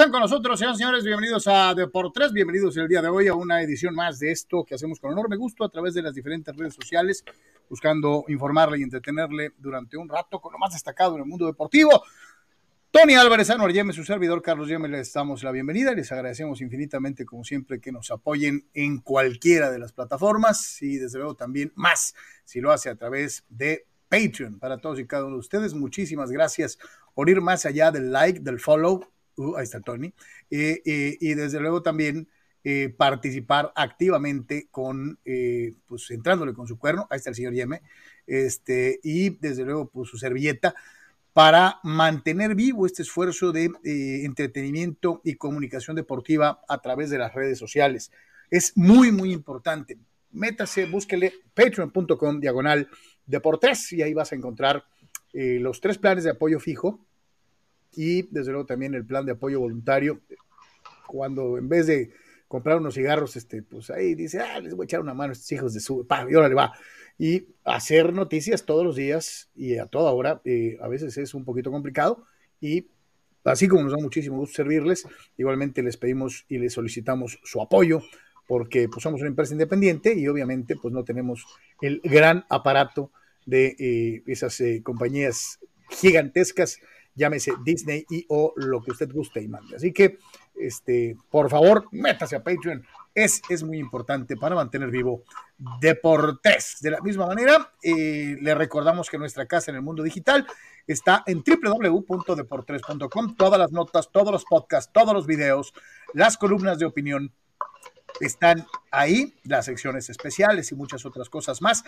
están con nosotros, señoras señores. Bienvenidos a Deportes, bienvenidos el día de hoy a una edición más de esto que hacemos con enorme gusto a través de las diferentes redes sociales, buscando informarle y entretenerle durante un rato con lo más destacado en el mundo deportivo. Tony Álvarez, Anuar Yeme, su servidor Carlos Yeme, les damos la bienvenida les agradecemos infinitamente, como siempre, que nos apoyen en cualquiera de las plataformas y desde luego también más si lo hace a través de Patreon para todos y cada uno de ustedes. Muchísimas gracias por ir más allá del like, del follow Uh, ahí está Tony, y desde luego también eh, participar activamente con, eh, pues entrándole con su cuerno, ahí está el señor Yeme, este, y desde luego pues su servilleta para mantener vivo este esfuerzo de eh, entretenimiento y comunicación deportiva a través de las redes sociales. Es muy, muy importante. Métase, búsquele patreon.com diagonal deportes y ahí vas a encontrar los tres planes de apoyo fijo y desde luego también el plan de apoyo voluntario, cuando en vez de comprar unos cigarros, este, pues ahí dice, ah, les voy a echar una mano a estos hijos de su, pa, y órale va. Y hacer noticias todos los días y a toda hora, eh, a veces es un poquito complicado y así como nos da muchísimo gusto servirles, igualmente les pedimos y les solicitamos su apoyo porque pues somos una empresa independiente y obviamente pues no tenemos el gran aparato de eh, esas eh, compañías gigantescas llámese Disney y o lo que usted guste y mande. Así que, este, por favor, métase a Patreon. Es, es muy importante para mantener vivo Deportes. De la misma manera, eh, le recordamos que nuestra casa en el mundo digital está en www.deportes.com. Todas las notas, todos los podcasts, todos los videos, las columnas de opinión están ahí, las secciones especiales y muchas otras cosas más.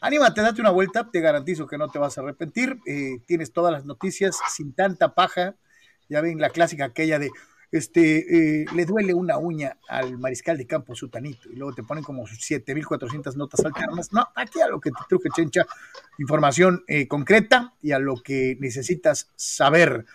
Anímate, date una vuelta, te garantizo que no te vas a arrepentir. Eh, tienes todas las noticias sin tanta paja. Ya ven la clásica aquella de, este, eh, le duele una uña al mariscal de campo sutanito y luego te ponen como 7400 notas alternas. No, aquí a lo que te truje, chencha, información eh, concreta y a lo que necesitas saber.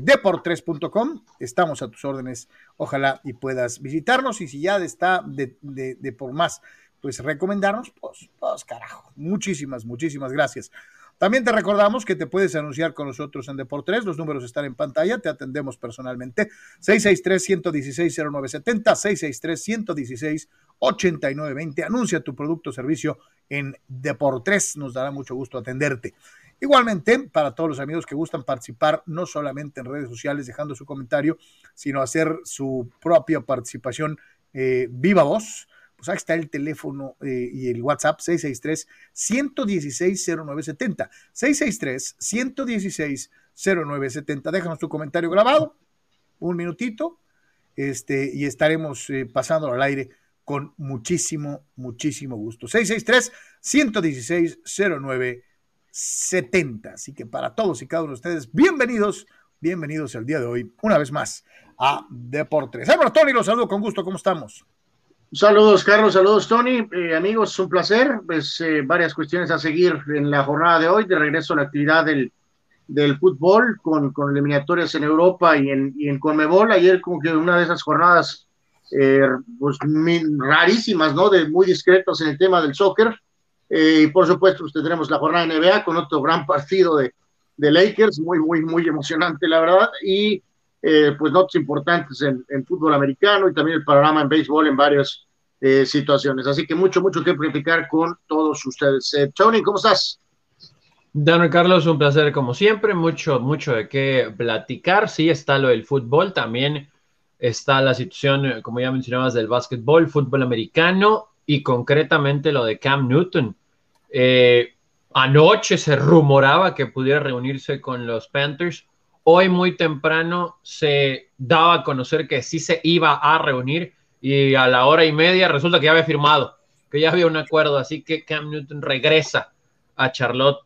Deport3.com, estamos a tus órdenes, ojalá y puedas visitarnos y si ya está de, de por más pues recomendarnos, pues, pues carajo. Muchísimas, muchísimas gracias. También te recordamos que te puedes anunciar con nosotros en Deportes. Los números están en pantalla. Te atendemos personalmente. 663-116-0970, 663-116-8920. Anuncia tu producto o servicio en Deportes. Nos dará mucho gusto atenderte. Igualmente, para todos los amigos que gustan participar, no solamente en redes sociales dejando su comentario, sino hacer su propia participación eh, viva voz pues ahí está el teléfono eh, y el WhatsApp 663-116-0970. 663-116-0970. Déjanos tu comentario grabado, un minutito, este, y estaremos eh, pasando al aire con muchísimo, muchísimo gusto. 663-116-0970. Así que para todos y cada uno de ustedes, bienvenidos, bienvenidos el día de hoy, una vez más, a Deportes. Bueno, Tony, los saludo con gusto, ¿cómo estamos? Saludos, Carlos, saludos, Tony. Eh, amigos, un placer. Pues eh, varias cuestiones a seguir en la jornada de hoy, de regreso a la actividad del, del fútbol con, con eliminatorias en Europa y en, y en Conmebol. Ayer como que una de esas jornadas eh, pues, rarísimas, ¿no? De muy discretos en el tema del soccer. Y por supuesto, pues, tendremos la jornada de NBA con otro gran partido de, de Lakers, muy, muy, muy emocionante, la verdad. Y eh, pues notas importantes en, fútbol americano y también el panorama en béisbol en varias eh, situaciones. Así que mucho, mucho que platicar con todos ustedes. Eh, Tony, ¿cómo estás? Daniel Carlos, un placer como siempre, mucho, mucho de qué platicar. Sí, está lo del fútbol, también está la situación, como ya mencionabas, del básquetbol, fútbol americano y concretamente lo de Cam Newton. anoche se rumoraba que pudiera reunirse con los Panthers Hoy muy temprano se daba a conocer que sí se iba a reunir y a la hora y media resulta que ya había firmado, que ya había un acuerdo, así que Cam Newton regresa a Charlotte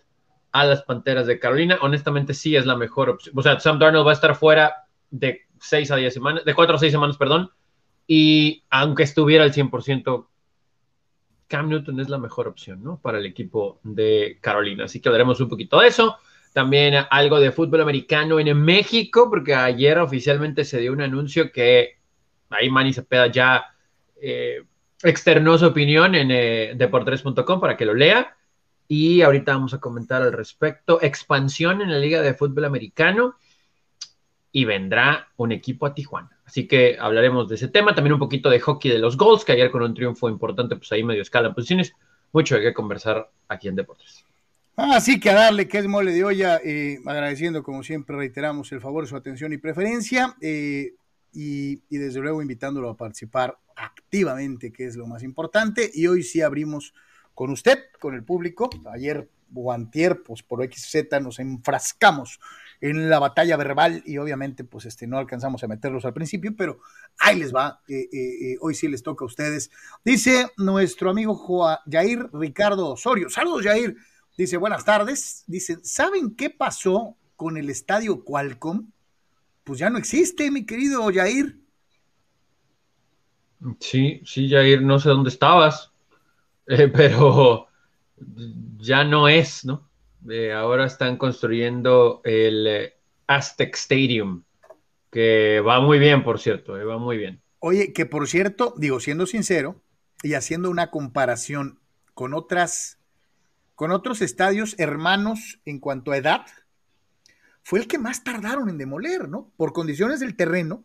a las Panteras de Carolina. Honestamente sí es la mejor opción. O sea, Sam Darnold va a estar fuera de 6 a 10 semanas, de 4 a 6 semanas, perdón, y aunque estuviera al 100%, Cam Newton es la mejor opción, ¿no? Para el equipo de Carolina. Así que hablaremos un poquito de eso también algo de fútbol americano en México, porque ayer oficialmente se dio un anuncio que ahí Manny Cepeda ya eh, externó su opinión en eh, deportes.com para que lo lea. Y ahorita vamos a comentar al respecto. Expansión en la Liga de Fútbol Americano. y vendrá un equipo a Tijuana. Así que hablaremos de ese tema, también un poquito de hockey de los goals, que ayer con un triunfo importante, pues ahí medio escala en posiciones. Mucho de qué conversar aquí en Deportes. Así que a darle que es mole de olla, eh, agradeciendo como siempre reiteramos el favor, su atención y preferencia, eh, y, y, desde luego invitándolo a participar activamente, que es lo más importante. Y hoy sí abrimos con usted, con el público. Ayer Guantier, pues por XZ nos enfrascamos en la batalla verbal y obviamente pues este no alcanzamos a meterlos al principio, pero ahí les va, eh, eh, eh, hoy sí les toca a ustedes. Dice nuestro amigo Joa, Jair Ricardo Osorio, saludos Jair, dice buenas tardes, dice, ¿saben qué pasó con el estadio Qualcomm? Pues ya no existe, mi querido Jair. Sí, sí, Jair, no sé dónde estabas, pero ya no es, ¿no? Eh, ahora están construyendo el eh, Aztec Stadium, que va muy bien, por cierto, eh, va muy bien. Oye, que por cierto, digo, siendo sincero y haciendo una comparación con otras, con otros estadios hermanos en cuanto a edad, fue el que más tardaron en demoler, ¿no? Por condiciones del terreno,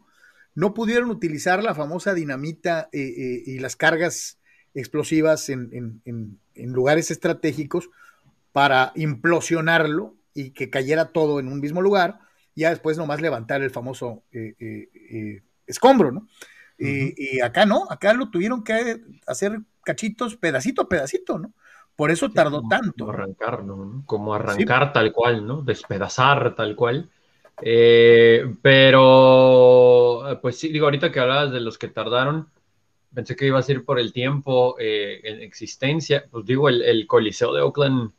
no pudieron utilizar la famosa dinamita y las cargas explosivas en, en lugares estratégicos para implosionarlo y que cayera todo en un mismo lugar, y ya después nomás levantar el famoso eh, eh, eh, escombro, ¿no? y, acá no, acá lo tuvieron que hacer cachitos pedacito a pedacito, ¿no? Por eso tardó tanto. Como arrancar, ¿no? Como arrancar tal cual, ¿no? Despedazar tal cual. pero, pues sí, digo, ahorita que hablabas de los que tardaron, pensé que iba a ser por el tiempo en existencia. Pues digo, el Coliseo de Oakland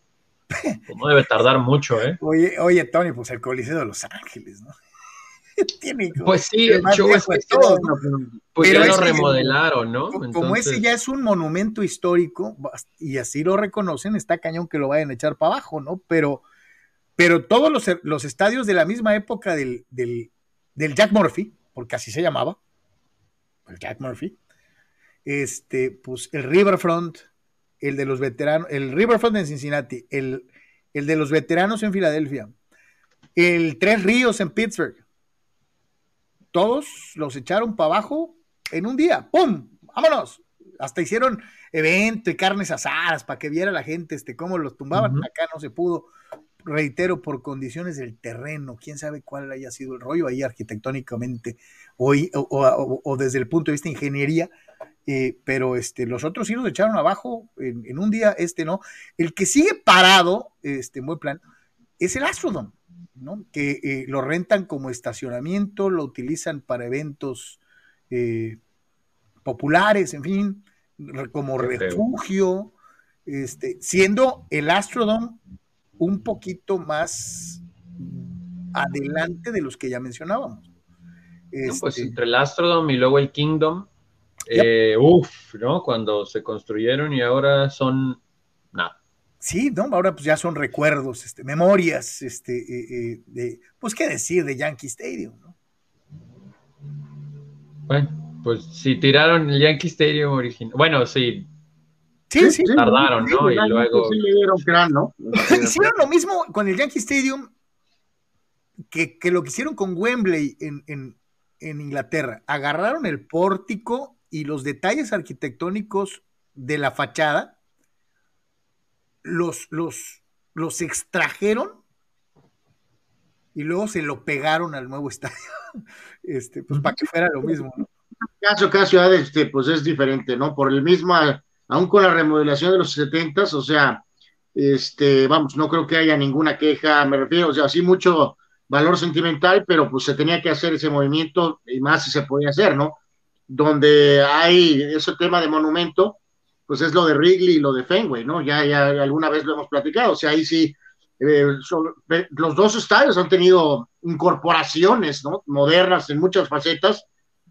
pues no debe tardar mucho, ¿eh? Oye, oye, Tony, pues el Coliseo de Los Ángeles, ¿no? Tiene pues sí, el show es que todo, pues ya lo remodelaron, ¿no? Como ese ya es un monumento histórico, y así lo reconocen, está cañón que lo vayan a echar para abajo, ¿no? Pero, pero todos los, los estadios de la misma época del, del, del Jack Murphy, porque así se llamaba, el Jack Murphy, este, pues el Riverfront, el de los veteranos, el Riverfront en Cincinnati, el, el de los veteranos en Filadelfia, el Tres Ríos en Pittsburgh. Todos los echaron para abajo en un día. ¡Pum! ¡Vámonos! Hasta hicieron evento y carnes asadas para que viera la gente este, cómo los tumbaban. Acá no se pudo, reitero, por condiciones del terreno. Quién sabe cuál haya sido el rollo ahí arquitectónicamente o, o desde el punto de vista de ingeniería eh, pero este, los otros sí los echaron abajo en, un día, este no. El que sigue parado, este, buen plan, es el Astrodome, ¿no? Que eh, lo rentan como estacionamiento, lo utilizan para eventos eh, populares, en fin, como refugio, este, siendo el Astrodome un poquito más adelante de los que ya mencionábamos. pues este entre el Astrodome y luego el Kingdom, eh, uf, ¿no? Cuando se construyeron y ahora son nada. Sí, ¿no? Ahora pues ya son recuerdos, este, memorias, este, eh, eh, de, pues qué decir de Yankee Stadium, ¿no? Bueno, pues si tiraron el Yankee Stadium original, bueno, sí. Sí, sí. Tardaron, ¿no? y luego. ¿no? Hicieron lo mismo con el Yankee Stadium que, que lo que hicieron con Wembley en, en, en Inglaterra. Agarraron el pórtico y los detalles arquitectónicos de la fachada los, los, los extrajeron y luego se lo pegaron al nuevo estadio, este, pues para que fuera lo mismo, ¿no? Caso, ciudad este, pues es diferente, ¿no? Por el mismo, aún con la remodelación de los setentas, o sea, este, vamos, no creo que haya ninguna queja, me refiero, o sea, sí mucho valor sentimental, pero pues se tenía que hacer ese movimiento y más si se podía hacer, ¿no? Donde hay ese tema de monumento, pues es lo de Wrigley y lo de Fenway, ¿no? Ya, ya alguna vez lo hemos platicado, o sea, ahí sí, eh, los dos estadios han tenido incorporaciones, ¿no? Modernas en muchas facetas,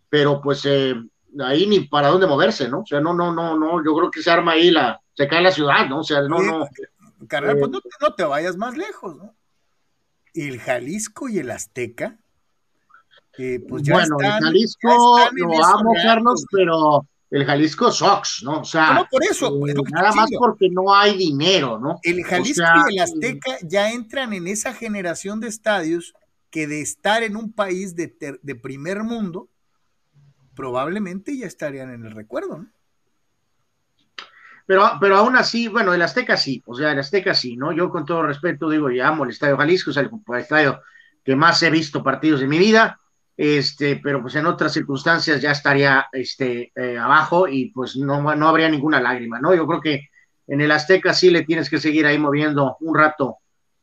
pero pues eh, ahí ni para dónde moverse, ¿no? O sea, no, no, no, no, yo creo que se arma ahí la, se cae la ciudad, ¿no? O sea, no, no. Carnal, pues eh, no te vayas más lejos, ¿no? El Jalisco y el Azteca pues bueno, el Jalisco lo amo, Carlos, pero el Jalisco Sox, ¿no? O sea, no, por eso, eh, nada más porque no hay dinero, ¿no? El Jalisco y el Azteca ya entran en esa generación de estadios que de estar en un país de, de primer mundo, probablemente ya estarían en el recuerdo, ¿no? Pero, pero aún así, bueno, el Azteca sí, o sea, el Azteca sí, ¿no? Yo con todo respeto digo, y amo el Estadio Jalisco, es el, estadio que más he visto partidos de mi vida, este, pero pues en otras circunstancias ya estaría este, eh, abajo y pues no, no habría ninguna lágrima, ¿no? Yo creo que en el Azteca sí le tienes que seguir ahí moviendo un rato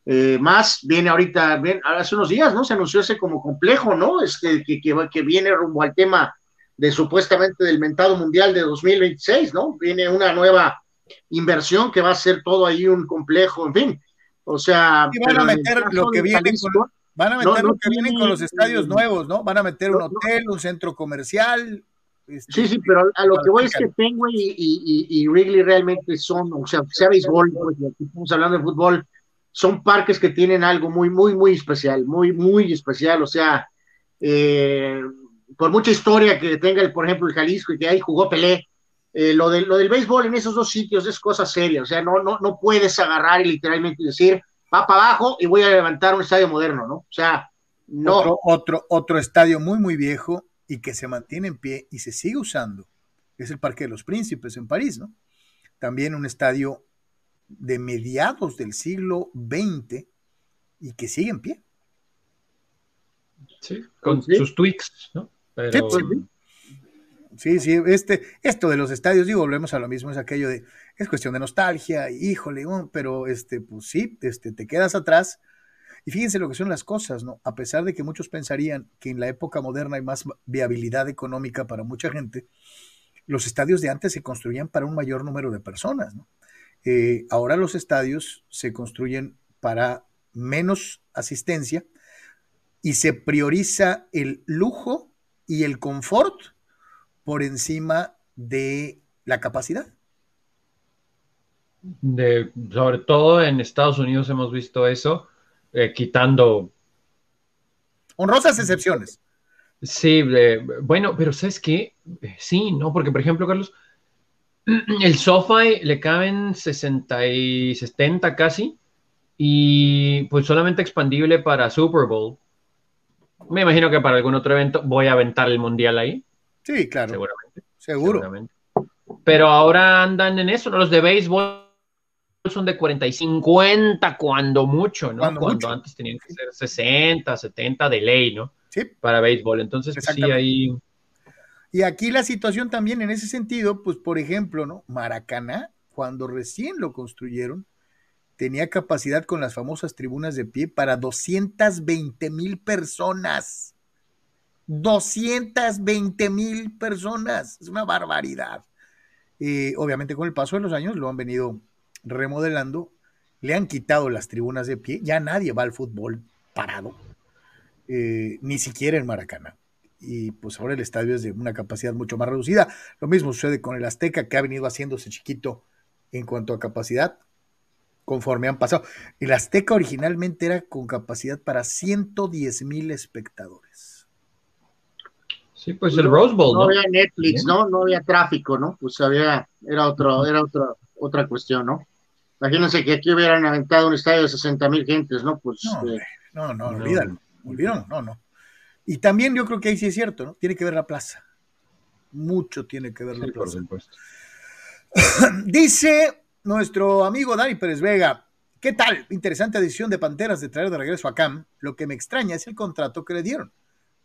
eh, más. Viene ahorita, hace unos días, ¿no? Se anunció ese como complejo, ¿no? Este, que, que, que viene rumbo al tema de supuestamente del mentado mundial de 2026, ¿no? Viene una nueva inversión que va a ser todo ahí un complejo, en fin. O sea, van a meter lo que viene con, van a meter lo que viene con los estadios nuevos, ¿no? Van a meter un hotel, un centro comercial. Este, sí, sí, pero a lo que voy es que Penguin y, y, y, Wrigley realmente son, o sea, sea béisbol, pues, estamos hablando de fútbol, son parques que tienen algo muy, muy, muy especial, muy, muy especial, o sea, eh, por mucha historia que tenga, el, por ejemplo, el Jalisco y que ahí jugó Pelé, eh, lo, de, lo del béisbol en esos dos sitios es cosa seria, o sea, no, no, no puedes agarrar y literalmente decir, va para abajo y voy a levantar un estadio moderno, ¿no? O sea, no. Otro, otro, otro estadio muy, muy viejo y que se mantiene en pie y se sigue usando es el Parque de los Príncipes en París, ¿no? También un estadio de mediados del siglo XX y que sigue en pie. Sí, con sus tweaks, ¿no? Pero... Sí, sí, este, esto de los estadios, digo, volvemos a lo mismo, es aquello de, es cuestión de nostalgia, híjole, pero este, pues sí, este, te quedas atrás. Y fíjense lo que son las cosas, ¿no? A pesar de que muchos pensarían que en la época moderna hay más viabilidad económica para mucha gente, los estadios de antes se construían para un mayor número de personas, ¿no? Eh, ahora los estadios se construyen para menos asistencia y se prioriza el lujo y el confort por encima de la capacidad. De, sobre todo en Estados Unidos hemos visto eso, eh, quitando... Honrosas excepciones. Sí, bueno, pero ¿sabes qué? Sí, ¿no? Porque, por ejemplo, Carlos, el SoFi le caben 60 y 70 casi, y pues solamente expandible para Super Bowl. Me imagino que para algún otro evento voy a aventar el mundial ahí. Sí, claro. Seguramente. Seguro. Pero ahora andan en eso, ¿no? Los de béisbol son de 40 y 50 cuando mucho, ¿no? Cuando, antes tenían que ser 60, 70 de ley, ¿no? Sí. Para béisbol. Entonces, pues, sí, ahí. Y aquí la situación también en ese sentido, pues, por ejemplo, ¿no? Maracaná, cuando recién lo construyeron, tenía capacidad con las famosas tribunas de pie para 220 mil personas. 220 mil personas. Es una barbaridad. Eh, obviamente con el paso de los años lo han venido remodelando, le han quitado las tribunas de pie, ya nadie va al fútbol parado, eh, ni siquiera en Maracaná. Y pues ahora el estadio es de una capacidad mucho más reducida. Lo mismo sucede con el Azteca, que ha venido haciéndose chiquito en cuanto a capacidad, conforme han pasado. El Azteca originalmente era con capacidad para 110 mil espectadores. Sí, pues el Rose Bowl, ¿no? No había Netflix, ¿no? No había tráfico, ¿no? Pues había, era otro, era otra, otra cuestión, ¿no? Imagínense que aquí hubieran aventado un estadio de 60 mil gentes, ¿no? Pues. No, eh, no, no, no, olvídalo, olvídalo, no, no. Y también yo creo que ahí sí es cierto, ¿no? Tiene que ver la plaza. Mucho tiene que ver la plaza. Dice nuestro amigo Dani Pérez Vega, ¿qué tal? Interesante adición de Panteras de traer de regreso a Cam. Lo que me extraña es el contrato que le dieron.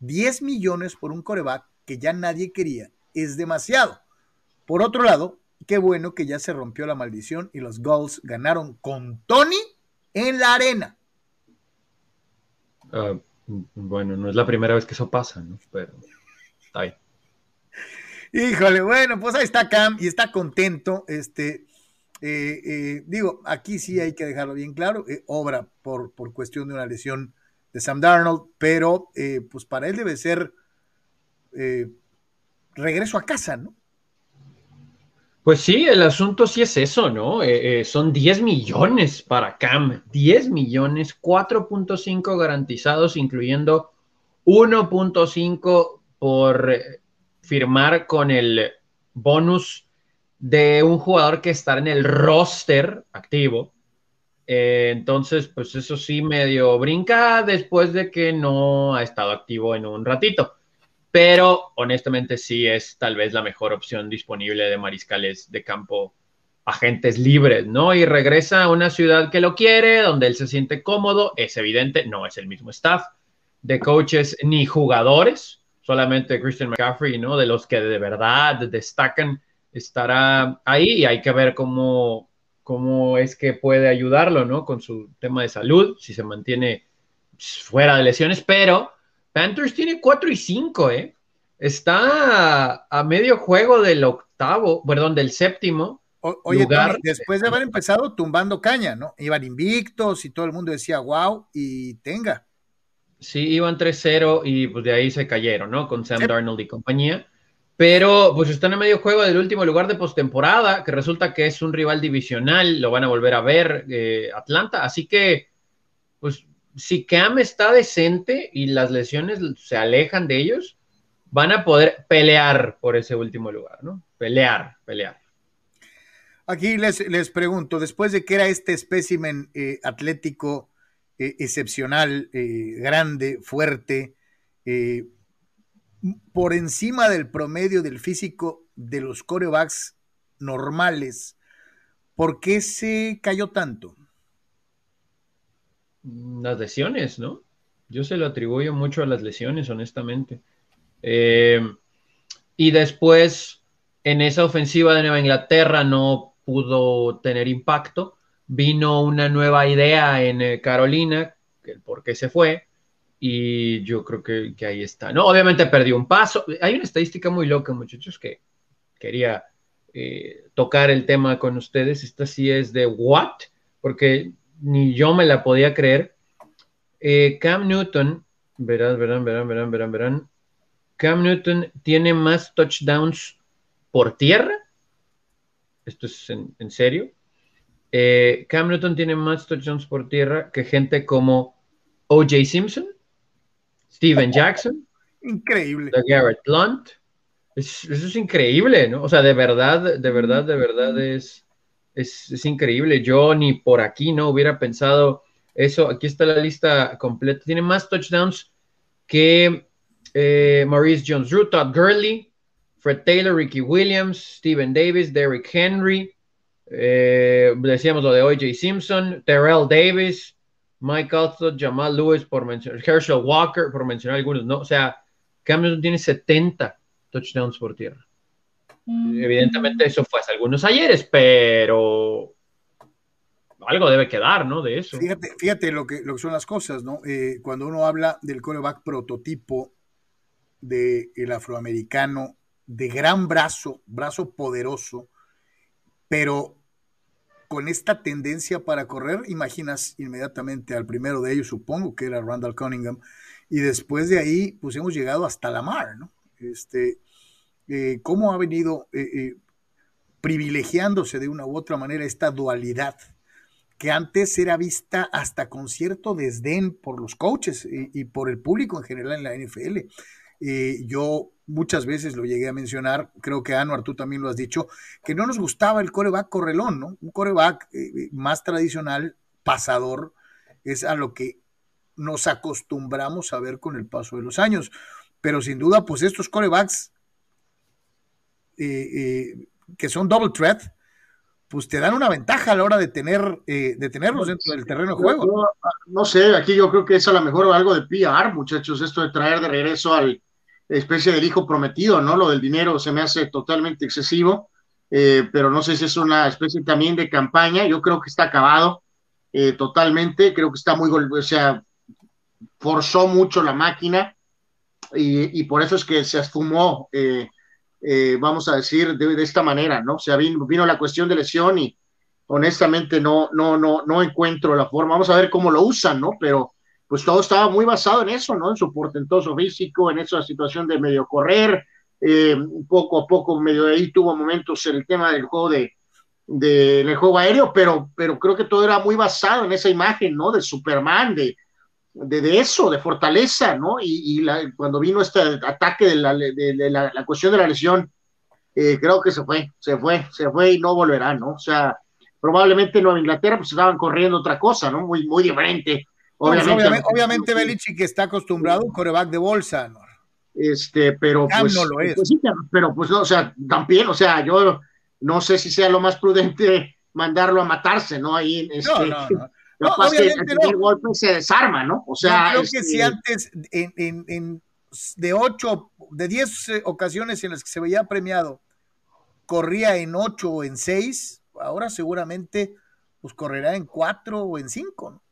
10 millones por un coreback que ya nadie quería. Es demasiado. Por otro lado, qué bueno que ya se rompió la maldición y los Gulls ganaron con Tony en la arena. Ah, bueno, no es la primera vez que eso pasa, ¿no? Pero está bien. Híjole, bueno, pues ahí está Cam y está contento. Este, eh, eh, digo, aquí sí hay que dejarlo bien claro, eh, obra por, por cuestión de una lesión de Sam Darnold, pero pues para él debe ser regreso a casa, ¿no? Pues sí, el asunto sí es eso, ¿no? son 10 millones para Cam, 10 millones, 4.5 garantizados, incluyendo 1.5 por firmar con el bonus de un jugador que está en el roster activo. Eh, entonces, pues eso sí medio brinca después de que no ha estado activo en un ratito. Pero honestamente sí es tal vez la mejor opción disponible de mariscales de campo agentes libres, ¿no? Y regresa a una ciudad que lo quiere, donde él se siente cómodo, es evidente, no es el mismo staff de coaches ni jugadores, solamente Christian McCaffrey, ¿no? De los que de verdad destacan, estará ahí y hay que ver cómo, cómo es que puede ayudarlo, ¿no? Con su tema de salud, si se mantiene fuera de lesiones, pero Panthers tiene 4 y 5, ¿eh? Está a medio juego del octavo, perdón, del séptimo. oye, después de haber empezado tumbando caña, ¿no? Iban invictos y todo el mundo decía, wow, y tenga. Sí, iban 3-0 y pues de ahí se cayeron, ¿no? Con Sam Darnold y compañía. Pero pues están a medio juego del último lugar de postemporada, que resulta que es un rival divisional, lo van a volver a ver eh, Atlanta. Así que, pues si Cam está decente y las lesiones se alejan de ellos, van a poder pelear por ese último lugar, ¿no? Pelear, pelear. Aquí les, les pregunto, después de que era este espécimen eh, atlético eh, excepcional, eh, grande, fuerte, por encima del promedio del físico de los corebacks normales, ¿por qué se cayó tanto? Las lesiones, ¿no? Yo se lo atribuyo mucho a las lesiones, honestamente. Eh, y después, en esa ofensiva de Nueva Inglaterra no pudo tener impacto. Vino una nueva idea en eh, Carolina, el por qué se fue, y yo creo que, ahí está. No, obviamente perdió un paso. Hay una estadística muy loca, muchachos, que quería eh, tocar el tema con ustedes. Esta sí es de what, porque ni yo me la podía creer. Cam Newton, verán, verán, verán, verán, verán, verán. Cam Newton tiene más touchdowns por tierra. Esto es en, serio. Eh, Cam Newton tiene más touchdowns por tierra que gente como O.J. Simpson, Steven Jackson. Increíble. Garrett Blunt. eso es increíble, ¿no? O sea, de verdad, de verdad, de verdad es, es, es, increíble. Yo ni por aquí no hubiera pensado eso. Aquí está la lista completa. Tiene más touchdowns que eh, Maurice Jones-Drew, Todd Gurley, Fred Taylor, Ricky Williams, Steven Davis, Derrick Henry, eh, decíamos lo de O.J. Simpson, Terrell Davis, Mike Alstott, Jamal Lewis, por mencionar, Herschel Walker, por mencionar algunos, ¿no? O sea, Cam Newton tiene 70 touchdowns por tierra. Mm. Evidentemente eso fue hace algunos ayeres, pero algo debe quedar, ¿no? De eso. Fíjate, fíjate lo, que, lo que son las cosas, ¿no? Eh, cuando uno habla del coreback prototipo del el afroamericano de gran brazo, brazo poderoso, pero con esta tendencia para correr, imaginas inmediatamente al primero de ellos, supongo que era Randall Cunningham, y después de ahí, pues hemos llegado hasta la mar, ¿no? Este, eh, ¿Cómo ha venido eh, eh, privilegiándose de una u otra manera esta dualidad? que antes era vista hasta con cierto desdén por los coaches y, y por el público en general en la NFL. Eh, yo muchas veces lo llegué a mencionar, creo que Anuar, tú también lo has dicho, que no nos gustaba el coreback correlón, ¿no? Un coreback eh, eh, más tradicional, pasador, es a lo que nos acostumbramos a ver con el paso de los años. Pero sin duda, pues estos corebacks que son double threat, pues te dan una ventaja a la hora de tener de tenerlos dentro del terreno de juego. No, no, sé, aquí yo creo que es a lo mejor algo de PR, muchachos, esto de traer de regreso al, especie del hijo prometido, ¿no? Lo del dinero se me hace totalmente excesivo, eh, pero no sé si es una especie también de campaña, yo creo que está acabado eh, totalmente, creo que está muy, o sea, forzó mucho la máquina y, por eso es que se esfumó, eh, vamos a decir, de, esta manera, ¿no? O sea, vino, vino la cuestión de lesión y honestamente no, no, no, no encuentro la forma, vamos a ver cómo lo usan, ¿no? Pero pues todo estaba muy basado en eso, ¿no? En su portentoso físico, en esa situación de medio correr, eh, poco a poco medio de ahí tuvo momentos en el tema del juego de, del juego aéreo, pero, pero creo que todo era muy basado en esa imagen, ¿no? De Superman, de, de, eso, de fortaleza, ¿no? Y, cuando vino este ataque de la, de, la, cuestión de la lesión, eh, creo que se fue, se fue, se fue y no volverá, ¿no? O sea, probablemente en Nueva Inglaterra pues estaban corriendo otra cosa, ¿no? Muy, muy diferente. Pues, obviamente, obviamente, Belichick está acostumbrado a un coreback de bolsa, ¿no? Este, pero pues, no lo es. pues sí, pero pues no, o sea, también, o sea, yo no sé si sea lo más prudente mandarlo a matarse, ¿no? Ahí, este, No, no, no. No, que que obviamente el golpe se desarma, ¿no? O sea, Yo creo este, que si antes, en, en- en- de ocho, de diez eh, ocasiones en las que se veía premiado, corría en ocho o en seis, ahora seguramente pues correrá en cuatro o en cinco. ¿no?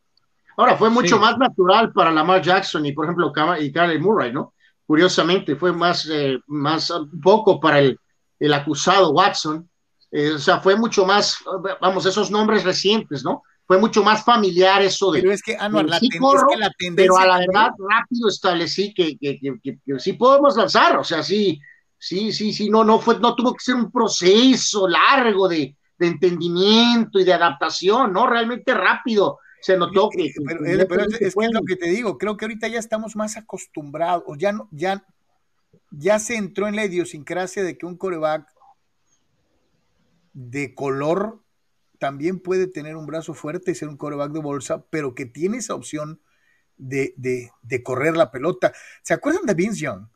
Ahora, fue mucho Sí. más natural para Lamar Jackson y, por ejemplo, y Kyler Murray, ¿no? Curiosamente, fue más, eh, más un poco para el, el acusado Watson. Eh, o sea, fue mucho más, vamos, esos nombres recientes, ¿no? Fue mucho más familiar eso de. Pero es que, Anuar, la, sí ten- corro, es que la tendencia. pero a la verdad, rápido establecí que, que- que sí podemos lanzar, o sea, sí, sí, sí, sí, no, no fue, no tuvo que ser un proceso largo de, de entendimiento y de adaptación, ¿no? Realmente rápido se notó que. Pero, que eh, pero es, es que es lo que te digo, creo que ahorita ya estamos más acostumbrados, o ya, no, ya, ya se entró en la idiosincrasia de que un coreback de color también puede tener un brazo fuerte y ser un coreback de bolsa, pero que tiene esa opción de, de, de correr la pelota. ¿Se acuerdan de Vince Young?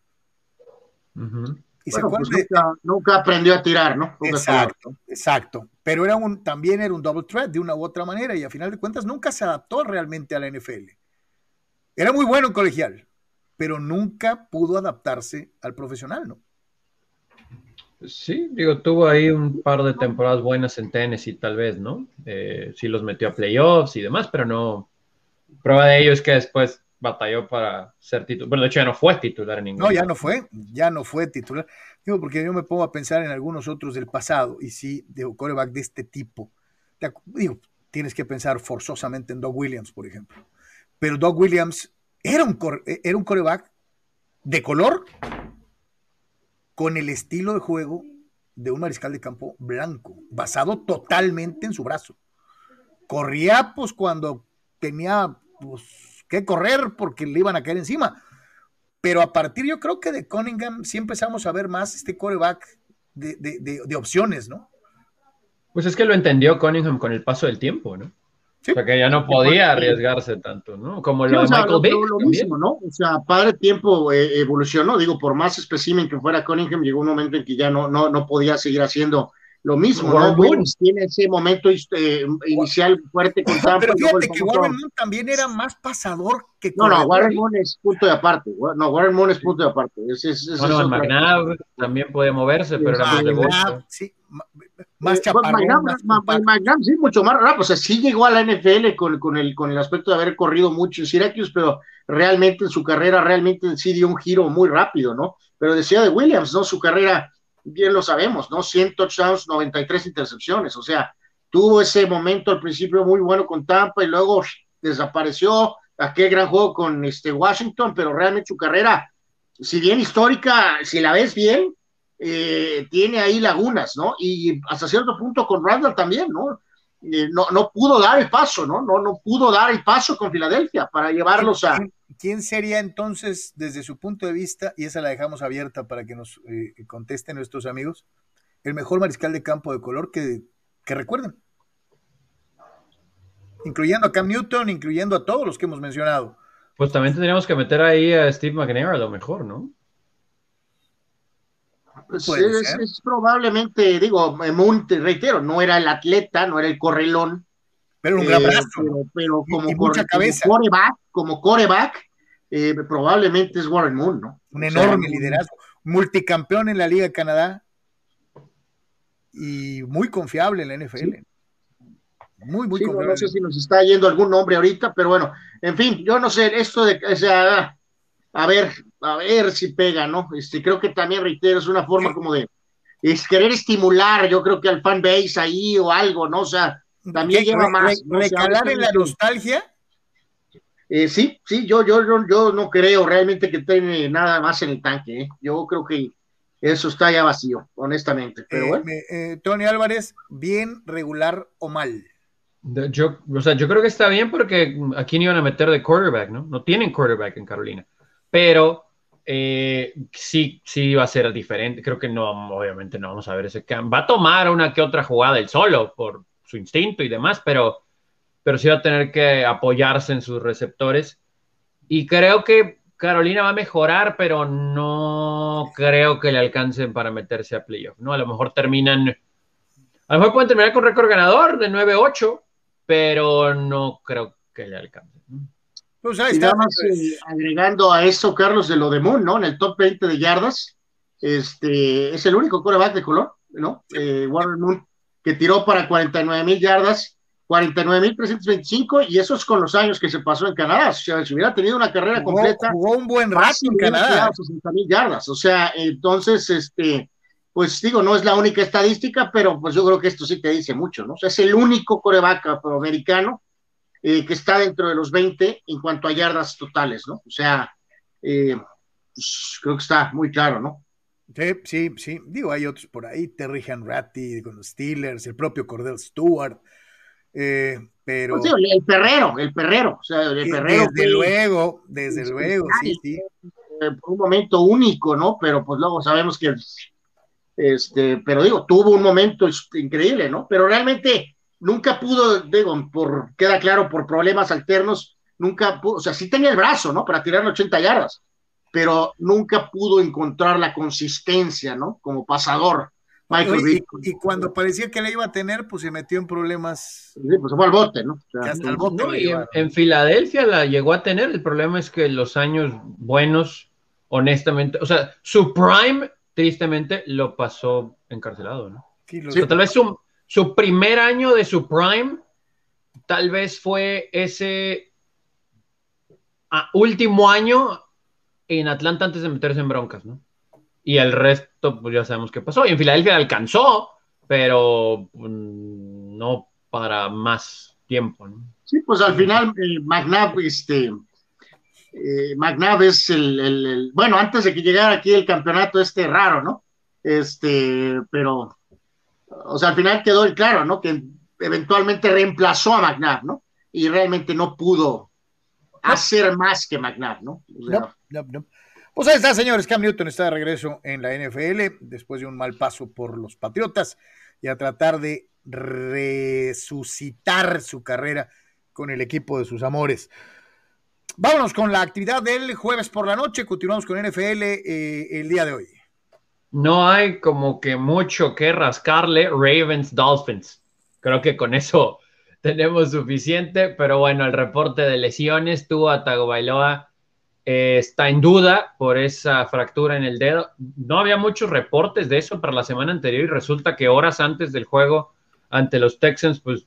Ujú. ¿Y se Bueno, pues nunca, nunca aprendió a tirar, ¿no? Nunca Exacto, exacto. Pero era un, también era un double threat de una u otra manera y a final de cuentas nunca se adaptó realmente a la NFL. Era muy bueno en colegial, pero nunca pudo adaptarse al profesional, ¿no? Sí, digo, tuvo ahí un par de temporadas buenas en Tennessee, tal vez, ¿no? Eh, sí los metió a playoffs y demás, pero no. Prueba de ello es que después batalló para ser titular. Bueno, de hecho ya no fue titular en ningún No, ya no fue, ya no fue titular. Digo, porque yo me pongo a pensar en algunos otros del pasado y sí, de coreback de este tipo. Digo, tienes que pensar forzosamente en Doug Williams, por ejemplo. Pero Doug Williams era un, cor- era un coreback de color con el estilo de juego de un mariscal de campo blanco, basado totalmente en su brazo. Corría pues cuando tenía pues, que correr porque le iban a caer encima. Pero a partir yo creo que de Cunningham sí empezamos a ver más este coreback de, de- de- de opciones, ¿no? Pues es que lo entendió Cunningham con el paso del tiempo, ¿no? Sí. O sea que ya no podía arriesgarse tanto, ¿no? Como Sí, lo o de sea, Michael Vick. lo- mismo, ¿no? O sea, padre tiempo eh, evolucionó, digo, por más espécimen que fuera Cunningham, llegó un momento en que ya no, no, no podía seguir haciendo lo mismo, Warren ¿no? Moon. Williams tiene ese momento eh, inicial fuerte con Tampa. Pero fíjate que Warren Moon también era más pasador que No, no. Warren Moon es punto de aparte. No, Warren Moon es punto de aparte. Ese Bueno, es otra- McNabb también puede moverse, pero era más de bolsa. sí, más Eh, chaparrón, McNabb, más. McNabb, sí, mucho más rápido. O sea, sí llegó a la NFL con, con, el, con el aspecto de haber corrido mucho en Syracuse, pero realmente en su carrera, realmente sí dio un giro muy rápido, ¿no? Pero decía de Williams, ¿no? Su carrera, bien lo sabemos, ¿no? 100 touchdowns, 93 intercepciones. O sea, tuvo ese momento al principio muy bueno con Tampa y luego desapareció. Aquel gran juego con este Washington, pero realmente su carrera, si bien histórica, si la ves bien, eh, tiene ahí lagunas, ¿no? Y hasta cierto punto con Randall también, ¿no? No, no pudo dar el paso, ¿no? ¿no? No pudo dar el paso con Filadelfia para llevarlos a... ¿Quién, quién sería entonces, desde su punto de vista, y esa la dejamos abierta para que nos eh, contesten nuestros amigos, el mejor mariscal de campo de color que, que recuerden? Incluyendo a Cam Newton, incluyendo a todos los que hemos mencionado. Pues también tendríamos que meter ahí a Steve McNair a lo mejor, ¿no? Pues es, probablemente, digo, Moon, te reitero, no era el atleta, no era el correlón, Pero un eh, gran brazo. pero, como, y mucha core- cabeza. como coreback, como coreback, eh, probablemente es Warren Moon, ¿no? Un O sea, enorme liderazgo. Multicampeón en la Liga de Canadá y muy confiable en la NFL. Muy, muy Sí, no, confiable. no sé si nos está yendo algún nombre ahorita, pero bueno, en fin, yo no sé, esto de, o sea, a ver, a ver si pega, ¿no? Este, creo que también, reitero, es una forma como de es querer estimular, yo creo que al fan base ahí o algo, ¿no? O sea, también lleva Re- más, re- ¿no? O sea, recalar en la nostalgia. eh, sí, sí, yo, yo, yo, yo no creo realmente que tiene nada más en el tanque, ¿eh? Yo creo que eso está ya vacío, honestamente, pero Eh, bueno. me- eh, Tony Álvarez, bien, regular o mal. Yo, o sea, yo creo que está bien porque aquí no iban a meter de quarterback, ¿no? No tienen quarterback en Carolina. Pero eh, sí, sí va a ser diferente. Creo que no, obviamente no vamos a ver ese cambio. Va a tomar una que otra jugada él solo por su instinto y demás, pero, pero sí va a tener que apoyarse en sus receptores. Y creo que Carolina va a mejorar, pero no creo que le alcancen para meterse a playoff, ¿no? A lo mejor terminan, a lo mejor pueden terminar con récord ganador de 9-8, pero no creo que le alcance. Pues ahí está. Eh, agregando a eso, Carlos, de lo de Moon, ¿no? En el top 20 de yardas, este, es el único coreback de color, ¿no? Eh, Warren Moon, que tiró para 49 mil yardas, 49.325 y eso es con los años que se pasó en Canadá. O sea, si hubiera tenido una carrera completa. Jugó un buen rato en Canadá. 60 mil yardas. O sea, entonces, este, pues digo, no es la única estadística, pero pues yo creo que esto sí te dice mucho, ¿no? O sea, es el único coreback afroamericano eh, que está dentro de los 20 en cuanto a yardas totales, ¿no? O sea, eh, pues, creo que está muy claro, ¿no? Sí, sí, sí. Digo, hay otros por ahí, Terry Henratty con los Steelers, el propio Cordell Stewart. Eh, pero. Pues el perrero, el perrero. O sea, el perrero. Desde luego, desde luego, sí, sí. Por un momento único, ¿no? Pero pues luego sabemos que. Este, pero digo, tuvo un momento increíble, ¿no? Pero realmente nunca pudo, digo, por, queda claro, por problemas alternos, nunca pudo, o sea, sí tenía el brazo, ¿no? Para tirar 80 yardas, pero nunca pudo encontrar la consistencia, ¿no? Como pasador. Michael y, cuando parecía que le iba a tener, pues se metió en problemas. Sí, pues se fue al bote, ¿no? hasta el bote en, Filadelfia la llegó a tener. El problema es que los años buenos, honestamente, o sea, su prime, tristemente, lo pasó encarcelado, ¿no? tal vez su, su primer año de su prime, tal vez fue ese ah, último año en Atlanta antes de meterse en broncas, ¿no? Y el resto, pues ya sabemos qué pasó. Y en Filadelfia alcanzó, pero mm, no para más tiempo, ¿no? Sí, pues al final eh, McNabb, este, eh, McNabb es el, bueno, antes de que llegara aquí el campeonato este raro, ¿no? Este, pero, o sea, al final quedó el claro, ¿no? Que eventualmente reemplazó a McNabb, ¿no? Y realmente no pudo hacer más que McNabb, ¿no? no, no, no. Pues ahí está, señores. Cam Newton está de regreso en la NFL después de un mal paso por los Patriotas y a tratar de resucitar su carrera con el equipo de sus amores. Vámonos con la actividad del jueves por la noche. Continuamos con NFL eh, el día de hoy. No hay como que mucho que rascarle Ravens Dolphins. Creo que con eso tenemos suficiente, pero bueno, el reporte de lesiones tuvo a Tagovailoa eh, está en duda por esa fractura en el dedo. No había muchos reportes de eso para la semana anterior y resulta que horas antes del juego ante los Texans, pues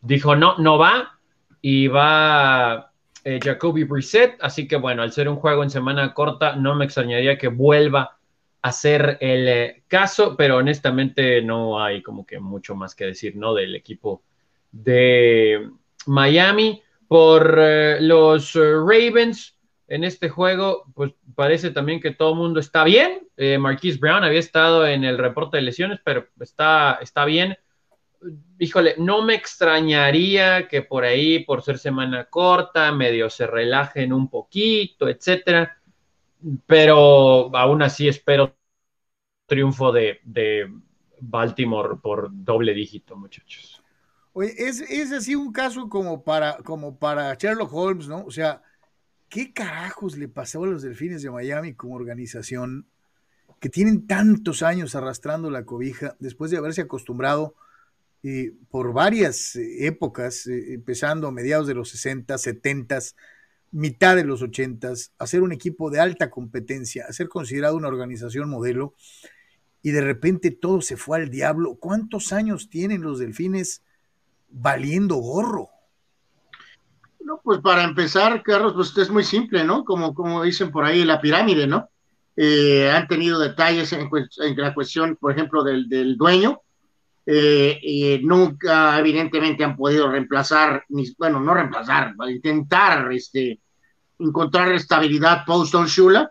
dijo no, no va y va eh, Jacoby Brissett. Así que bueno, al ser un juego en semana corta, no me extrañaría que vuelva a ser el eh, caso, pero honestamente no hay como que mucho más que decir, ¿no? Del equipo de Miami. Por los Ravens, en este juego, pues parece también que todo el mundo está bien. Eh, Marquise Brown había estado en el reporte de lesiones, pero está, está bien. Híjole, no me extrañaría que por ahí, por ser semana corta, medio se relajen un poquito, etcétera. Pero aún así espero triunfo de, Baltimore por doble dígito, muchachos. Oye, es, es así un caso como para, como para Sherlock Holmes, ¿no? O sea, ¿qué carajos le pasó a los Delfines de Miami como organización que tienen tantos años arrastrando la cobija después de haberse acostumbrado eh, por varias eh, épocas, eh, empezando a mediados de los 60, 70, mitad de los 80, a un equipo de alta competencia, a ser considerado una organización modelo, y de repente todo se fue al diablo. ¿Cuántos años tienen los Delfines valiendo gorro? No, pues para empezar, Carlos, pues es muy simple, ¿no? Como, como dicen por ahí, la pirámide, ¿no? Eh, han tenido detalles en, la cuestión, por ejemplo, del, del dueño, eh, y nunca, evidentemente, han podido reemplazar, bueno, no reemplazar, intentar este, encontrar estabilidad post-Don Shula,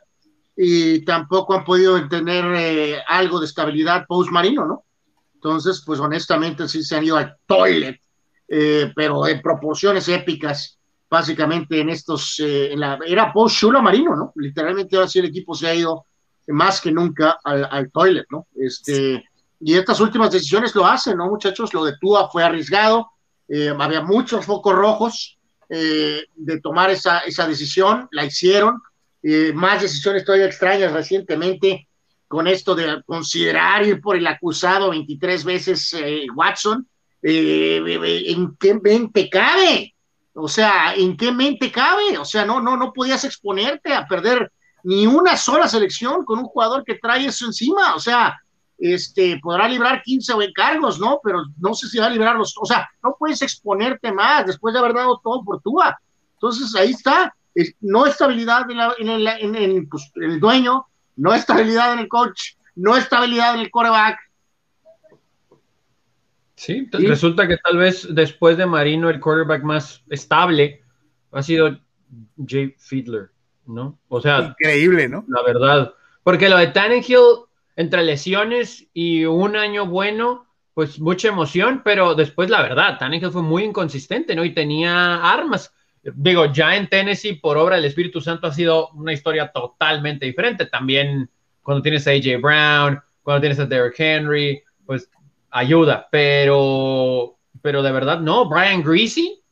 y tampoco han podido tener eh, algo de estabilidad post-Marino, ¿no? Entonces, pues honestamente sí se han ido al toilet, pero en proporciones épicas básicamente en estos, eh, en la era post Shula Marino, ¿no? Literalmente ahora sí el equipo se ha ido más que nunca al, al toilet, ¿no? Este, y estas últimas decisiones lo hacen, ¿no, muchachos? Lo de Tua fue arriesgado, eh, había muchos focos rojos eh, de tomar esa, esa decisión, la hicieron, eh, más decisiones todavía extrañas recientemente con esto de considerar ir por el acusado 23 veces Watson, ¿en qué mente cabe? O sea, ¿en qué mente cabe? O sea, no, no, no podías exponerte a perder ni una sola selección con un jugador que trae eso encima. O sea, este, podrá librar 15 encargos, ¿no? Pero no sé si va a librar los, o sea, no puedes exponerte más después de haber dado todo por Tua. Entonces ahí está, no estabilidad en, el, pues, el, dueño, no estabilidad en el coach, no estabilidad en el coreback. Sí, resulta que tal vez después de Marino el quarterback más estable ha sido Jay Fiedler, ¿no? O sea, increíble, ¿no? La verdad, porque lo de Tannehill entre lesiones y un año bueno, pues mucha emoción, pero después la verdad, Tannehill fue muy inconsistente, ¿no? Y tenía armas. Digo, ya en Tennessee, por obra del Espíritu Santo, ha sido una historia totalmente diferente. También cuando tienes a AJ Brown, cuando tienes a Derrick Henry, pues ayuda, pero, pero de verdad, no, Brian Greasy.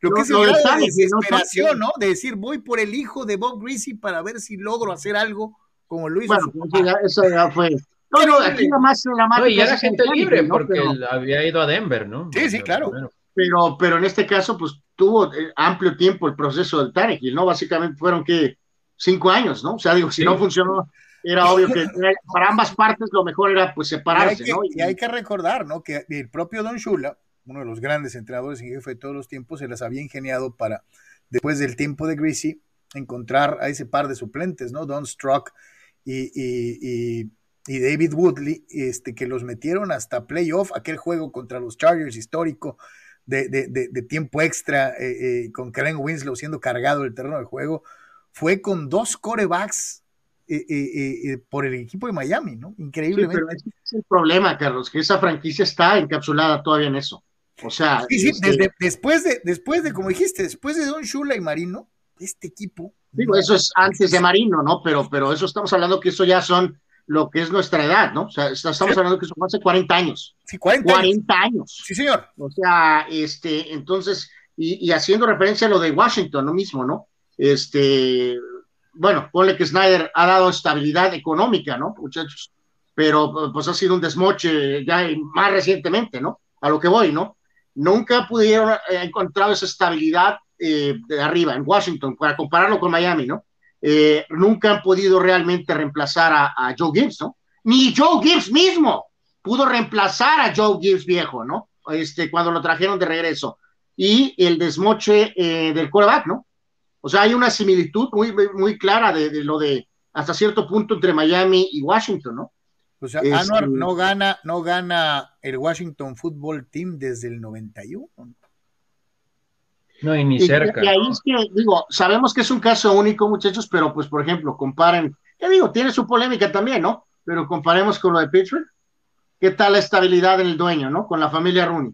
Lo que es el de desesperación, ¿no? De decir, voy por el hijo de Bob Greasy para ver si logro hacer algo como lo hizo. Bueno, pues eso ya fue. No, no, aquí nada más la no, y ya era gente libre porque había ido a Denver, ¿no? Sí, sí, claro. Pero, pero en este caso, pues tuvo eh, amplio tiempo el proceso del Tarek, ¿no? Básicamente fueron que cinco años, ¿no? O sea, digo, si no funcionó, era obvio que para ambas partes lo mejor era pues separarse, ¿no? Y hay que recordar, ¿no? Que el propio Don Shula uno de los grandes entrenadores en jefe de todos los tiempos, se las había ingeniado para, después del tiempo de Greasy, encontrar a ese par de suplentes, ¿no? Don Struck y, David Woodley, este, que los metieron hasta playoff, aquel juego contra los Chargers histórico de, tiempo extra, eh, eh, con Karen Winslow siendo cargado el terreno de juego, fue con dos corebacks eh, por el equipo de Miami, ¿no? Increíblemente. pero ese es el problema, Carlos, que esa franquicia está encapsulada todavía en eso. O sea, este después de, después de, como dijiste, después de Don Shula y Marino, este equipo. Digo, eso es antes de Marino, ¿no? Pero, pero eso estamos hablando que eso ya son lo que es nuestra edad, ¿no? O sea, estamos hablando que eso fue hace 40 años. Sí, 40, 40 años. Sí, señor. O sea, este, entonces, y, y, haciendo referencia a lo de Washington, lo mismo, ¿no? Este, bueno, ponle que Snyder ha dado estabilidad económica, ¿no, muchachos? Pero pues ha sido un desmoche ya más recientemente, ¿no? A lo que voy, ¿no? Nunca pudieron eh, encontrar esa estabilidad eh, de arriba en Washington, para compararlo con Miami, ¿no? Eh, nunca han podido realmente reemplazar a, Joe Gibbs, ¿no? Ni Joe Gibbs mismo pudo reemplazar a Joe Gibbs viejo, ¿no? Este, cuando lo trajeron de regreso. Y el desmoche del quarterback, ¿no? O sea, hay una similitud muy, muy clara de, de, lo de hasta cierto punto entre Miami y Washington, ¿no? O sea, Anuar no gana, no gana el Washington Football Team desde el 91. No, y ni cerca. Y ahí es que, digo, sabemos que es un caso único, muchachos, pero pues, por ejemplo, comparen, ya digo, tiene su polémica también, ¿no? Pero comparemos con lo de Pittsburgh. ¿Qué tal la estabilidad en el dueño, ¿no? Con la familia Rooney.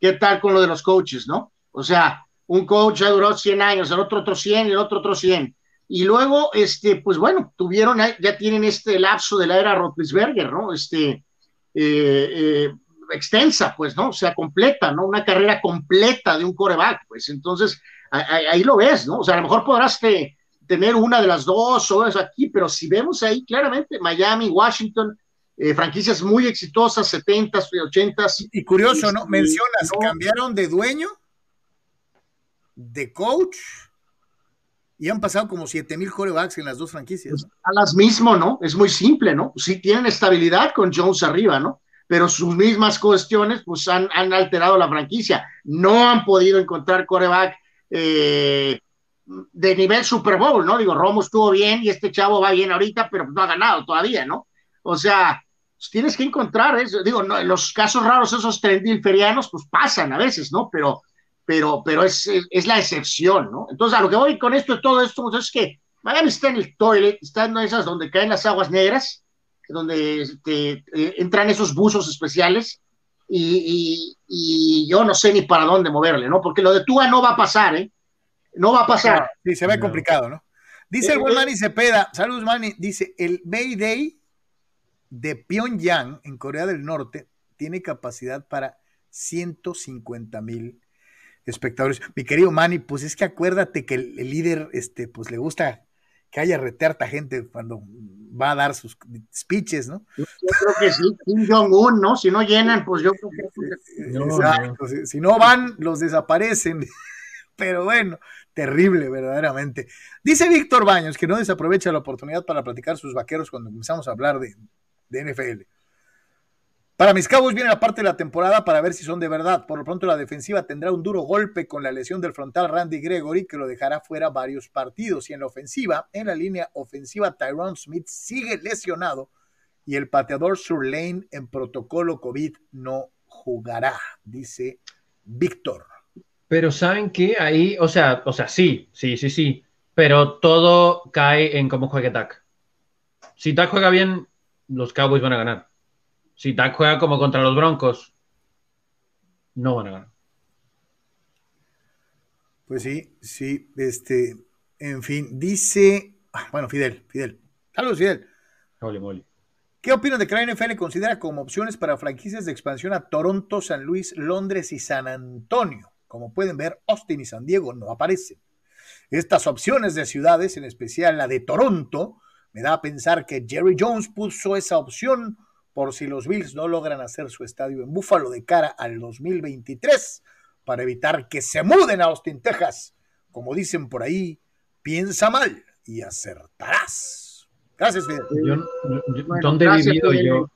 ¿Qué tal con lo de los coaches, ¿no? O sea, un coach ha durado 100 años, el otro otro 100 y el otro otro 100. Y luego, este, pues bueno, tuvieron, ya tienen este lapso de la era Roethlisberger, ¿no? Este, eh, eh, extensa, pues, ¿no? O sea, completa, ¿no? Una carrera completa de un coreback, pues. Entonces, ahí, lo ves, ¿no? O sea, a lo mejor podrás tener una de las dos o eso aquí, pero si vemos ahí claramente Miami, Washington, eh, franquicias muy exitosas, 70s, 80s. Y curioso, ¿no? Mencionas, cambiaron de dueño, de coach y han pasado como 7 mil corebacks en las dos franquicias. Pues, a las mismo, ¿no? Es muy simple, ¿no? Sí tienen estabilidad con Jones arriba, ¿no? Pero sus mismas cuestiones, pues han, alterado la franquicia. No han podido encontrar coreback eh, de nivel Super Bowl, ¿no? Digo, Romo estuvo bien y este chavo va bien ahorita, pero no ha ganado todavía, ¿no? O sea, pues tienes que encontrar eso. Digo, no, los casos raros, esos trendilferianos, pues pasan a veces, ¿no? Pero pero, pero es, es, la excepción, ¿no? Entonces, a lo que voy con esto, todo esto, es que Miami está en el toilet, está en esas donde caen las aguas negras, donde este, eh, entran esos buzos especiales, y, y, yo no sé ni para dónde moverle, ¿no? Porque lo de Tua no va a pasar, ¿eh? No va a pasar. Sí, se ve complicado, ¿no? Dice el buen Manny Cepeda, saludos Manny, dice, el Day de Pyongyang, en Corea del Norte, tiene capacidad para 150 mil espectadores. Mi querido Manny, pues es que acuérdate que el, líder, este, pues le gusta que haya reterta gente cuando va a dar sus speeches, ¿no? Yo, creo que sí, Kim Jong-un, ¿no? Si no llenan, pues yo creo que... Exacto, si no van, los desaparecen. Pero bueno, terrible, verdaderamente. Dice Víctor Baños que no desaprovecha la oportunidad para platicar sus vaqueros cuando comenzamos a hablar de, de NFL. Para mis cabos viene la parte de la temporada para ver si son de verdad. Por lo pronto la defensiva tendrá un duro golpe con la lesión del frontal Randy Gregory que lo dejará fuera varios partidos. Y en la ofensiva, en la línea ofensiva, Tyrone Smith sigue lesionado y el pateador Surlane en protocolo COVID no jugará, dice Víctor. Pero saben que ahí, o sea, o sea, sí, sí, sí, sí, pero todo cae en cómo juegue Dak. Si Dak juega bien, los Cowboys van a ganar. Si Dak juega como contra los Broncos, no van a ganar. Pues sí, sí, este, en fin, dice, ah, bueno, Fidel, Fidel. Saludos, Fidel. ¿Qué opinan de que la NFL considera como opciones para franquicias de expansión a Toronto, San Luis, Londres y San Antonio? Como pueden ver, Austin y San Diego no aparecen. Estas opciones de ciudades, en especial la de Toronto, me da a pensar que Jerry Jones puso esa opción por si los Bills no logran hacer su estadio en Búfalo de cara al 2023 para evitar que se muden a Austin, Texas. Como dicen por ahí, piensa mal y acertarás. Gracias, Fidel. ¿Dónde he vivido yo?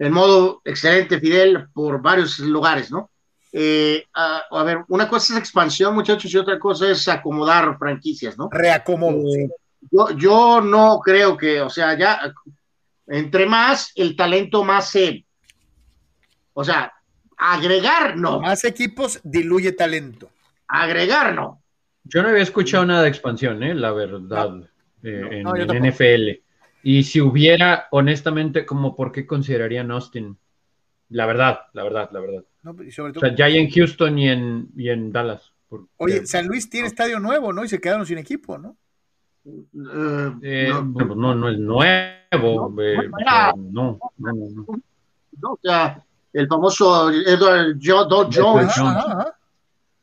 En modo excelente, Fidel, por varios lugares, ¿no? Eh, a, ver, una cosa es expansión, muchachos, y otra cosa es acomodar franquicias, ¿no? Reacomodo. Eh, yo, yo no creo que, o sea, ya entre más, el talento más se. o sea, agregar no. Más equipos diluye talento. Agregar no. Yo no había escuchado nada de expansión, ¿eh? la verdad, eh, en, NFL. Y si hubiera, honestamente, como por qué considerarían Austin? La verdad, la verdad, la verdad. o sea, ya hay en Houston y en, y en Dallas. Oye, San Luis tiene estadio nuevo, ¿no? Y se quedaron sin equipo, ¿no? Eh, no, no, no, es nuevo. No, eh, no, no, O sea, el famoso Edward Jones.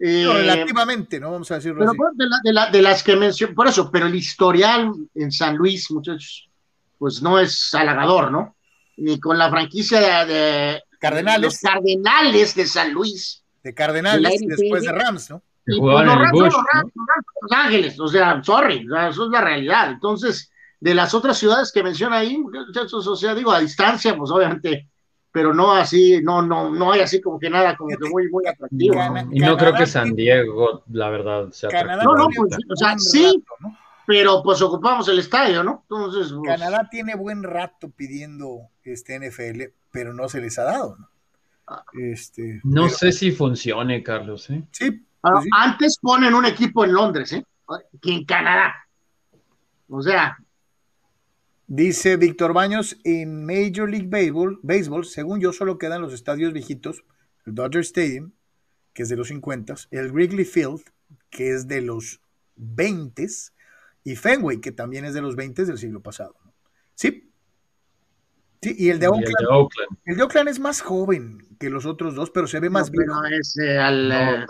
Eh, relativamente, ¿no? Vamos a decirlo pero así. De, la, de, la, de, las que mencioné, por eso, pero el historial en San Luis, muchachos, pues no es halagador, ¿no? Ni con la franquicia de, Cardenales. Los Cardenales de San Luis. De Cardenales después de Rams, ¿no? Y pues los, Rams, los, los, Ángeles, o sea, sorry, eso es la realidad. Entonces, de las otras ciudades que menciona ahí, muchachos, o sea, digo, a distancia, pues obviamente, pero no así, no, no, no hay así como que nada como que muy, muy atractivo. y no creo que San Diego, la verdad, sea atractivo. No, no, pues, o sea, sí, pero pues ocupamos el estadio, ¿no? Entonces, pues, Canadá tiene buen rato pidiendo este NFL, pero no se les ha dado, ¿no? Ah. Este, no sé si funcione, Carlos, ¿eh? Sí, antes ponen un equipo en Londres, ¿eh? Que en Canadá. O sea. Dice Víctor Baños, en Major League Baseball, Baseball, según yo, solo quedan los estadios viejitos, el Dodger Stadium, que es de los 50, el Wrigley Field, que es de los 20, y Fenway, que también es de los 20 del siglo pasado. Sí. Sí, y el de, Oakland, el de Oakland. El de Oakland es más joven que los otros dos, pero se ve más bien. es eh, al,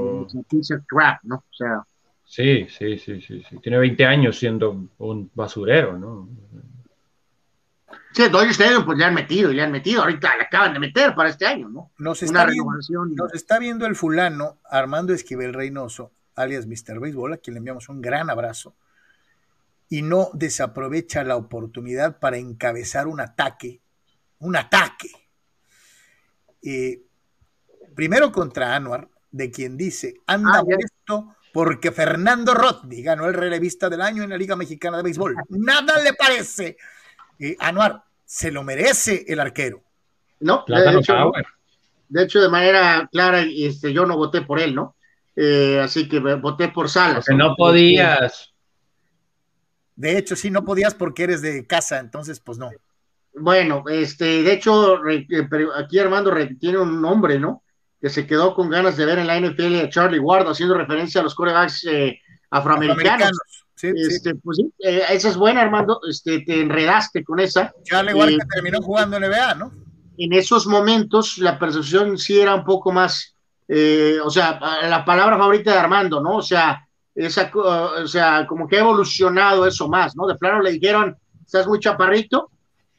eh, ¿no? O sea. Sí, sí, sí, sí, sí. Tiene 20 años siendo un basurero, ¿no? Sí, Dodger Stadium pues le han metido, le han metido, ahorita le acaban de meter para este año, ¿no? Nos está, viendo, nos está viendo el fulano Armando Esquivel Reynoso, alias Mr. Baseball, a quien le enviamos un gran abrazo, y no desaprovecha la oportunidad para encabezar un ataque, un ataque, eh, primero contra Anuar, de quien dice, anda ah, esto porque Fernando Rodney ganó el relevista del año en la Liga Mexicana de Béisbol. Nada le parece. Eh, Anuar, se lo merece el arquero. No, de hecho, de hecho, de manera clara, este, yo no voté por él, ¿no? Eh, así que voté por Salas. Porque no podías. De hecho, sí, no podías porque eres de casa, entonces, pues no. Bueno, este, de hecho, eh, aquí Armando tiene un nombre, ¿no? Que se quedó con ganas de ver en la NFL a Charlie Ward haciendo referencia a los corebacks eh, afroamericanos. este, Pues sí, eh, esa es buena, Armando. Este, te enredaste con esa. Charlie Walker eh, terminó jugando en NBA, ¿no? En esos momentos la percepción sí era un poco más, eh, o sea, la palabra favorita de Armando, ¿no? O sea, esa, o sea, como que ha evolucionado eso más, ¿no? De plano le dijeron, estás muy chaparrito,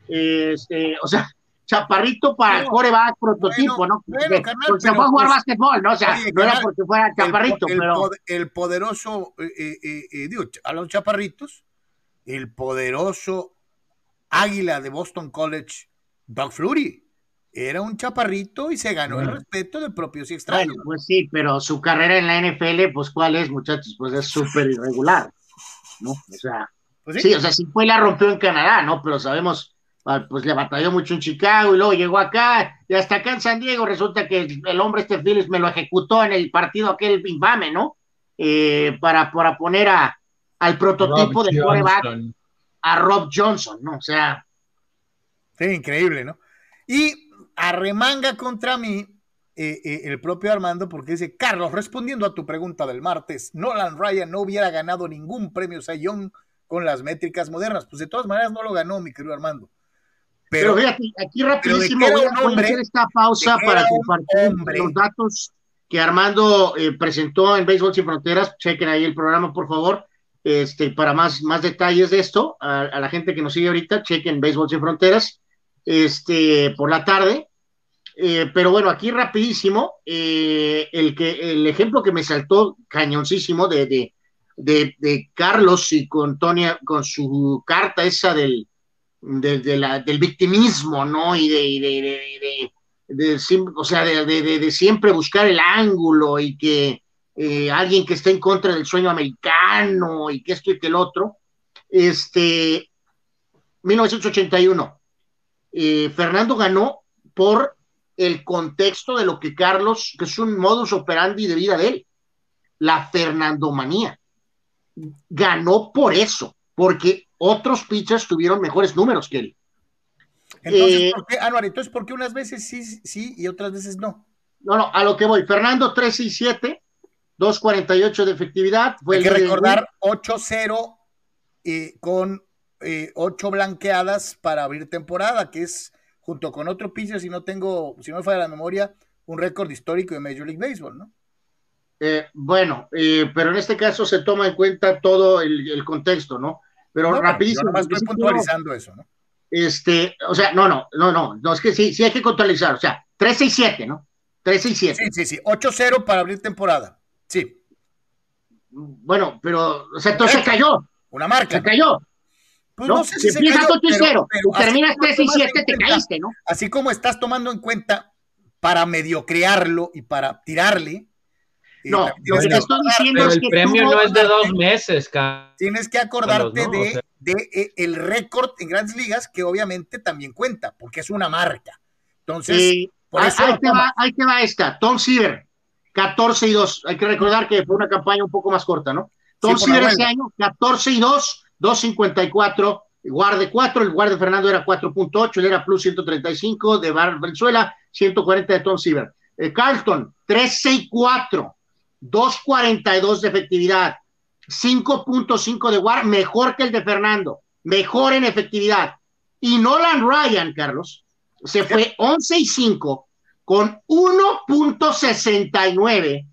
este, o sea, chaparrito para coreback prototipo, ¿no? Bueno, porque fue a jugar pues, básquetbol, ¿no? O sea, no era porque fuera chaparrito, el, pero. El poderoso, eh, eh, eh, digo, a los chaparritos, el poderoso águila de Boston College, Doug Flurry. Era un chaparrito y se ganó el respeto de propios y extraños. pues sí, pero su carrera en la NFL, pues, ¿cuál es, muchachos? Pues es súper irregular, ¿no? O sea, pues sí. o sea, sí fue la rompió en Canadá, ¿no? Pero sabemos pues le batalló mucho en Chicago y luego llegó acá y hasta acá en San Diego resulta que el hombre este Phillips me lo ejecutó en el partido aquel infame, ¿no? Eh, para, para poner a, al prototipo de coreback a Rob Johnson, ¿no? O sea. Sí, increíble, ¿no? Y arremanga contra mí eh, eh, el propio Armando porque dice, Carlos, respondiendo a tu pregunta del martes, Nolan Ryan no hubiera ganado ningún premio Sayón con las métricas modernas. Pues de todas maneras no lo ganó, mi querido Armando. Pero, fíjate, aquí rapidísimo voy a hacer esta pausa para compartir los datos que Armando eh, presentó en Béisbol Sin Fronteras. Chequen ahí el programa, por favor. Este, para más, más detalles de esto, a, la gente que nos sigue ahorita, chequen Béisbol Sin Fronteras, este, por la tarde. Eh, pero bueno, aquí rapidísimo, eh, el, que, el ejemplo que me saltó cañoncísimo de, de, de, de Carlos y con Tonia, con su carta esa del, de, la, del victimismo, ¿no? Y de, de, o sea, de, siempre buscar el ángulo y que eh, alguien que esté en contra del sueño americano y que esto y que el otro. Este, 1981, eh, Fernando ganó por el contexto de lo que Carlos, que es un modus operandi de vida de él, la Fernandomanía. Ganó por eso, porque otros pitchers tuvieron mejores números que él. Entonces, eh, ¿por qué, entonces, ¿por qué unas veces sí, sí y otras veces no? No, no, a lo que voy. Fernando 3 y 7, 2.48 de efectividad. Fue Hay que recordar 8-0 eh, con eh, 8 blanqueadas para abrir temporada, que es junto con otro pitcher, si no tengo, si no me falla la memoria, un récord histórico de Major League Baseball, ¿no? Eh, bueno, pero en este caso se toma en cuenta todo el contexto, ¿no? Pero rapidísimo. estoy puntualizando eso, ¿no? Este, o sea, no, no, no, no, no, es que sí, sí hay que puntualizar, o sea, 3 y 7, ¿no? 3 y 7. Sí, sí, sí, 8-0 para abrir temporada, sí. Bueno, pero, o sea, entonces se cayó. Una marca. Se cayó. Pues ¿no? sé si, si empiezas 8 y 0 y terminas 3 y 7, te caíste, ¿no? Así como estás tomando en cuenta para medio crearlo y para tirarle, no, lo que estoy diciendo es que. El premio no es de dos meses, cara. Tienes que acordarte de, de eh, el récord en grandes ligas, que obviamente también cuenta, porque es una marca. Entonces, por eso ahí, te va, ahí, te va, esta. Tom Seaver, 14 y 2. Hay que recordar que fue una campaña un poco más corta, ¿no? Tom sí, Seaver ese año, 14 y 2, 254. Guarde 4, el guarde Fernando era 4.8, él era plus 135, de Bar Venezuela, 140 de Tom Seaver. Eh, Carlton, 13 y 4, 2.42 de efectividad, 5.5 de WAR, mejor que el de Fernando, mejor en efectividad. Y Nolan Ryan, Carlos, se fue 11 y 5 con 1.69.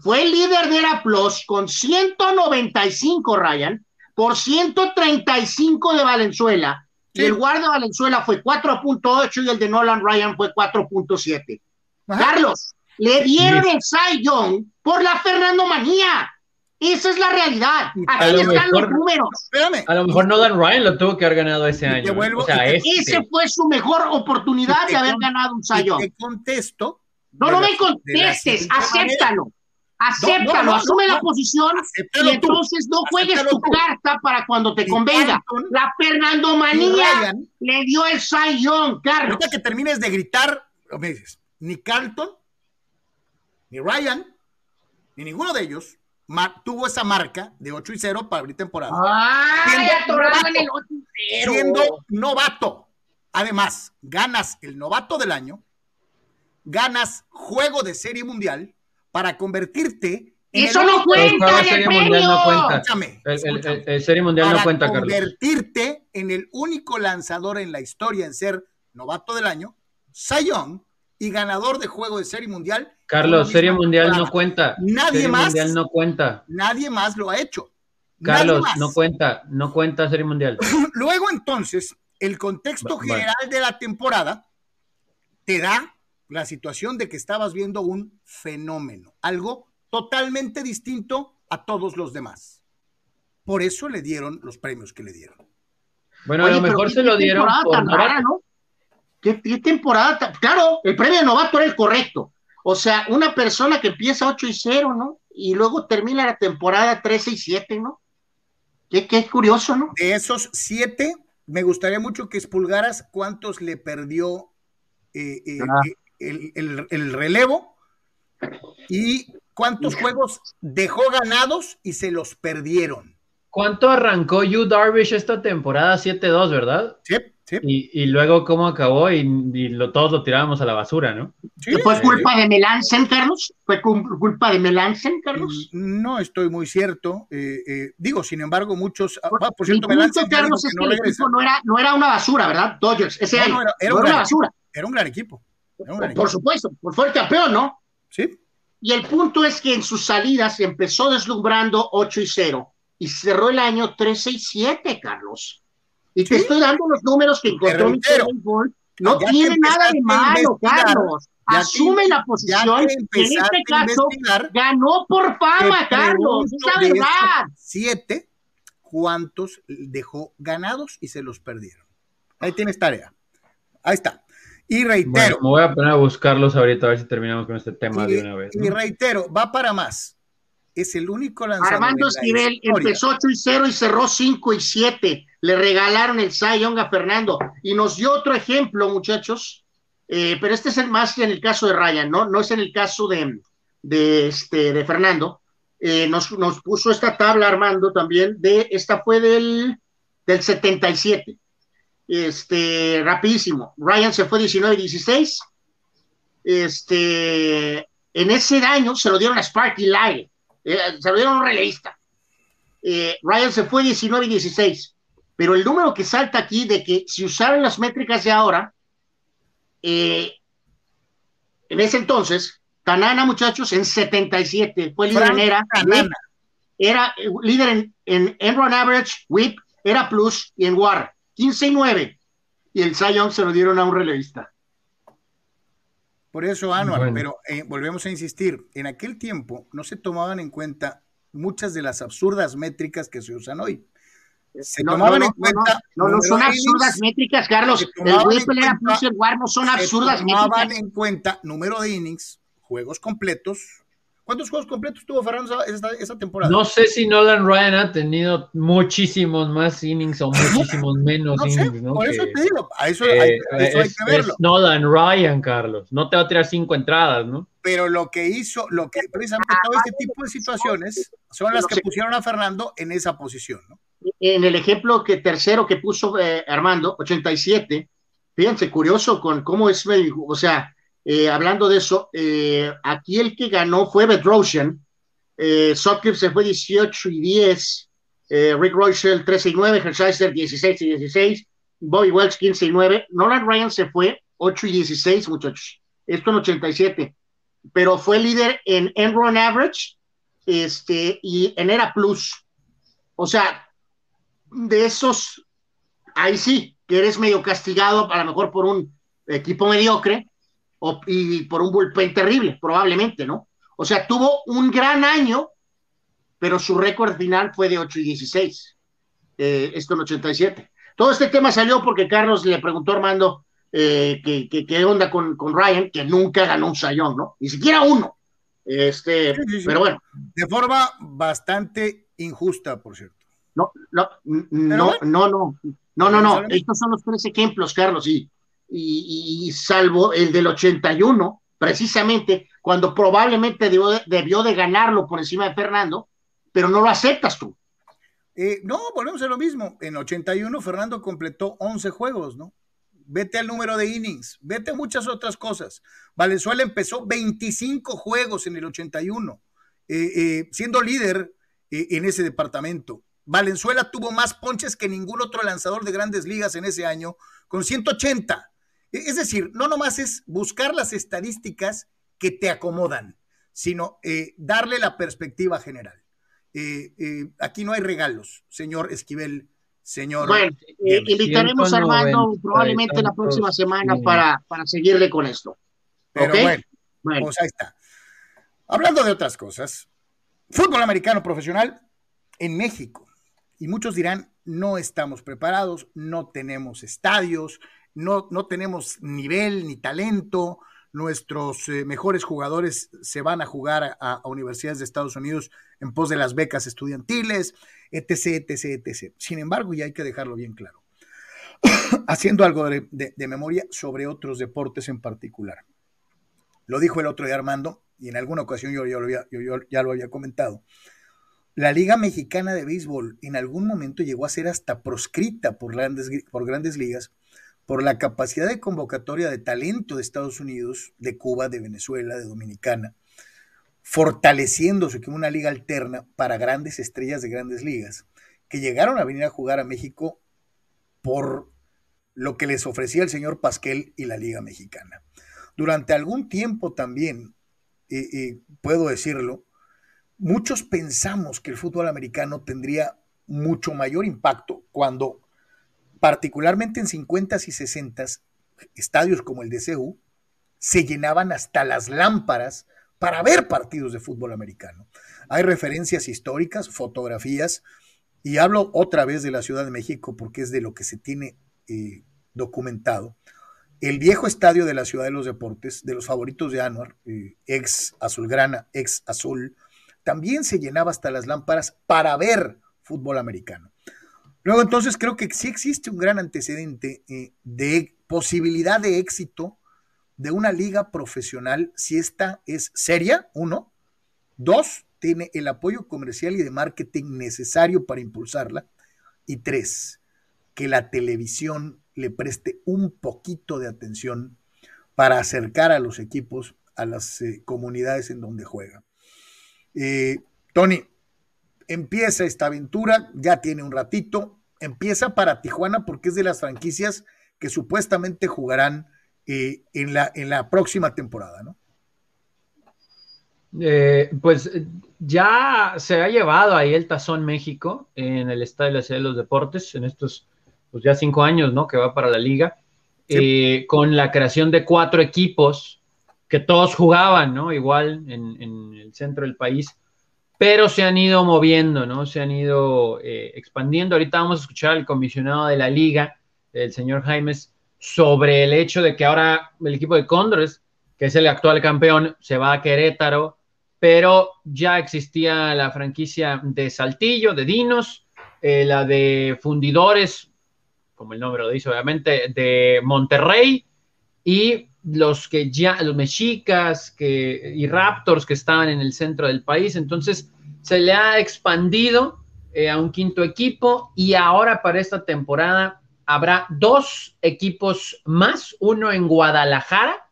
Fue el líder de la Plus con 195 Ryan por 135 de Valenzuela. Y el guardia de Valenzuela fue 4.8 y el de Nolan Ryan fue 4.7. Carlos, le dieron el Cy Young por la Fernando Manía. Esa es la realidad. Aquí están los números. A lo mejor no Dan Ryan lo tuvo que haber ganado ese año. o sea, ese este. fue su mejor oportunidad de haber ganado un Young. Te contesto. No, no me contestes, acéptalo. Acéptalo, asume la posición y entonces no juegues tu carta para cuando te convenga. la Fernando Manía le dio el Young, Carlos. Ahorita que termines de gritar, me dices, ni Carlton ni Ryan, ni ninguno de ellos tuvo esa marca de 8 y 0 para abrir temporada. siendo, novato, siendo novato. Además, ganas el novato del año, ganas juego de serie mundial para convertirte Eso no cuenta. El Serie Mundial no cuenta. El, Serie Mundial no cuenta, Carlos. Convertirte en el único lanzador en la historia en ser novato del año, Sayón y ganador de juego de Serie Mundial. Carlos, Serie Mundial no cuenta. Nadie serie más. Mundial no cuenta. Nadie más lo ha hecho. Carlos, no cuenta, no cuenta Serie Mundial. Luego entonces, el contexto general de la temporada te da la situación de que estabas viendo un fenómeno, algo totalmente distinto a todos los demás. Por eso le dieron los premios que le dieron. Bueno, a lo mejor se lo dieron por ¿no? ¿Qué, temporada? Claro, el premio de novato era el correcto. O sea, una persona que empieza 8 y 0, ¿no? Y luego termina la temporada 13 y 7, ¿no? Qué, qué curioso, ¿no? De esos 7, me gustaría mucho que expulgaras cuántos le perdió eh, eh, ah. eh, el, relevo y cuántos juegos dejó ganados y se los perdieron. ¿Cuánto arrancó Yu Darvish esta temporada? 7-2, ¿verdad? Sí, sí. Y, luego cómo acabó y, todos lo tirábamos a la basura, ¿no? ¿Fue culpa de Melanson, Carlos? ¿Fue culpa de Melanson, Carlos? Mm, no estoy muy cierto. digo, sin embargo, muchos... Por, ah, cierto, Melanson... Carlos, es que, el equipo no era, no era una basura, ¿verdad? Dodgers, ese año. era, era una basura. Era un gran equipo. por, supuesto, fue el campeón, ¿no? Sí. Y el punto es que en sus salidas empezó deslumbrando 8 y 0 y cerró el año 13 y 7, Carlos. Y te estoy dando los números que encontró mi No tiene nada de malo, Carlos. Asume la posición que en este caso ganó por fama, Carlos. Es la verdad. Siete, ¿cuántos dejó ganados y se los perdieron? Ahí tienes tarea. Ahí está. Y reitero. me voy a poner a buscarlos ahorita a ver si terminamos con este tema de una vez. Y reitero, va para más. Es el único lanzador. Armando Esquivel empezó 8 y 0 y cerró 5 y 7. Le regalaron el Cy Young a Fernando. Y nos dio otro ejemplo, muchachos. Eh, pero este es el más en el caso de Ryan, ¿no? No es en el caso de, de, este, de Fernando. Eh, nos, nos, puso esta tabla, Armando, también, de, esta fue del, del 77. Este, rapidísimo. Ryan se fue 19-16. Este, en ese año se lo dieron a Sparky Light, eh, se lo dieron a un releísta. Eh, Ryan se fue 19-16. Pero el número que salta aquí de que si usaran las métricas de ahora, eh, en ese entonces, Tanana, muchachos, en 77, fue líder en era, era líder en, en, run average, whip, era plus y en war. 15 y 9. Y el Cy se lo dieron a un relevista. Por eso, Anual, pero eh, volvemos a insistir, en aquel tiempo no se tomaban en cuenta muchas de las absurdas métricas que se usan hoy. Se tomaban en cuenta. No, no, son absurdas métricas, Carlos. El Whipple era plus el War no son absurdas métricas. Se tomaban en cuenta número de innings, juegos completos, ¿Cuántos juegos completos tuvo Fernando esa, temporada? No sé si Nolan Ryan ha tenido muchísimos más innings o muchísimos menos innings. ¿no? Por eso te digo, a eso, hay, eh, que verlo. Nolan Ryan, Carlos. No te va a tirar cinco entradas, ¿no? Pero lo que hizo, lo que precisamente todo este tipo de situaciones son las que pusieron a Fernando en esa posición, ¿no? En el ejemplo que tercero que puso eh, Armando, 87, fíjense, curioso con cómo es, o sea, eh, hablando de eso, eh, aquí el que ganó fue Bedrosian. Eh, se fue 18 y 10. Eh, Rick Royce 13 y 9. Hershiser 16 y 16. Bobby Welch 15 y 9. Nolan Ryan se fue 8 y 16, muchachos. Esto en 87. Pero fue líder en Enron Average este, y en Era Plus. O sea, de esos, ahí sí, que eres medio castigado, a lo mejor por un equipo mediocre, y por un bullpen terrible, probablemente, ¿no? O sea, tuvo un gran año, pero su récord final fue de 8 y 16, eh, esto en 87. Todo este tema salió porque Carlos le preguntó a Armando eh, qué onda con, con, Ryan, que nunca ganó un sayón, ¿no? Ni siquiera uno. Este, pero bueno. De forma bastante injusta, por cierto. No, no, no, no, no, no, no, no. Estos son los tres ejemplos, Carlos, y y, salvo el del 81, precisamente cuando probablemente debió de, ganarlo por encima de Fernando, pero no lo aceptas tú. Eh, no, volvemos a lo mismo. En 81 Fernando completó 11 juegos, ¿no? Vete al número de innings, vete a muchas otras cosas. Valenzuela empezó 25 juegos en el 81 siendo líder en ese departamento. Valenzuela tuvo más ponches que ningún otro lanzador de grandes ligas en ese año, con 180. E, es decir, no nomás es buscar las estadísticas que te acomodan, sino eh, darle la perspectiva general. Eh, eh, aquí no hay regalos, señor Esquivel, señor. Bueno, invitaremos a Armando probablemente la próxima semana para, para seguirle con esto. Pero bueno, pues ahí está. Hablando de otras cosas, fútbol americano profesional en México. Y muchos dirán, no estamos preparados, no tenemos estadios, no, no tenemos nivel ni talento, nuestros eh, mejores jugadores se van a jugar a, universidades de Estados Unidos en pos de las becas estudiantiles, etc., etc., etc. Sin embargo, y hay que dejarlo bien claro, haciendo algo de, memoria sobre otros deportes en particular. Lo dijo el otro día Armando, y en alguna ocasión yo, yo, yo ya lo había comentado. La Liga Mexicana de Béisbol en algún momento llegó a ser hasta proscrita por grandes, por grandes ligas por la capacidad de convocatoria de talento de Estados Unidos, de Cuba, de Venezuela, de Dominicana, fortaleciéndose como una liga alterna para grandes estrellas de grandes ligas, que llegaron a venir a jugar a México por lo que les ofrecía el señor Pasquel y la Liga Mexicana. Durante algún tiempo también, y puedo decirlo, muchos pensamos que el fútbol americano tendría mucho mayor impacto cuando, particularmente en 50s y 60s, estadios como el de CEU se llenaban hasta las lámparas para ver partidos de fútbol americano. Hay referencias históricas, fotografías, y hablo otra vez de la Ciudad de México porque es de lo que se tiene eh, documentado. El viejo estadio de la Ciudad de los Deportes, de los favoritos de Anuar, eh, ex azulgrana, ex azul, también se llenaba hasta las lámparas para ver fútbol americano. Luego entonces creo que sí existe un gran antecedente eh, de posibilidad de éxito de una liga profesional si esta es seria, uno. Dos, tiene el apoyo comercial y de marketing necesario para impulsarla. Y tres, que la televisión le preste un poquito de atención para acercar a los equipos a las eh, comunidades en donde juegan. Eh, Tony, empieza esta aventura, ya tiene un ratito, empieza para Tijuana porque es de las franquicias que supuestamente jugarán eh, en, la, en la próxima temporada, ¿no? Eh, pues ya se ha llevado ahí el Tazón México en el Estadio de la Ciudad de los Deportes en estos pues ya cinco años, ¿no? Que va para la liga, con la creación de cuatro equipos que todos jugaban, ¿no? Igual en, el centro del país, pero se han ido moviendo, ¿no? Se han ido eh, expandiendo. Ahorita vamos a escuchar al comisionado de la liga, el señor Jaimes, sobre el hecho de que ahora el equipo de Condres, que es el actual campeón, se va a Querétaro, pero ya existía la franquicia de Saltillo, de Dinos, eh, la de Fundidores, como el nombre lo dice obviamente, de Monterrey, y los que ya, los mexicas que, y raptors que estaban en el centro del país. Entonces se le ha expandido eh, a un quinto equipo y ahora para esta temporada habrá dos equipos más, uno en Guadalajara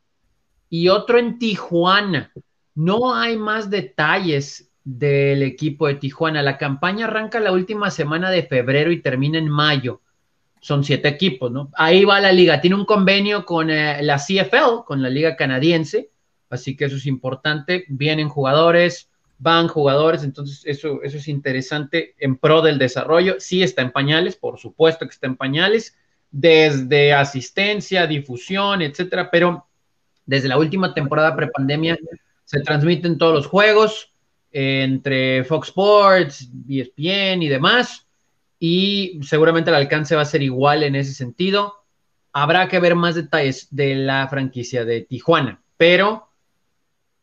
y otro en Tijuana. No hay más detalles del equipo de Tijuana. La campaña arranca la última semana de febrero y termina en mayo son siete equipos, ¿no? Ahí va la liga. Tiene un convenio con eh, la CFL, con la liga canadiense, así que eso es importante. Vienen jugadores, van jugadores, entonces eso, eso es interesante en pro del desarrollo. Sí está en pañales, por supuesto que está en pañales, desde asistencia, difusión, etcétera, pero desde la última temporada prepandemia se transmiten todos los juegos entre Fox Sports, ESPN y demás y seguramente el alcance va a ser igual en ese sentido. Habrá que ver más detalles de la franquicia de Tijuana, pero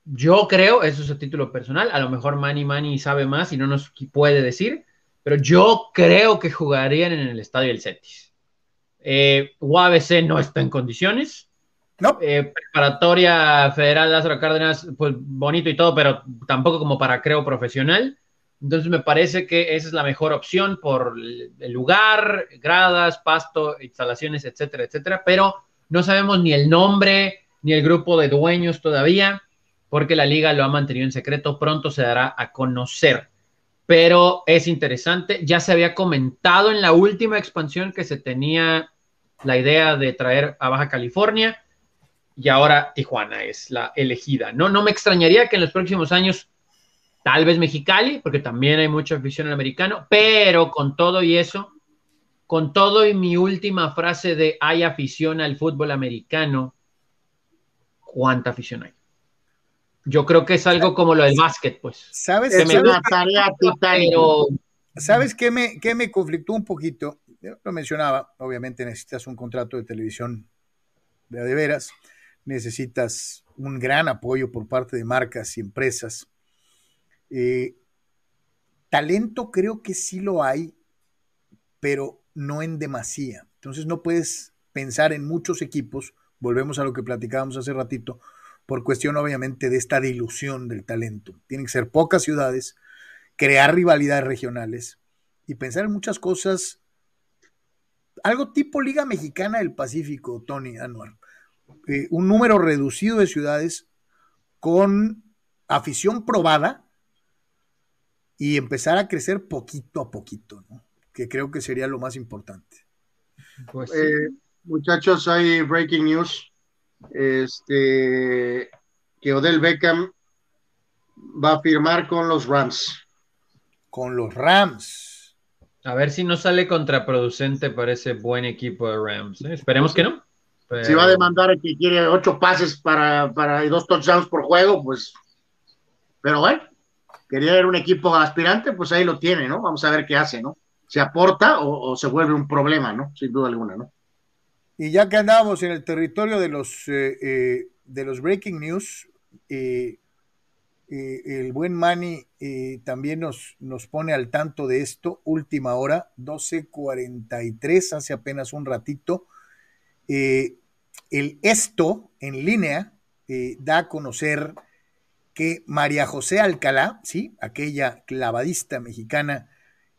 yo creo, eso es a título personal, a lo mejor Manny Manny sabe más y no nos puede decir, pero yo creo que jugarían en el estadio del Cetis. Eh, UABC no está en condiciones. No. Eh, preparatoria Federal Lázaro Cárdenas, pues bonito y todo, pero tampoco como para creo profesional. Entonces me parece que esa es la mejor opción por el lugar, gradas, pasto, instalaciones, etcétera, etcétera, pero no sabemos ni el nombre ni el grupo de dueños todavía. porque la liga lo ha mantenido en secreto, pronto se dará a conocer. Pero es interesante, ya se había comentado en la última expansión que se tenía la idea de traer a Baja California y ahora Tijuana es la elegida. No, no me extrañaría que en los próximos años, tal vez Mexicali, porque también hay mucha afición al americano, pero con todo y eso, con todo y mi última frase de hay afición al fútbol americano, ¿cuánta afición hay? Yo creo que es algo como lo del básquet, pues. ¿Sabes? Es ¿sabes, una tarea titánica. Pero ¿sabes qué, me, qué me conflictó un poquito? Yo lo mencionaba, obviamente necesitas un contrato de televisión de veras, necesitas un gran apoyo por parte de marcas y empresas. Eh, talento creo que sí lo hay, pero no en demasía. Entonces no puedes pensar en muchos equipos, volvemos a lo que platicábamos hace ratito, por cuestión obviamente de esta dilución del talento. Tienen que ser pocas ciudades, crear rivalidades regionales y pensar en muchas cosas, algo tipo Liga Mexicana del Pacífico, Tony Anuar. Eh, un número reducido de ciudades con afición probada y empezar a crecer poquito a poquito, ¿no? que creo que sería lo más importante. pues. Eh, muchachos, hay breaking news. Este que Odell Beckham va a firmar con los Rams. Con los Rams. a ver si no sale contraproducente para ese buen equipo de Rams. ¿eh? Esperemos que no. pero- Si va a demandar que quiere ocho pases para, para y dos touchdowns por juego, pues. Pero bueno, quería ver un equipo aspirante, pues ahí lo tiene, ¿no? Vamos a ver qué hace, ¿no? Se aporta o, se vuelve un problema, ¿no? Sin duda alguna, ¿no? Y ya que andábamos en el territorio de los, eh, eh, de los breaking news, eh, el buen Manny también nos, nos pone al tanto de esto, última hora, 12.43, hace apenas un ratito. El esto en línea da a conocer que María José Alcalá, ¿sí? aquella clavadista mexicana,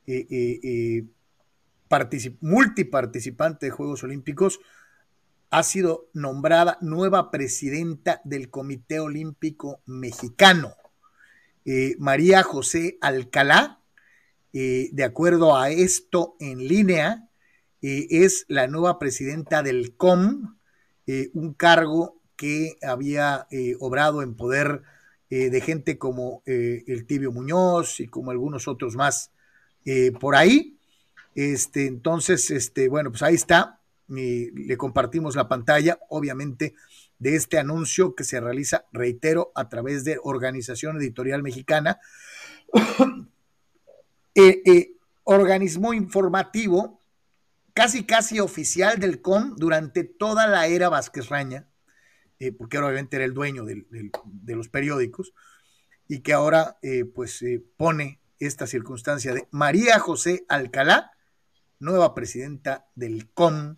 eh, eh, eh, particip- multiparticipante de Juegos Olímpicos, ha sido nombrada nueva presidenta del Comité Olímpico Mexicano. María José Alcalá, de acuerdo a esto en línea, es la nueva presidenta del COM, un cargo que había obrado en poder eh, de gente como eh, el Tibio Muñoz y como algunos otros más eh, por ahí. Este, entonces, este, bueno, pues ahí está. Le compartimos la pantalla, obviamente, de este anuncio que se realiza, reitero, a través de Organización Editorial Mexicana, organismo informativo casi casi oficial del COM durante toda la era Vázquez Raña, eh, porque obviamente era el dueño del- del- de los periódicos, y que ahora eh, pues eh, pone esta circunstancia de María José Alcalá, nueva presidenta del COM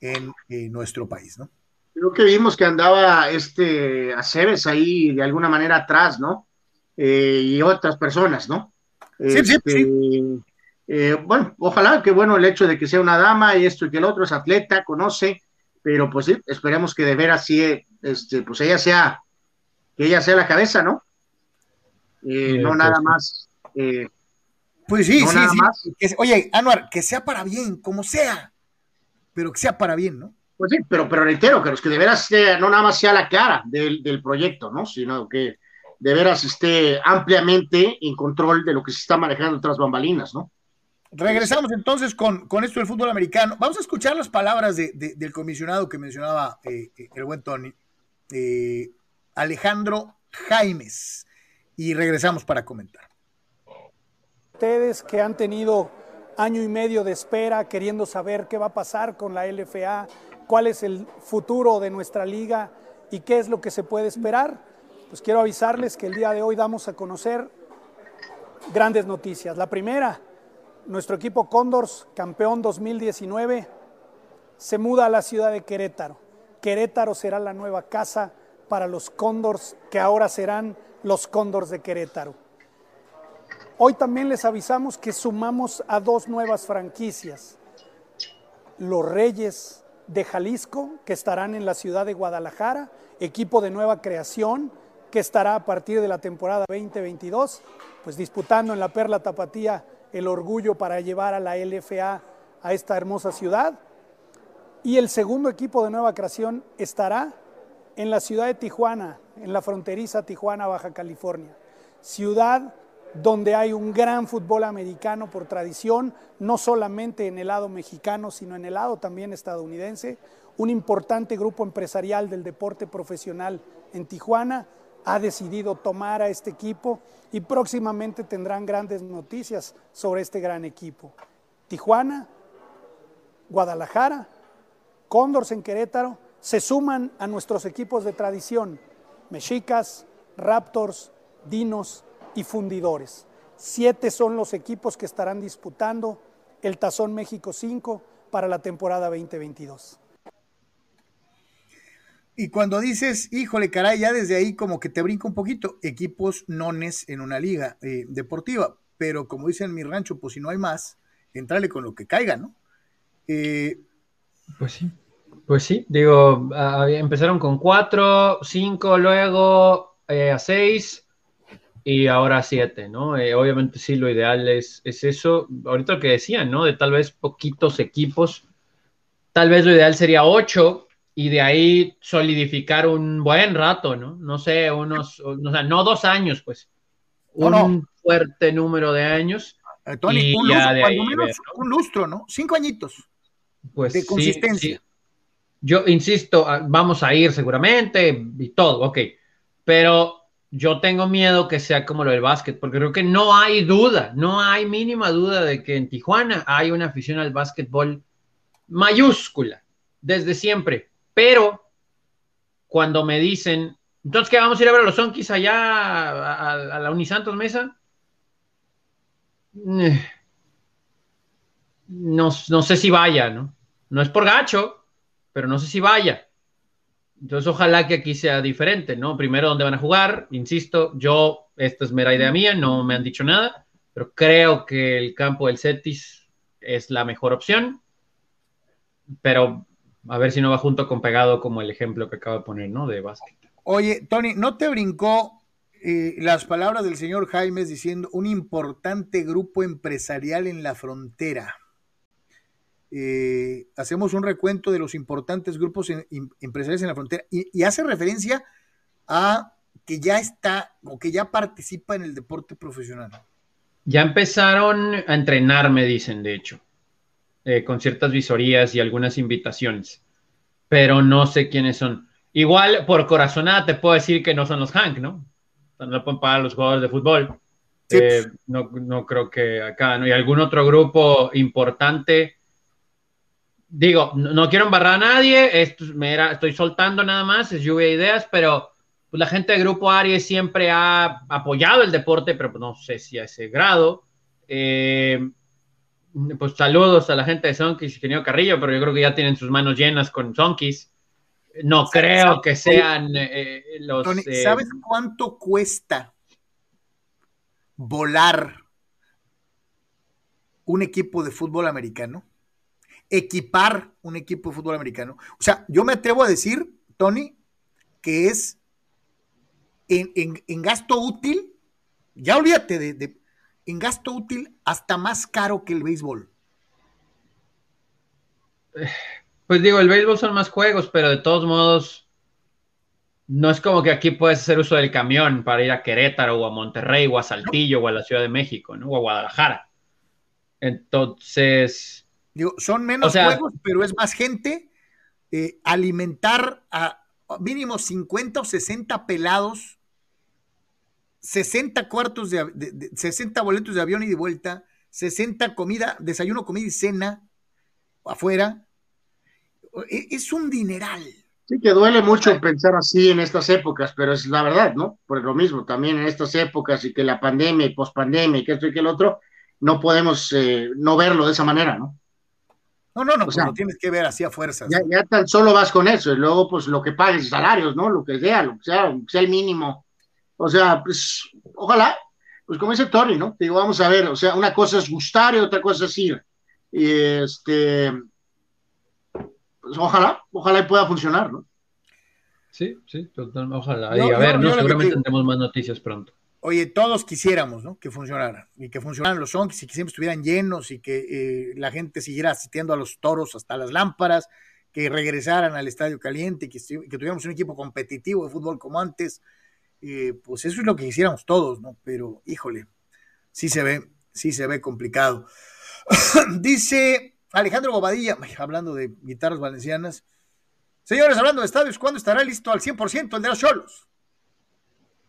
en eh, nuestro país, ¿no? Creo que vimos que andaba este Aceves ahí de alguna manera atrás, ¿no? Y otras personas, ¿no? Sí, sí, Este, eh, bueno, ojalá que bueno el hecho de que sea una dama y esto y que el otro es atleta, conoce, pero pues sí, esperemos que de veras sí, este, pues ella sea, que ella sea la cabeza, ¿no? Eh, no nada más. eh, Pues sí, No, sí, sí. más. Oye, Anuar, que sea para bien, como sea, pero que sea para bien, ¿no? Pues sí, pero, pero reitero que los que de veras sea- no nada más sea la cara del, del proyecto, ¿no? Sino que de veras esté ampliamente en control de lo que se está manejando tras bambalinas, ¿no? Regresamos entonces con, con esto del fútbol americano. Vamos a escuchar las palabras de- de- del comisionado que mencionaba eh, eh, el buen Tony, eh, Alejandro Jaimes, y regresamos para comentar. Ustedes que han tenido año y medio de espera queriendo saber qué va a pasar con la LFA, cuál es el futuro de nuestra liga y qué es lo que se puede esperar, pues quiero avisarles que el día de hoy damos a conocer grandes noticias. La primera, nuestro equipo Condors, campeón 2019, se muda a la ciudad de Querétaro. Querétaro será la nueva casa para los Condors, que ahora serán los Condors de Querétaro. Hoy también les avisamos que sumamos a dos nuevas franquicias. Los Reyes de Jalisco, que estarán en la ciudad de Guadalajara, equipo de nueva creación, que estará a partir de la temporada 2022, pues disputando en la Perla Tapatía el orgullo para llevar a la LFA a esta hermosa ciudad. Y el segundo equipo de nueva creación estará en la ciudad de Tijuana, en la fronteriza Tijuana, Baja California. Ciudad donde hay un gran fútbol americano por tradición, no solamente en el lado mexicano, sino en el lado también estadounidense. Un importante grupo empresarial del deporte profesional en Tijuana ha decidido tomar a este equipo y próximamente tendrán grandes noticias sobre este gran equipo. Tijuana, Guadalajara, Cóndors en Querétaro, se suman a nuestros equipos de tradición, Mexicas, Raptors, Dinos y Fundidores. Siete son los equipos que estarán disputando el Tazón México 5 para la temporada 2022. Y cuando dices, híjole, caray, ya desde ahí como que te brinca un poquito, equipos nones en una liga eh, deportiva, pero como dicen en mi rancho, pues si no hay más, entrale con lo que caiga, ¿no? Eh, pues sí, pues sí, digo, empezaron con cuatro, cinco, luego eh, a seis y ahora a siete, ¿no? obviamente sí, lo ideal es, es eso, ahorita lo que decían, ¿no? De tal vez poquitos equipos, tal vez lo ideal sería ocho, y de ahí solidificar un buen rato, ¿no? No sé, unos, o sea, no dos años, pues, un fuerte número de años. Eh, Tony, un, lustro, menos un lustro, ¿no? Cinco añitos pues, de consistencia. Yo insisto, ah, vamos a ir seguramente y todo, ok, pero yo tengo miedo que sea como lo del básquet, porque creo que no hay duda, no hay mínima duda de que en Tijuana hay una afición al básquetbol mayúscula, desde siempre pero cuando me dicen, entonces, ¿qué vamos a ir a ver a los Sonkis allá a, la Unisantos Mesa? Eh, no, no, sé si vaya, ¿no? No es por gacho, pero no sé si vaya. Entonces, ojalá que aquí sea diferente, ¿no? Primero, ¿dónde van a jugar? Insisto, yo, esta es mera idea mía, no me han dicho nada, pero creo que el campo del Cetis es la mejor opción. Pero a ver si no va junto con pegado como el ejemplo que acabo de poner, ¿no? De básquet. Oye, Tony, ¿no te brincó eh, las palabras del señor Jaimes diciendo un importante grupo empresarial en la frontera? Eh, hacemos un recuento de los importantes grupos empresariales en la frontera y, hace referencia a que ya está o que ya participa en el deporte profesional. Ya empezaron a entrenar, me dicen, de hecho. Eh, con ciertas visorías y algunas invitaciones, pero no sé quiénes son. Igual, por corazonada, te puedo decir que no son los Hank, ¿no? no pueden pagar los jugadores de fútbol. Eh, no, no, creo que acá, ¿no? Y algún otro grupo importante. Digo, no, quiero embarrar a nadie, esto, me era, estoy soltando nada más, es lluvia de ideas, pero pues, la gente del grupo Aries siempre ha apoyado el deporte, pero pues, no sé si a ese grado. Eh, pues saludos a la gente de Sonkis, ingeniero Carrillo, pero yo creo que ya tienen sus manos llenas con Sonkis. No creo que sean eh, los. Eh, ¿Sabes cuánto cuesta volar un equipo de fútbol americano? Equipar un equipo de fútbol americano. O sea, yo me atrevo a decir, Tony, que es en, gasto útil, ya olvídate de en gasto útil hasta más caro que el béisbol. Pues digo, el béisbol son más juegos, pero de todos modos, no es como que aquí puedes hacer uso del camión para ir a Querétaro o a Monterrey o a Saltillo o a la Ciudad de México, ¿no? O a Guadalajara. Entonces. Digo, son menos juegos, pero es más gente. Eh, alimentar a mínimo 50 o 60 pelados 60 cuartos de, 60 boletos de avión y de vuelta, 60 comida, desayuno, comida y cena afuera. E, es un dineral. Sí, que duele mucho pensar así en estas épocas, pero es la verdad, ¿no? Por lo mismo, también en estas épocas y que la pandemia y pospandemia y que esto y que el otro, no podemos eh, no verlo de esa manera, ¿no? No, no, no, pues lo tienes que ver así a fuerzas. Ya, ya, tan solo vas con eso, y luego, pues lo que pagues, salarios, ¿no? Lo que sea, lo que sea, sea el mínimo o sea, pues ojalá, pues como dice Tony, ¿no? digo, vamos a ver, o sea, una cosa es gustar y otra cosa es ir. Y este, pues ojalá, ojalá pueda funcionar, ¿no? Sí, sí, total, ojalá. y a ver, no, seguramente tendremos más noticias pronto. Oye, todos quisiéramos, ¿no? Que funcionara y que funcionaran los zombies y que siempre estuvieran llenos y que eh, la gente siguiera asistiendo a los toros hasta las lámparas, que regresaran al estadio caliente, que, que tuviéramos un equipo competitivo de fútbol como antes. Eh, pues eso es lo que quisiéramos todos, ¿no? Pero, híjole, sí se ve, sí se ve complicado. Dice Alejandro Bobadilla, hablando de guitarras valencianas. Señores, hablando de estadios, ¿cuándo estará listo al 100% el de los Cholos?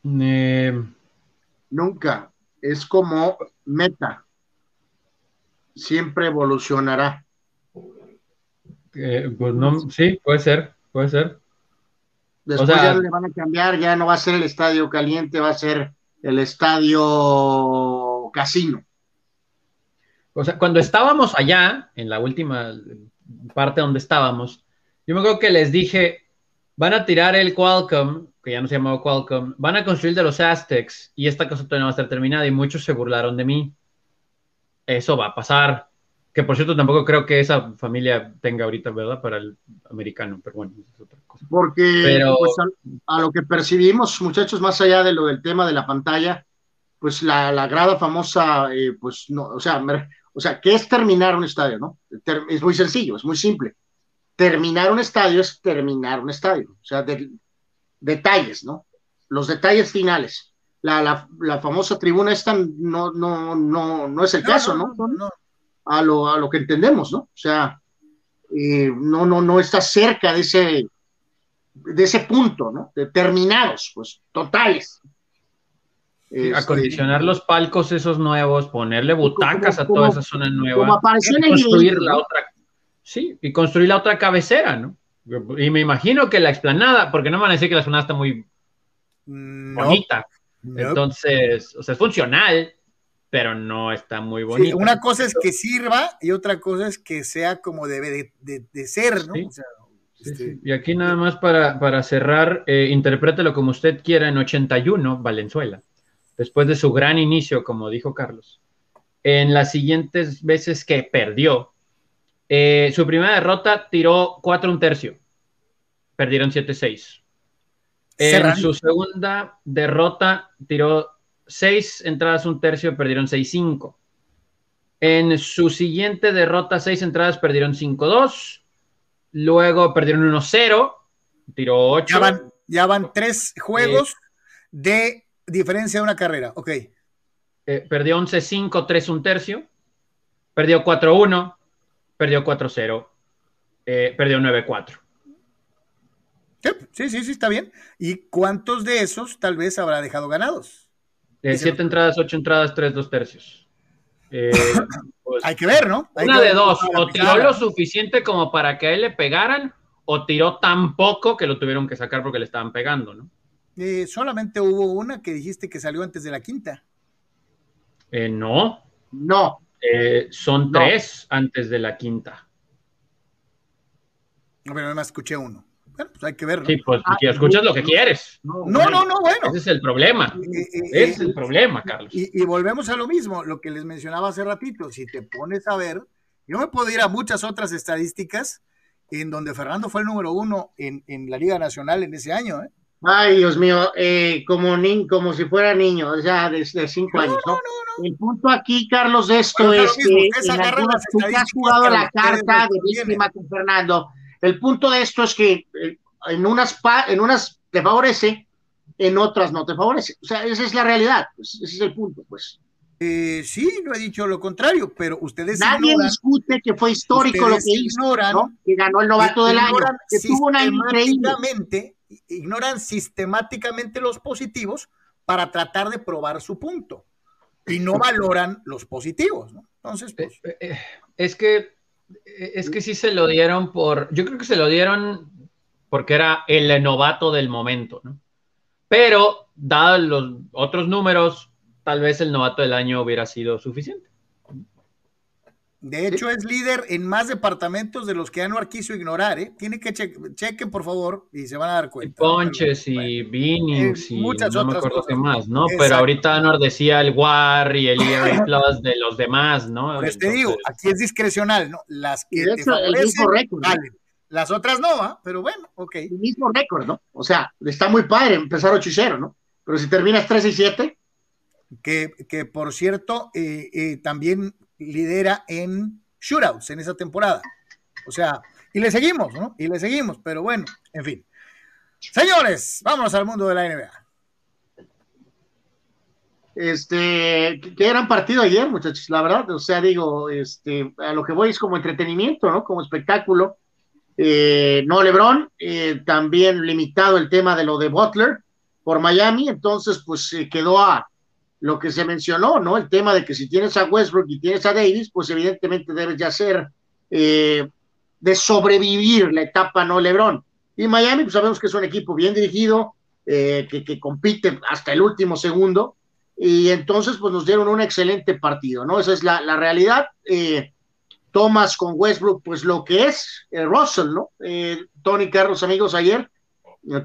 Eh, Nunca. Es como meta. Siempre evolucionará. Eh, pues no, sí, puede ser, puede ser. Después ya le van a cambiar, ya no va a ser el estadio caliente, va a ser el estadio casino. O sea, cuando estábamos allá, en la última parte donde estábamos, yo me acuerdo que les dije, van a tirar el Qualcomm, que ya no se llamaba Qualcomm, van a construir de los Aztecs y esta cosa todavía no va a estar terminada y muchos se burlaron de mí. Eso va a pasar. Que por cierto tampoco creo que esa familia tenga ahorita, ¿verdad? Para el americano, pero bueno, es otra cosa. Porque pues, a, lo que percibimos, muchachos, más allá de lo del tema de la pantalla, pues la, la grada famosa, eh, pues no, o sea, o sea, ¿qué es terminar un estadio, no? es muy sencillo, es muy simple. Terminar un estadio es terminar un estadio, o sea, detalles, ¿no? Los detalles finales. La, la, la, famosa tribuna esta no, no, no, no es el caso, ¿no? A, lo, a lo que entendemos, ¿no? O sea, eh, no, no, no está cerca de ese, de ese punto, ¿no? Determinados, pues, totales. Este, acondicionar los palcos esos nuevos, ponerle butacas a toda esa zona nueva. Como apareció en el construir la otra, Sí, y construir la otra cabecera, ¿no? Y me imagino que la explanada, porque no me van a decir que la explanada está muy bonita. Entonces, o sea, es funcional, pero no está muy bonita. una cosa es que sirva y otra cosa es que sea como debe de, ser, ¿no? Este, y aquí nada más para, cerrar, eh, interprételo como usted quiera en 81, Valenzuela después de su gran inicio, como dijo Carlos, en las siguientes veces que perdió, eh, su primera derrota tiró 4 un tercio, perdieron 7-6. En su segunda derrota tiró 6 entradas un tercio, perdieron 6-5. En su siguiente derrota, 6 entradas, perdieron 5-2. Luego perdieron 1-0, tiró 8. Ya van, 3 juegos eh, de diferencia de una carrera, ok. Eh, perdió 11-5, 3 un tercio. Perdió 4-1. Perdió 4-0. Eh, perdió 9-4. Sí, sí, sí, está bien. ¿Y cuántos de esos tal vez habrá dejado ganados? 7 eh, entradas, 8 entradas, 3 dos tercios. Pues, Hay que ver, ¿no? una de dos, o tiró lo suficiente como para que a él le pegaran, o tiró tan poco que lo tuvieron que sacar porque le estaban pegando, ¿no? Eh, solamente hubo una que dijiste que salió antes de la quinta. Eh, no. No. Eh, son tres antes de la quinta. Pero nada más escuché uno. Bueno, pues hay que verlo. Sí, pues ah, escuchas lo que quieres. No, no, no, bueno. Ese es el problema. Ese es el problema, Carlos. Y, volvemos a lo mismo, lo que les mencionaba hace ratito. Si te pones a ver, yo me puedo ir a muchas otras estadísticas en donde Fernando fue el número uno en, en la Liga Nacional en ese año, ¿eh? Ay, Dios mío, eh, como, ni, como si fuera niño, o sea, de, cinco años, ¿no? El punto aquí, Carlos, de esto es que en algunas, tú has jugado la carta de víctima con Fernando. El punto de esto es que eh, en unas, en unas te favorece, en otras no te favorece. O sea, esa es la realidad, pues, ese es el punto, pues. Eh, sí, no he dicho lo contrario, pero ustedes Nadie discute que fue histórico lo que hizo, ¿no? que ganó el novato del año, que tuvo una increíble ignoran sistemáticamente los positivos para tratar de probar su punto y no valoran los positivos, ¿no? Entonces, pues... Eh, eh, es que es que sí se lo dieron por, yo creo que se lo dieron porque era el novato del momento, ¿no? Pero, dados los otros números, tal vez el novato del año hubiera sido suficiente. De hecho, es líder en más departamentos de los que Anuar quiso ignorar, ¿eh? Tiene que chequen, por favor, y se van a dar cuenta. Ponches y Binnings y muchas no me acuerdo qué más, ¿no? Pero ahorita Anuar decía el WAR y el ERA Plus de los demás, ¿no? Pues te digo, aquí es discrecional, ¿no? Las que te favorecen, valen. Las otras no, ¿ah? pero bueno, ok. El mismo récord, ¿no? O sea, está muy padre empezar 8 y 0, ¿no? Pero si terminas 3 y 7. Que, que por cierto, eh, eh, también lidera en shootouts en esa temporada. O sea, y le seguimos, ¿no? Y le seguimos, pero bueno, en fin. Señores, vámonos al mundo de la NBA. Este, qué gran partido ayer, muchachos, la verdad, o sea, digo, este, a lo que voy es como entretenimiento, ¿no? Como espectáculo. Eh, no Lebron, eh, también limitado el tema de lo de Butler por Miami, entonces pues quedó a lo que se mencionó, ¿no? El tema de que si tienes a Westbrook y tienes a Davis, pues evidentemente debes ya ser eh, de sobrevivir la etapa no Lebron. Y Miami, pues sabemos que es un equipo bien dirigido, que, que compite hasta el último segundo, y entonces pues nos dieron un excelente partido, ¿no? Esa es la, la realidad. Eh, Thomas con Westbrook, pues lo que es eh, Russell, ¿no? Eh, Tony Carlos, amigos, ayer,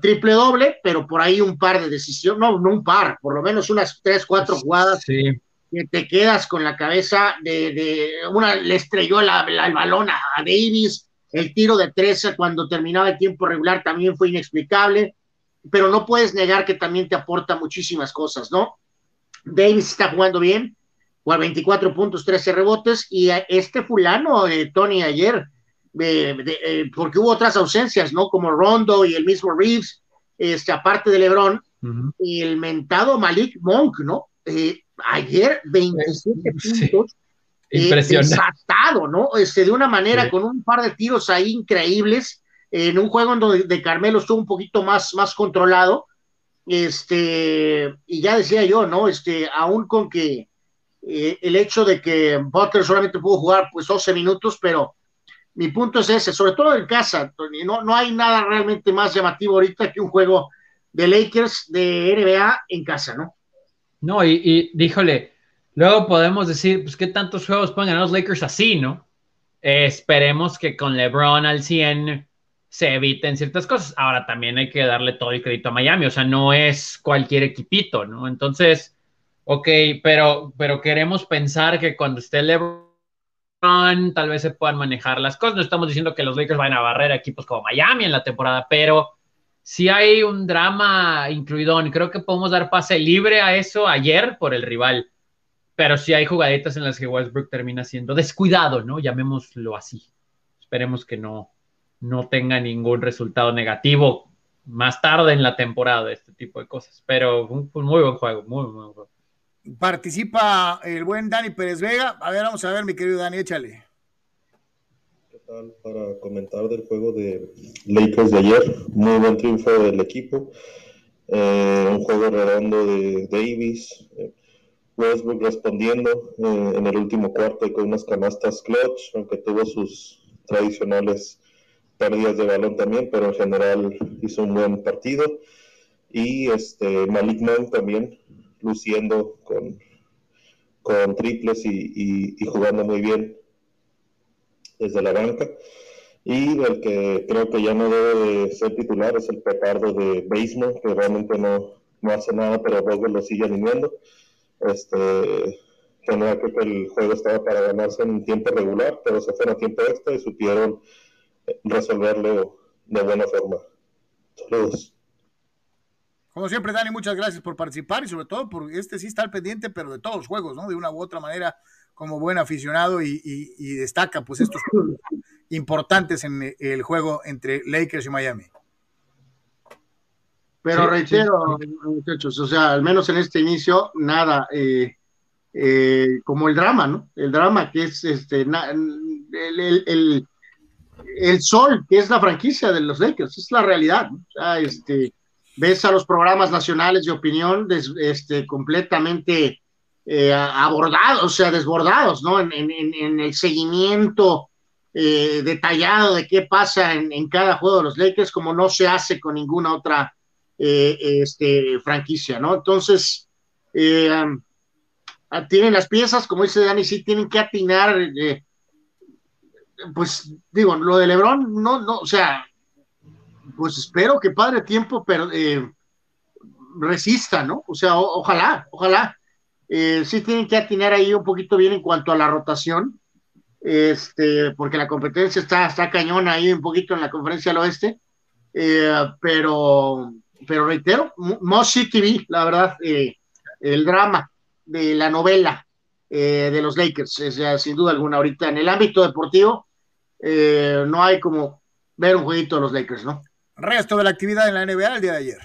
triple doble, pero por ahí un par de decisiones, no, no un par, por lo menos unas tres, cuatro jugadas sí. que te quedas con la cabeza de, de una, le estrelló la, la, el balón a, a Davis, el tiro de 13 cuando terminaba el tiempo regular también fue inexplicable, pero no puedes negar que también te aporta muchísimas cosas, ¿no? Davis está jugando bien, con 24 puntos, 13 rebotes, y este fulano, eh, Tony, ayer, eh, de, eh, porque hubo otras ausencias, ¿no? Como Rondo y el mismo Reeves, este, aparte de LeBron, uh -huh. y el mentado Malik Monk, ¿no? Eh, ayer 27 sí. puntos. Impresionante. Desatado, ¿no? Este, de una manera, sí. con un par de tiros ahí increíbles, en un juego en donde de Carmelo estuvo un poquito más, más controlado, este, y ya decía yo, ¿no? Este, aún con que eh, el hecho de que Butler solamente pudo jugar pues 12 minutos, pero mi punto es ese, sobre todo en casa, Tony, no, no hay nada realmente más llamativo ahorita que un juego de Lakers de NBA en casa, ¿no? No, y, díjole, luego podemos decir, pues, ¿qué tantos juegos pueden ganar los Lakers así, no? Esperemos que con LeBron al 100 se eviten ciertas cosas. Ahora también hay que darle todo el crédito a Miami, o sea, no es cualquier equipito, ¿no? Entonces, ok, pero, pero queremos pensar que cuando esté LeBron, tal vez se puedan manejar las cosas. No estamos diciendo que los Lakers vayan a barrer a equipos como Miami en la temporada, pero sí hay un drama incluido. Creo que podemos dar pase libre a eso ayer por el rival. Pero sí hay jugaditas en las que Westbrook termina siendo descuidado, ¿no? Llamémoslo así. Esperemos que no, no tenga ningún resultado negativo más tarde en la temporada, este tipo de cosas. Pero un, un muy buen juego, muy, muy buen. Participa el buen Dani Pérez Vega. A ver, vamos a ver, mi querido Dani, échale. ¿Qué tal? Para comentar del juego de Lakers de ayer, muy buen triunfo del equipo. Eh, un juego redondo de Davis. Eh, Westbrook respondiendo eh, en el último cuarto con unas canastas clutch, aunque tuvo sus tradicionales pérdidas de balón también, pero en general hizo un buen partido. Y este Malik Monk también luciendo con, triples y, jugando muy bien desde la banca. Y el que creo que ya no debe de ser titular es el petardo de Baseman, que realmente no, no hace nada, pero Vogel lo sigue animando. Este, tenía que el juego estaba para ganarse en tiempo regular, pero se fue a tiempo extra y supieron resolverlo de buena forma. Saludos. Como siempre, Dani, muchas gracias por participar y sobre todo por este sí está al pendiente, pero de todos los juegos, ¿no? De una u otra manera, como buen aficionado y, y, y destaca pues estos importantes en el juego entre Lakers y Miami. Pero sí, reitero, sí, sí. muchachos, o sea, al menos en este inicio, nada, eh, eh, como el drama, ¿no? El drama que es este, na, el, el, el, el, sol, que es la franquicia de los Lakers, es la realidad, ¿no? O sea, este, ves a los programas nacionales de opinión este, completamente eh, abordados, o sea, desbordados, ¿no? En, el seguimiento eh, detallado de qué pasa en, cada juego de los Lakers, como no se hace con ninguna otra eh, este, franquicia, ¿no? Entonces, um, tienen las piezas, como dice Dani, sí tienen que atinar, eh, pues digo, lo de Lebron, no, no, o sea, pues espero que padre tiempo pero, eh, resista, ¿no? O sea, o, ojalá, ojalá. Eh, sí tienen que atinar ahí un poquito bien en cuanto a la rotación. este, porque la competencia está, está cañona ahí un poquito en la conferencia del oeste, eh, pero, pero reitero, Mossy TV, la verdad, eh, el drama de la novela eh, de los Lakers, es, sin duda alguna, ahorita en el ámbito deportivo, no hay como ver un jueguito de los Lakers, ¿no? Resto de la actividad en la NBA el día de ayer.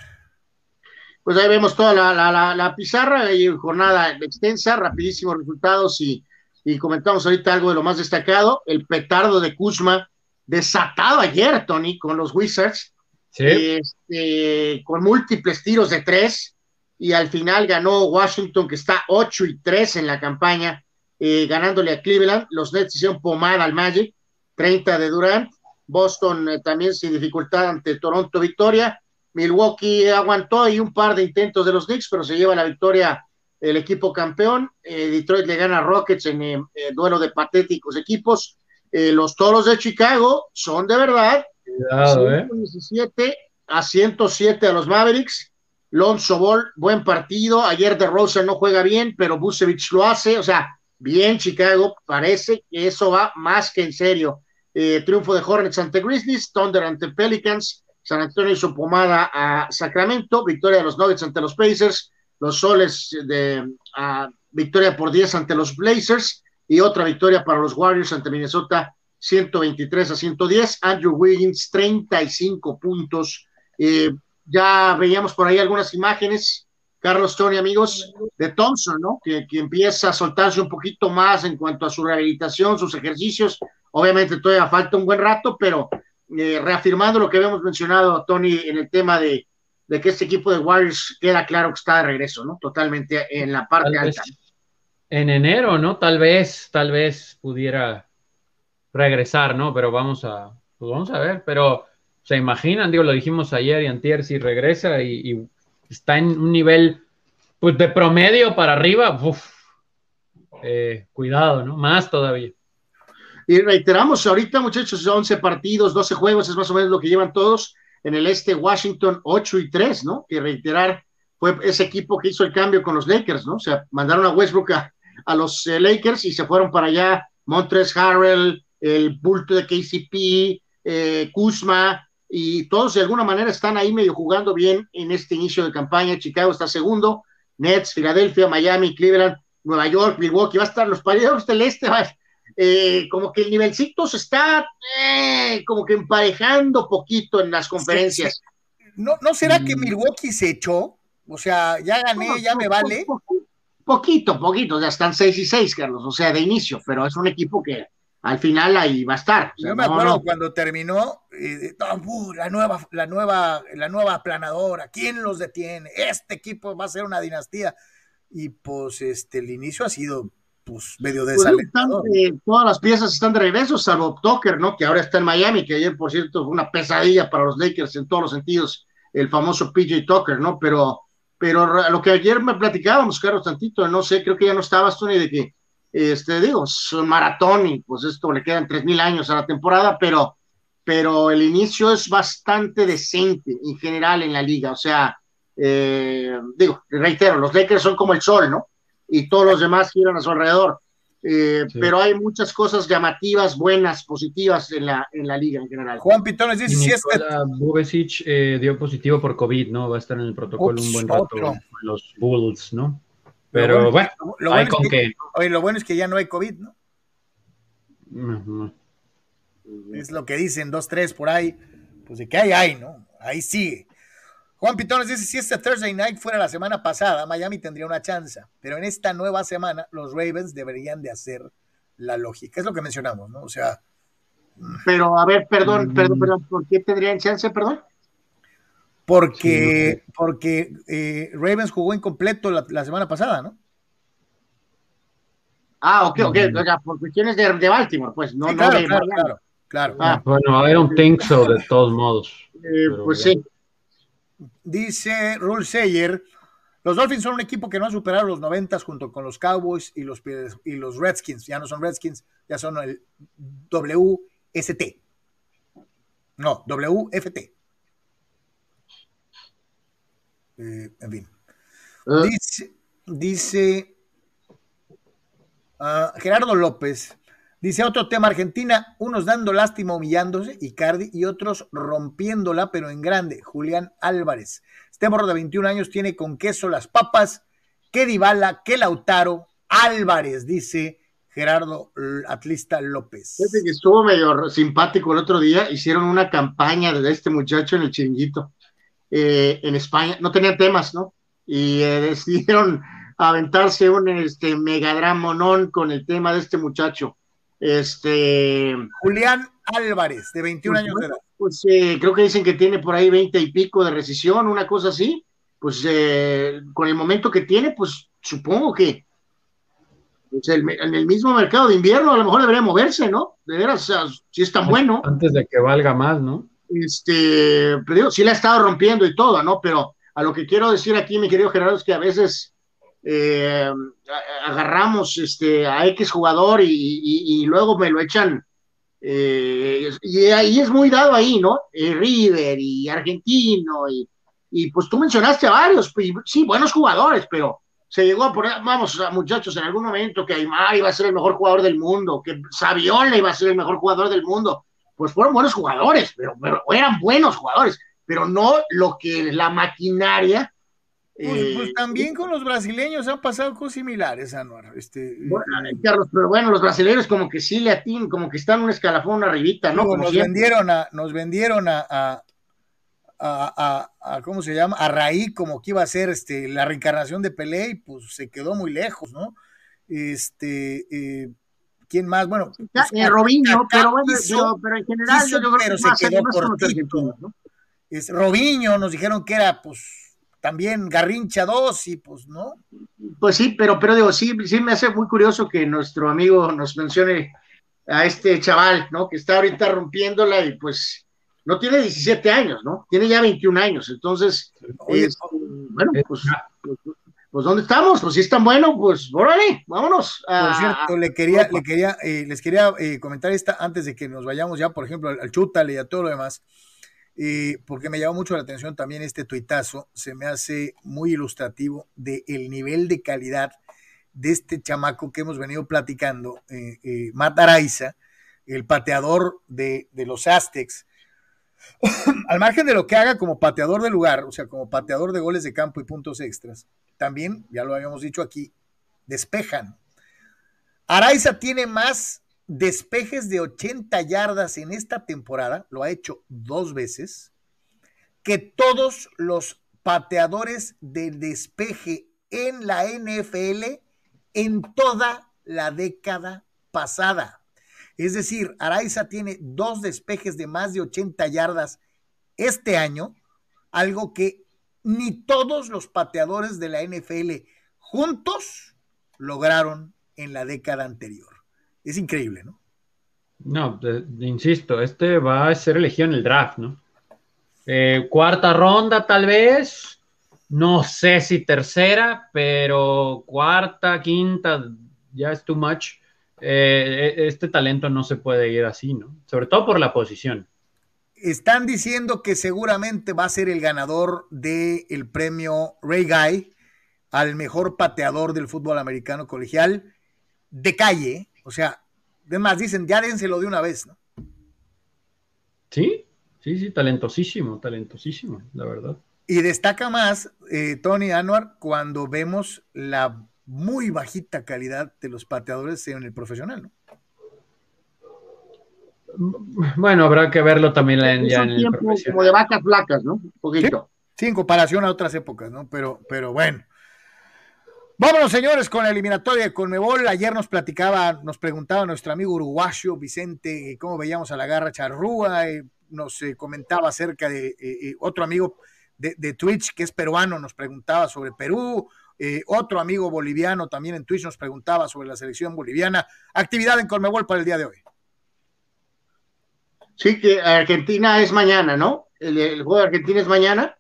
Pues ahí vemos toda la, la, la, pizarra y jornada extensa, rapidísimos resultados y, y, comentamos ahorita algo de lo más destacado, el petardo de Kuzma desatado ayer, Tony, con los Wizards, este, con múltiples tiros de tres y al final ganó Washington que está 8 y 3 en la campaña, eh, ganándole a Cleveland, los Nets hicieron pomada al Magic, 30 de Durant, Boston eh, también sin dificultad ante Toronto victoria, Milwaukee aguantó y un par de intentos de los Knicks, pero se lleva la victoria el equipo campeón. Eh, Detroit le gana a Rockets en eh, duelo de patéticos equipos. los Toros de Chicago son de verdad. 117 a 107 a los Mavericks. Lonzo Ball, buen partido. Ayer de Rosa no juega bien, pero Busevich lo hace. O sea, bien Chicago. Parece que eso va más que en serio. Triunfo de Hornets ante Grizzlies, Thunder ante Pelicans, San Antonio hizo pomada a Sacramento, victoria de los Nuggets ante los Pacers, los Soles de victoria por 10 ante los Blazers y otra victoria para los Warriors ante Minnesota 123 a 110. Andrew Wiggins 35 puntos. Eh, ya veíamos por ahí algunas imágenes, Carlos Tony, amigos, de Thompson, ¿no? Que empieza a soltarse un poquito más en cuanto a su rehabilitación, sus ejercicios. Obviamente todavía falta un buen rato, pero eh, reafirmando lo que habíamos mencionado, Tony, en el tema de, que este equipo de Warriors queda claro que está de regreso, ¿no? Totalmente en la parte alta. En enero, ¿no? Tal vez, tal vez pudiera regresar, ¿no? Pero vamos a, pues vamos a ver, pero se imaginan, digo, lo dijimos ayer y antier, si regresa y, está en un nivel, pues de promedio para arriba, eh, cuidado, ¿no? Más todavía. Y reiteramos, ahorita muchachos, 11 partidos, 12 juegos, es más o menos lo que llevan todos. En el este, Washington 8 y 3, ¿no? Que reiterar, fue ese equipo que hizo el cambio con los Lakers, ¿no? O sea, mandaron a Westbrook a, los eh, Lakers y se fueron para allá Montres Harrell, el bulto de KCP, eh, Kuzma, y todos de alguna manera están ahí medio jugando bien en este inicio de campaña. Chicago está segundo, Nets, Filadelfia, Miami, Cleveland, Nueva York, Milwaukee, va a estar los paridos del este, va, eh, como que el nivelcito se está eh, como que emparejando poquito en las conferencias. ¿No, ¿No será que mm. Milwaukee se echó? O sea, ya gané, ya me vale. Poquito, poquito, ya están 6 y 6, Carlos, o sea, de inicio, pero es un equipo que al final ahí va a estar. Yo me acuerdo cuando terminó eh, la nueva, la nueva, la nueva aplanadora, ¿quién los detiene? Este equipo va a ser una dinastía. Y pues este el inicio ha sido pues medio de pues eh, todas las piezas están de regreso, salvo Tucker, ¿no? Que ahora está en Miami, que ayer, por cierto, fue una pesadilla para los Lakers en todos los sentidos, el famoso PJ Tucker, ¿no? Pero, pero lo que ayer me platicábamos, Carlos, tantito, no sé, creo que ya no estabas, Tony, de que, este, digo, es un maratón y pues esto le quedan tres mil años a la temporada, pero, pero el inicio es bastante decente en general en la liga, o sea, eh, digo, reitero, los Lakers son como el sol, ¿no? Y todos los demás giran a su alrededor. Eh, pero hay muchas cosas llamativas, buenas, positivas en la, en la liga en general. Juan Pitones dice si es Bubesic eh, dio positivo por COVID, ¿no? Va a estar en el protocolo un buen rato con los Bulls, ¿no? Pero bueno, lo bueno, con que, Oye, lo bueno es que ya no hay COVID, ¿no? Es lo que dicen, dos, tres por ahí. Pues de que hay, hay, ¿no? Ahí sigue. Juan Pitones dice, si este Thursday Night fuera la semana pasada, Miami tendría una chance, pero en esta nueva semana los Ravens deberían de hacer la lógica. Es lo que mencionamos, ¿no? O sea... Pero, a ver, perdón, mm. perdón, perdón, ¿por qué tendrían chance, perdón? Porque, porque eh, Ravens jugó incompleto la, la, semana pasada, ¿no? Ah, ok, ok, por cuestiones de, de, Baltimore, pues, no, claro, no claro, claro, claro, ah. Bueno, era un think so de todos modos. Eh, pues sí. Dice Rule Sayer, los Dolphins son un equipo que no ha superado los 90 junto con los Cowboys y los, y los Redskins. Ya no son Redskins, ya son el WST. No, WFT. Eh, en fin. Ah. Dice, dice uh, Gerardo López, Dice otro tema Argentina, unos dando lástima humillándose, Icardi, y otros rompiéndola, pero en grande, Julián Álvarez. Este morro de 21 años tiene con queso las papas, que Dybala, que Lautaro, Álvarez, dice Gerardo Atlista López. que estuvo medio simpático el otro día, hicieron una campaña de este muchacho en el chinguito eh, en España, no tenían temas, ¿no? Y eh, decidieron aventarse un este, megadramonón con el tema de este muchacho. Este. Julián Álvarez, de 21 años de edad. Pues eh, creo que dicen que tiene por ahí 20 y pico de rescisión, una cosa así. Pues con el momento que tiene, pues supongo que pues, en el mismo mercado de invierno a lo mejor debería moverse, ¿no? De veras, si es tan bueno. Antes de que valga más, ¿no? Este, pero digo, sí la ha estado rompiendo y todo, ¿no? Pero a lo que quiero decir aquí, mi querido Gerardo, es que a veces eh, agarramos este, a X jugador y, luego me lo echan. Eh, y ahí es muy dado ahí, ¿no? Eh, River y Argentino, y, y, pues tú mencionaste a varios, sí, buenos jugadores, pero se llegó a poner, vamos, muchachos, en algún momento que Aymar iba a ser el mejor jugador del mundo, que Saviola iba a ser el mejor jugador del mundo, pues fueron buenos jugadores, pero, pero eran buenos jugadores, pero no lo que la maquinaria. Pues, eh, pues también con los brasileños han pasado cosas similares, Anuar. Este, bueno, eh, Carlos, pero bueno, los brasileños como que sí le atinan, como que están un escalafón arribita, ¿no? nos vendieron a, nos vendieron a a, ¿cómo se llama? A Raí como que iba a ser este, la reencarnación de Pelé y pues se quedó muy lejos, ¿no? Este, eh, ¿quién más? Bueno, pues, eh, Robinho, pero bueno, pero en general yo creo que se quedó cortito. ¿no? Es, Robinho nos dijeron que era pues también Garrincha 2 y pues no. Pues sí, pero, pero digo, sí, sí me hace muy curioso que nuestro amigo nos mencione a este chaval, ¿no? Que está ahorita rompiéndola y pues no tiene 17 años, ¿no? Tiene ya 21 años. Entonces, bueno, pues, pues, pues, ¿dónde estamos? Pues si es tan bueno, pues órale, vámonos. por cierto, le quería, le quería, eh, les quería eh, comentar esta antes de que nos vayamos ya, por ejemplo, al, al Chútale y a todo lo demás, eh, porque me llamó mucho la atención también este tuitazo, se me hace muy ilustrativo del el nivel de calidad de este chamaco que hemos venido platicando, Matt Araiza, el pateador de, de los Aztecs, al margen de lo que haga como pateador de lugar, o sea, como pateador de goles de campo y puntos extras, también, ya lo habíamos dicho aquí, despejan. Araiza tiene más despejes de 80 yardas en esta temporada, lo ha hecho dos veces, que todos los pateadores de despeje en la NFL en toda la década pasada. Es decir, Araiza tiene dos despejes de más de 80 yardas este año, algo que ni todos los pateadores de la NFL juntos lograron en la década anterior. Es increíble, ¿no? No, insisto, este va a ser elegido en el draft, ¿no? Eh, cuarta ronda tal vez, no sé si tercera, pero cuarta, quinta, ya es too much. Eh, e, este talento no se puede ir así, ¿no? Sobre todo por la posición. Están diciendo que seguramente va a ser el ganador del premio Ray Guy al mejor pateador del fútbol americano colegial de calle. O sea, además dicen, ya dénselo de una vez, ¿no? Sí, sí, sí, talentosísimo, talentosísimo, la verdad. Y destaca más, eh, Tony Anwar, cuando vemos la muy bajita calidad de los pateadores en el profesional, ¿no? Bueno, habrá que verlo también en, ya en el profesional. Como de vacas flacas, ¿no? Un poquito. Sí, en comparación a otras épocas, ¿no? Pero, pero bueno. Vámonos, señores, con la eliminatoria de Conmebol. Ayer nos platicaba, nos preguntaba nuestro amigo uruguayo Vicente cómo veíamos a la garra charrúa. Eh, nos eh, comentaba acerca de eh, otro amigo de, Twitch que es peruano, nos preguntaba sobre Perú. Otro amigo boliviano también en Twitch nos preguntaba sobre la selección boliviana. Actividad en Colmebol para el día de hoy. Sí, que Argentina es mañana, ¿no? El, juego de Argentina es mañana.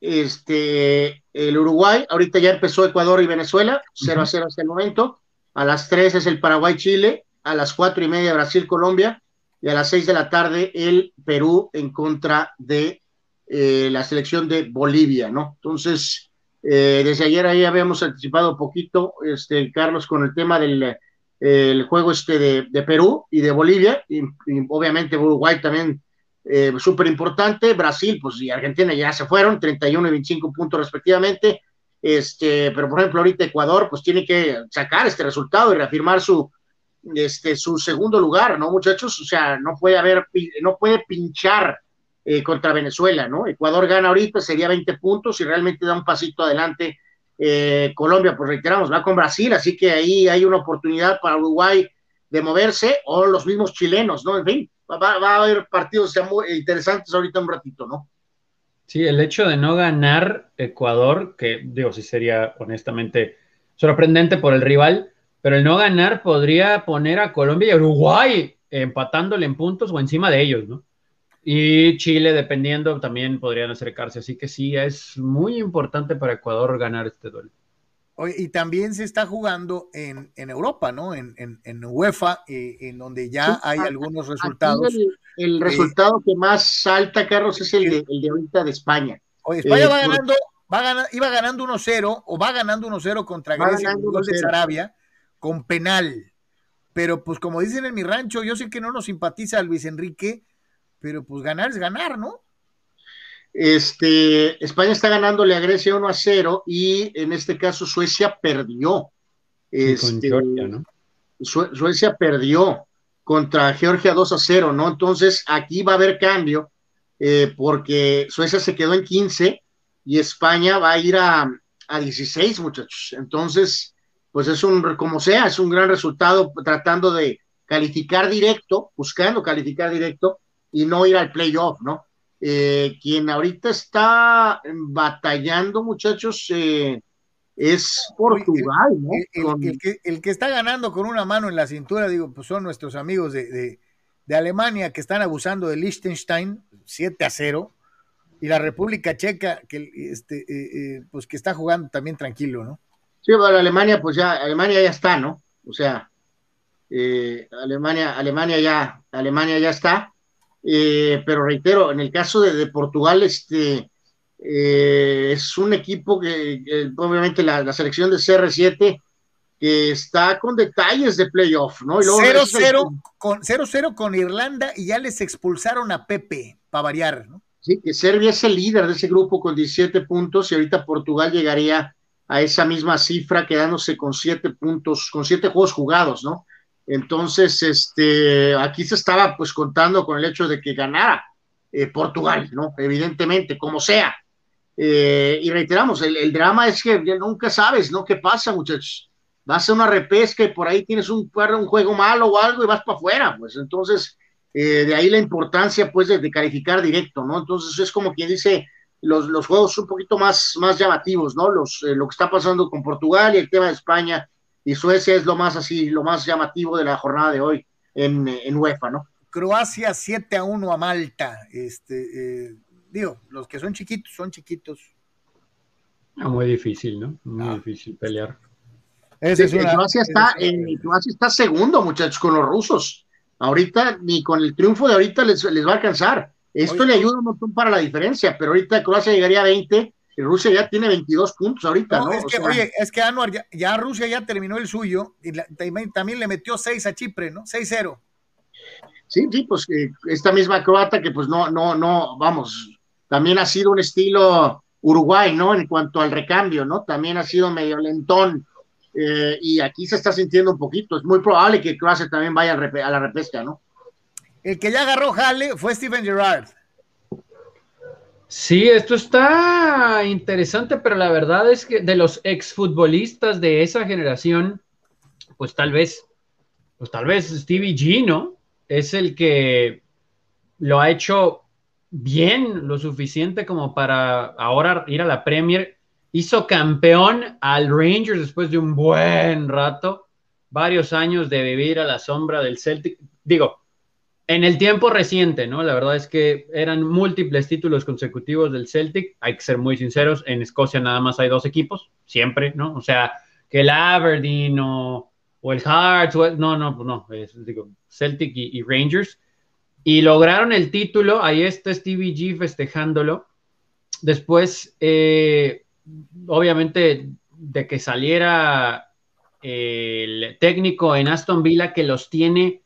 Este, el Uruguay, ahorita ya empezó Ecuador y Venezuela, 0 a 0 hasta el momento. A las 3 es el Paraguay-Chile, a las cuatro y media Brasil-Colombia, y a las 6 de la tarde el Perú en contra de eh, la selección de Bolivia, ¿no? Entonces, eh, desde ayer ahí habíamos anticipado un poquito, este, Carlos, con el tema del, el juego este de, Perú y de Bolivia, y, obviamente Uruguay también eh, súper importante, Brasil pues y Argentina ya se fueron, 31 y 25 puntos respectivamente, este, pero por ejemplo ahorita Ecuador pues tiene que sacar este resultado y reafirmar su, este, su segundo lugar, ¿no muchachos? O sea, no puede haber, no puede pinchar eh, contra Venezuela, ¿no? Ecuador gana ahorita, sería 20 puntos y realmente da un pasito adelante eh, Colombia, pues reiteramos, va con Brasil, así que ahí hay una oportunidad para Uruguay de moverse, o los mismos chilenos, ¿no? En fin, va, a haber partidos interesantes ahorita un ratito, ¿no? Sí, el hecho de no ganar Ecuador, que digo, sí sería honestamente sorprendente por el rival, pero el no ganar podría poner a Colombia y a Uruguay empatándole en puntos o encima de ellos, ¿no? Y Chile, dependiendo, también podrían acercarse. Así que sí, es muy importante para Ecuador ganar este duelo. Y también se está jugando en, Europa, ¿no? En, en, UEFA, eh, en donde ya hay algunos resultados. El, eh, resultado que más salta, Carlos, es el de, el de ahorita de España. Oye, España va eh, ganando, va iba ganando 1-0 o va ganando 1-0 contra Grecia de Arabia con penal. Pero pues como dicen en mi rancho, yo sé que no nos simpatiza Luis Enrique, pero pues ganar es ganar, ¿no? Este, España está ganándole a Grecia 1 a 0 y en este caso Suecia perdió. Este, Georgia, ¿no? Suecia perdió contra Georgia 2 a 0, ¿no? Entonces aquí va a haber cambio eh, porque Suecia se quedó en 15 y España va a ir a, a 16, muchachos. Entonces, pues es un, como sea, es un gran resultado tratando de calificar directo, buscando calificar directo y no ir al playoff, ¿no? Eh, quien ahorita está batallando, muchachos, eh, es Portugal, ¿no? El, que, está ganando con una mano en la cintura, digo, pues son nuestros amigos de, Alemania que están abusando de Liechtenstein, 7 a 0, y la República Checa, que, este, eh, pues que está jugando también tranquilo, ¿no? Sí, bueno, Alemania, pues ya, Alemania ya está, ¿no? O sea, Alemania, Alemania ya, Alemania ya está. Eh, pero reitero, en el caso de, Portugal, este eh, es un equipo que, obviamente la, selección de CR7 que está con detalles de playoff, ¿no? 0-0 con, 0-0 con Irlanda y ya les expulsaron a Pepe, para variar, ¿no? Sí, que Serbia es el líder de ese grupo con 17 puntos y ahorita Portugal llegaría a esa misma cifra quedándose con 7 puntos, con 7 juegos jugados, ¿no? Entonces, este, aquí se estaba pues contando con el hecho de que ganara eh, Portugal, ¿no? Evidentemente, como sea. Eh, y reiteramos, el, drama es que nunca sabes, ¿no? ¿Qué pasa, muchachos? Vas a una repesca y por ahí tienes un, juego malo o algo y vas para afuera, pues entonces, eh, de ahí la importancia, pues, de, calificar directo, ¿no? Entonces, es como quien dice, los, los juegos un poquito más, más llamativos, ¿no? Los, lo que está pasando con Portugal y el tema de España y Suecia es lo más así, lo más llamativo de la jornada de hoy en, en UEFA, ¿no? Croacia 7 a 1 a Malta. Este, eh, digo, los que son chiquitos son chiquitos. Ah, muy difícil, ¿no? Muy ah. difícil pelear. Croacia, está, en, Croacia está segundo, muchachos, con los rusos. Ahorita, ni con el triunfo de ahorita les, les va a alcanzar. Esto le ayuda un montón para la diferencia, pero ahorita Croacia llegaría a 20 Rusia ya tiene 22 puntos ahorita, ¿no? Es que, oye, es que Anuar, ya, Rusia ya terminó el suyo y también le metió 6 a Chipre, ¿no? 6-0. Sí, sí, pues eh, esta misma croata que pues no, no, no, vamos, también ha sido un estilo Uruguay, ¿no? En cuanto al recambio, ¿no? También ha sido medio lentón eh, y aquí se está sintiendo un poquito. Es muy probable que Croacia también vaya a la repesca, ¿no? El que ya agarró Jale fue Steven Gerrard. Sí, esto está interesante, pero la verdad es que de los exfutbolistas de esa generación, pues tal vez, pues tal vez Stevie G, ¿no? Es el que lo ha hecho bien, lo suficiente como para ahora ir a la Premier. Hizo campeón al Rangers después de un buen rato, varios años de vivir a la sombra del Celtic. Digo, en el tiempo reciente, ¿no? La verdad es que eran múltiples títulos consecutivos del Celtic. Hay que ser muy sinceros, en Escocia nada más hay dos equipos, siempre, ¿no? O sea, que el Aberdeen o, el Hearts, no, no, pues no, digo, Celtic y, Rangers. Y lograron el título, ahí está Stevie G festejándolo. Después, eh, obviamente, de que saliera el técnico en Aston Villa que los tiene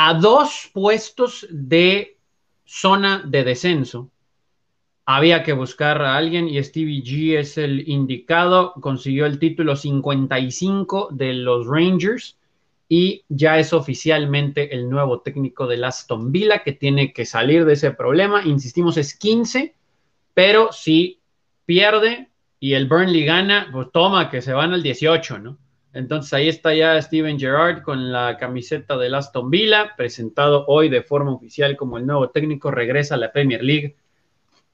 a dos puestos de zona de descenso. Había que buscar a alguien y Stevie G es el indicado. Consiguió el título 55 de los Rangers y ya es oficialmente el nuevo técnico del Aston Villa que tiene que salir de ese problema. Insistimos, es 15, pero si pierde y el Burnley gana, pues toma que se van al 18, ¿no? Entonces ahí está ya Steven Gerrard con la camiseta del Aston Villa, presentado hoy de forma oficial como el nuevo técnico, regresa a la Premier League,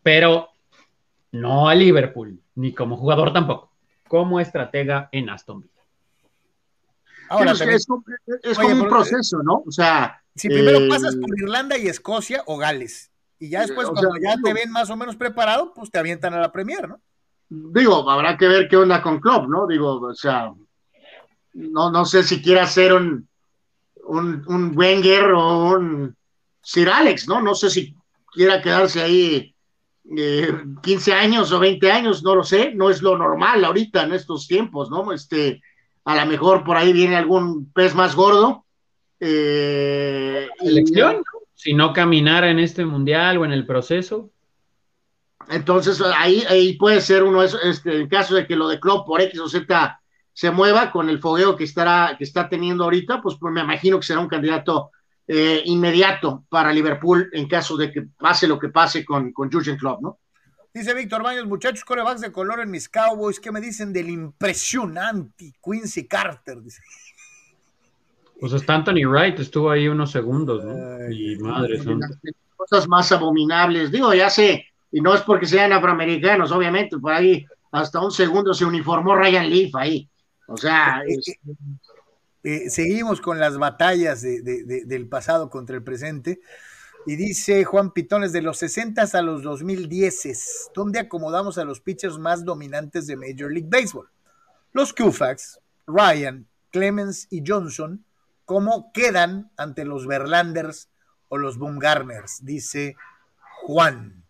pero no a Liverpool, ni como jugador tampoco, como estratega en Aston Villa. Ahora, es, como un proceso, ¿no? O sea, si primero eh, pasas por Irlanda y Escocia o Gales, y ya después cuando ya te ven más o menos preparado, pues te avientan a la Premier, ¿no? Digo, habrá que ver qué onda con Klopp, ¿no? Digo, o sea, no, no sé si quiera ser un, un, Wenger o un Sir Alex, ¿no? No sé si quiera quedarse ahí 15 eh, años o 20 años, no lo sé, no es lo normal ahorita en estos tiempos, ¿no? Este, a lo mejor por ahí viene algún pez más gordo. Eh, Selección, si no caminara en este mundial o en el proceso. Entonces ahí, ahí puede ser uno, este, en caso de que lo de Klopp por X o Z se mueva con el fogueo que, estará, que está teniendo ahorita, pues, pues me imagino que será un candidato eh, inmediato para Liverpool en caso de que pase lo que pase con, con Jurgen Klopp, ¿no? Dice Víctor Baños, muchachos corebacks de color en mis Cowboys, ¿qué me dicen del impresionante Quincy Carter? Dice. Pues está Anthony Wright, estuvo ahí unos segundos, ¿no? y madre son cosas más abominables. Digo, ya sé, y no es porque sean afroamericanos, obviamente, por ahí hasta un segundo se uniformó Ryan Leaf ahí. O sea, eh, eh, eh, seguimos con las batallas del pasado contra el presente. Y dice Juan Pitones, de los 60 a los 2010, ¿dónde acomodamos a los pitchers más dominantes de Major League Baseball? Los Koufax, Ryan, Clemens y Johnson, ¿cómo quedan ante los Verlanders o los Bumgarners? Dice Juan.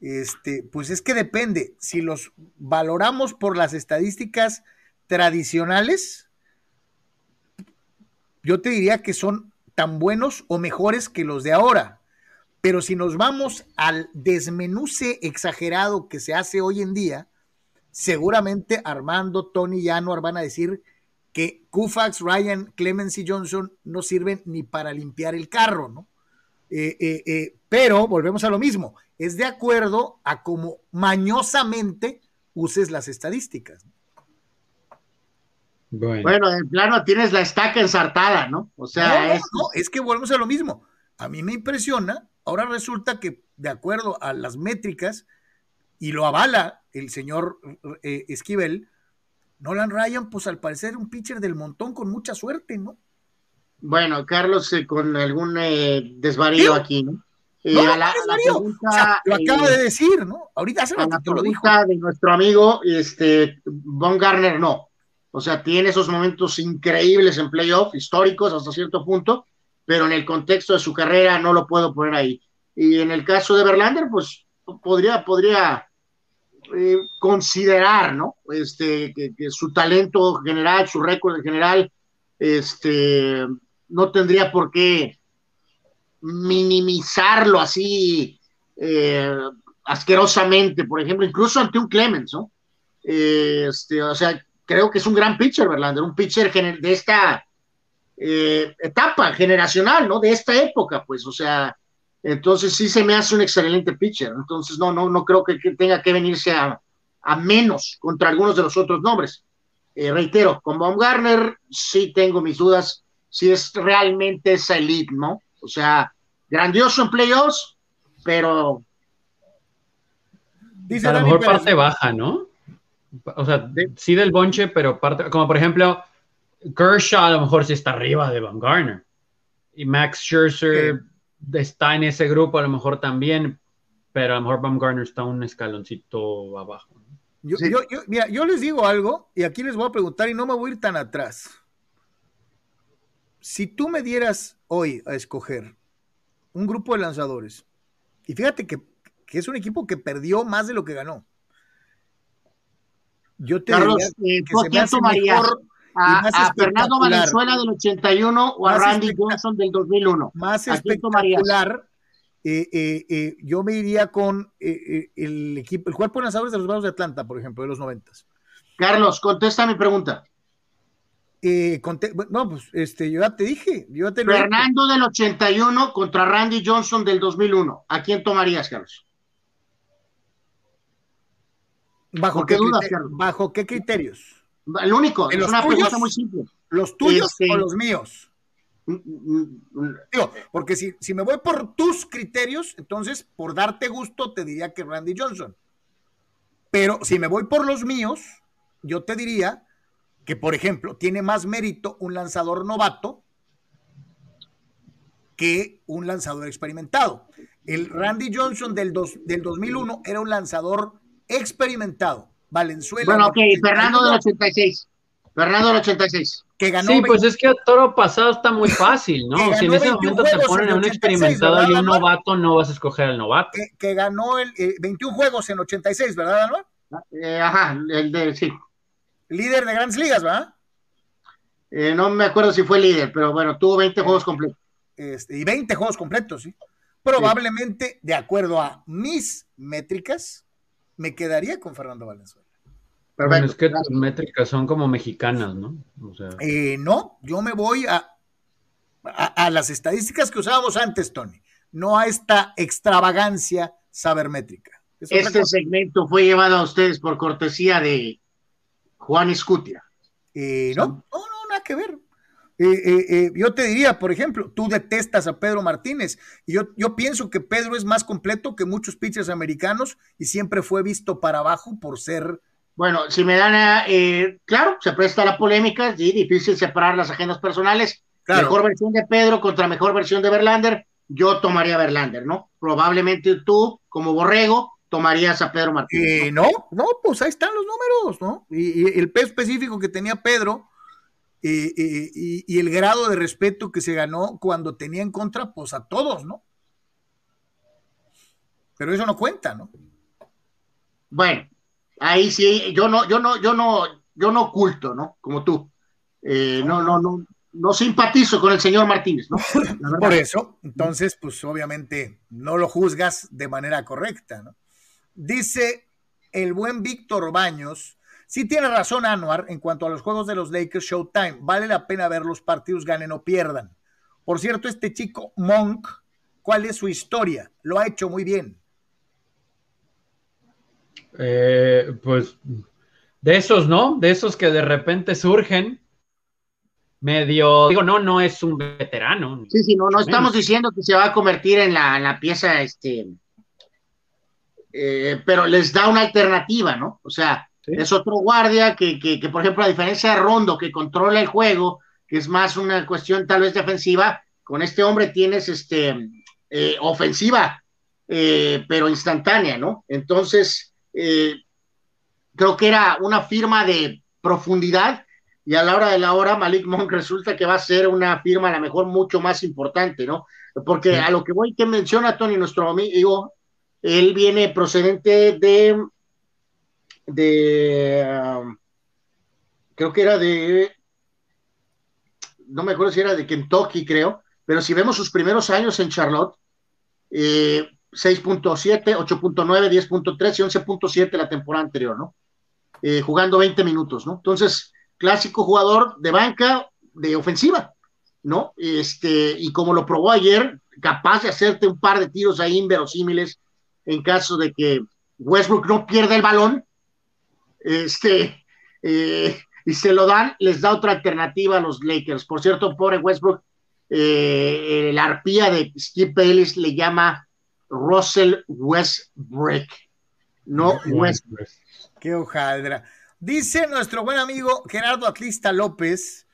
Este, pues es que depende. Si los valoramos por las estadísticas tradicionales, yo te diría que son tan buenos o mejores que los de ahora. Pero si nos vamos al desmenuce exagerado que se hace hoy en día, seguramente Armando, Tony y Anuar van a decir que Kufax, Ryan, Clemens y Johnson no sirven ni para limpiar el carro, ¿no? Eh, eh, eh, pero volvemos a lo mismo, es de acuerdo a cómo mañosamente uses las estadísticas. ¿no? Bueno. en plano tienes la estaca ensartada, ¿no? O sea, es... es que volvemos a lo mismo. A mí me impresiona, ahora resulta que de acuerdo a las métricas, y lo avala el señor eh, Esquivel, Nolan Ryan, pues al parecer un pitcher del montón con mucha suerte, ¿no? Bueno, Carlos, eh, con algún eh, desvarío aquí, ¿no? no, lo acaba de decir, ¿no? Ahorita hace la lo dijo. de nuestro amigo, este, Von Garner, no. O sea, tiene esos momentos increíbles en playoff, históricos hasta cierto punto, pero en el contexto de su carrera no lo puedo poner ahí. Y en el caso de Verlander, pues podría, podría eh, considerar, ¿no? Este, que, su talento general, su récord en general, este, no tendría por qué minimizarlo así eh, asquerosamente, por ejemplo, incluso ante un Clemens, ¿no? este, o sea, creo que es un gran pitcher, Verlander, un pitcher de esta eh, etapa generacional, ¿no? De esta época, pues, o sea, entonces sí se me hace un excelente pitcher, entonces no, no, no creo que, tenga que venirse a, menos contra algunos de los otros nombres. Eh, reitero, con Baumgartner sí tengo mis dudas si es realmente esa elite, ¿no? O sea, grandioso en playoffs, pero... Dice a lo mejor parte baja, ¿no? O sea, sí del bonche, pero parte, como por ejemplo, Kershaw a lo mejor sí está arriba de Van Garner. Y Max Scherzer está en ese grupo a lo mejor también, pero a lo mejor Van Garner está un escaloncito abajo. Yo, mira, yo les digo algo y aquí les voy a preguntar y no me voy a ir tan atrás. Si tú me dieras hoy a escoger un grupo de lanzadores, y fíjate que, que es un equipo que perdió más de lo que ganó. Yo te Carlos, eh, se me hace mejor a, Fernando Valenzuela del 81 o a Randy Johnson del 2001. Más espectacular. Eh, eh, eh, yo me iría con el equipo, el cuerpo de lanzadores de los Bravos de Atlanta, por ejemplo, de los noventas. Carlos, contesta mi pregunta. no, pues este, yo ya te dije. Yo Fernando del 81 contra Randy Johnson del 2001. ¿A quién tomarías, Carlos? ¿Bajo qué, dudas, ¿Bajo qué criterios? El único, es una pregunta muy simple. ¿Los tuyos este, o los míos? Mm, mm, mm, Digo, porque si, si me voy por tus criterios, entonces por darte gusto te diría que Randy Johnson. Pero si me voy por los míos, yo te diría que, por ejemplo, tiene más mérito un lanzador novato que un lanzador experimentado. El Randy Johnson del, del 2001 era un lanzador experimentado Valenzuela. Bueno, ok, Fernando del 86. Fernando del 86. Que ganó sí, pues es que a toro pasado está muy fácil, ¿no? Si en ese momento te ponen a un experimentado y un novato, no vas a escoger al novato. Que, ganó el 21 eh, juegos en 86, ¿verdad, Anuar? Eh, ajá, el de, sí. Líder de grandes ligas, ¿verdad? Eh, no me acuerdo si fue líder, pero bueno, tuvo 20 juegos completos. Este, y 20 juegos completos, sí. Probablemente, de acuerdo a mis métricas, me quedaría con Fernando Valenzuela. Perfecto. es que tus métricas son como mexicanas, ¿no? Eh, no, yo me voy a, a, las estadísticas que usábamos antes, Tony, no a esta extravagancia sabermétrica. este segmento fue llevado a ustedes por cortesía de Juan Escutia. Eh, no, no, no, nada que ver. Eh, eh, eh, yo te diría, por ejemplo, tú detestas a Pedro Martínez y yo, yo pienso que Pedro es más completo que muchos pitchers americanos y siempre fue visto para abajo por ser... Bueno, si me dan, claro, se presta la polémica, sí, difícil separar las agendas personales. Mejor versión de Pedro contra mejor versión de Verlander, yo tomaría Verlander, ¿no? Probablemente tú, como borrego, tomarías a Pedro Martínez. ¿no? no, pues ahí están los números, ¿no? Y, y el peso específico que tenía Pedro y, el grado de respeto que se ganó cuando tenía en contra, pues a todos, ¿no? Pero eso no cuenta, ¿no? Bueno, ahí sí, yo no, yo no, yo no, yo no oculto, ¿no? Como tú. Eh, no, no, no, no simpatizo con el señor Martínez, ¿no? Por eso, entonces, pues obviamente no lo juzgas de manera correcta, ¿no? Dice el buen Víctor Baños Sí tiene razón Anuar en cuanto a los juegos de los Lakers Showtime. Vale la pena ver los partidos, ganen o pierdan. Por cierto, este chico Monk, ¿cuál es su historia? Lo ha hecho muy bien. Eh, pues de esos, ¿no? De esos que de repente surgen medio, digo, no, no es un veterano. Sí, sí, no, no estamos diciendo que se va a convertir en la, pieza, este, eh, pero les da una alternativa, ¿no? O sea, es otro guardia que, que, por ejemplo, a diferencia de Rondo, que controla el juego, que es más una cuestión tal vez defensiva, con este hombre tienes este, eh, ofensiva, eh, pero instantánea, ¿no? Entonces, eh, creo que era una firma de profundidad y a la hora de la hora Malik Monk resulta que va a ser una firma a lo mejor mucho más importante, ¿no? Porque a lo que voy que menciona Tony, nuestro amigo, él viene procedente de de, um, creo que era de, no me acuerdo si era de Kentucky, creo, pero si vemos sus primeros años en Charlotte, 6.7, 8.9, 10.3 y 11.7 la temporada anterior, ¿no? Eh, jugando 20 minutos, ¿no? Entonces, clásico jugador de banca, de ofensiva, ¿no? Este, y como lo probó ayer, capaz de hacerte un par de tiros ahí inverosímiles en caso de que Westbrook no pierda el balón este, eh, y se lo dan, les da otra alternativa a los Lakers. Por cierto, pobre Westbrook, eh, la arpía de Steve Bayless le llama Russell Westbrook, no Westbrook. Qué hojaldra. Dice nuestro buen amigo Gerardo Atlista López.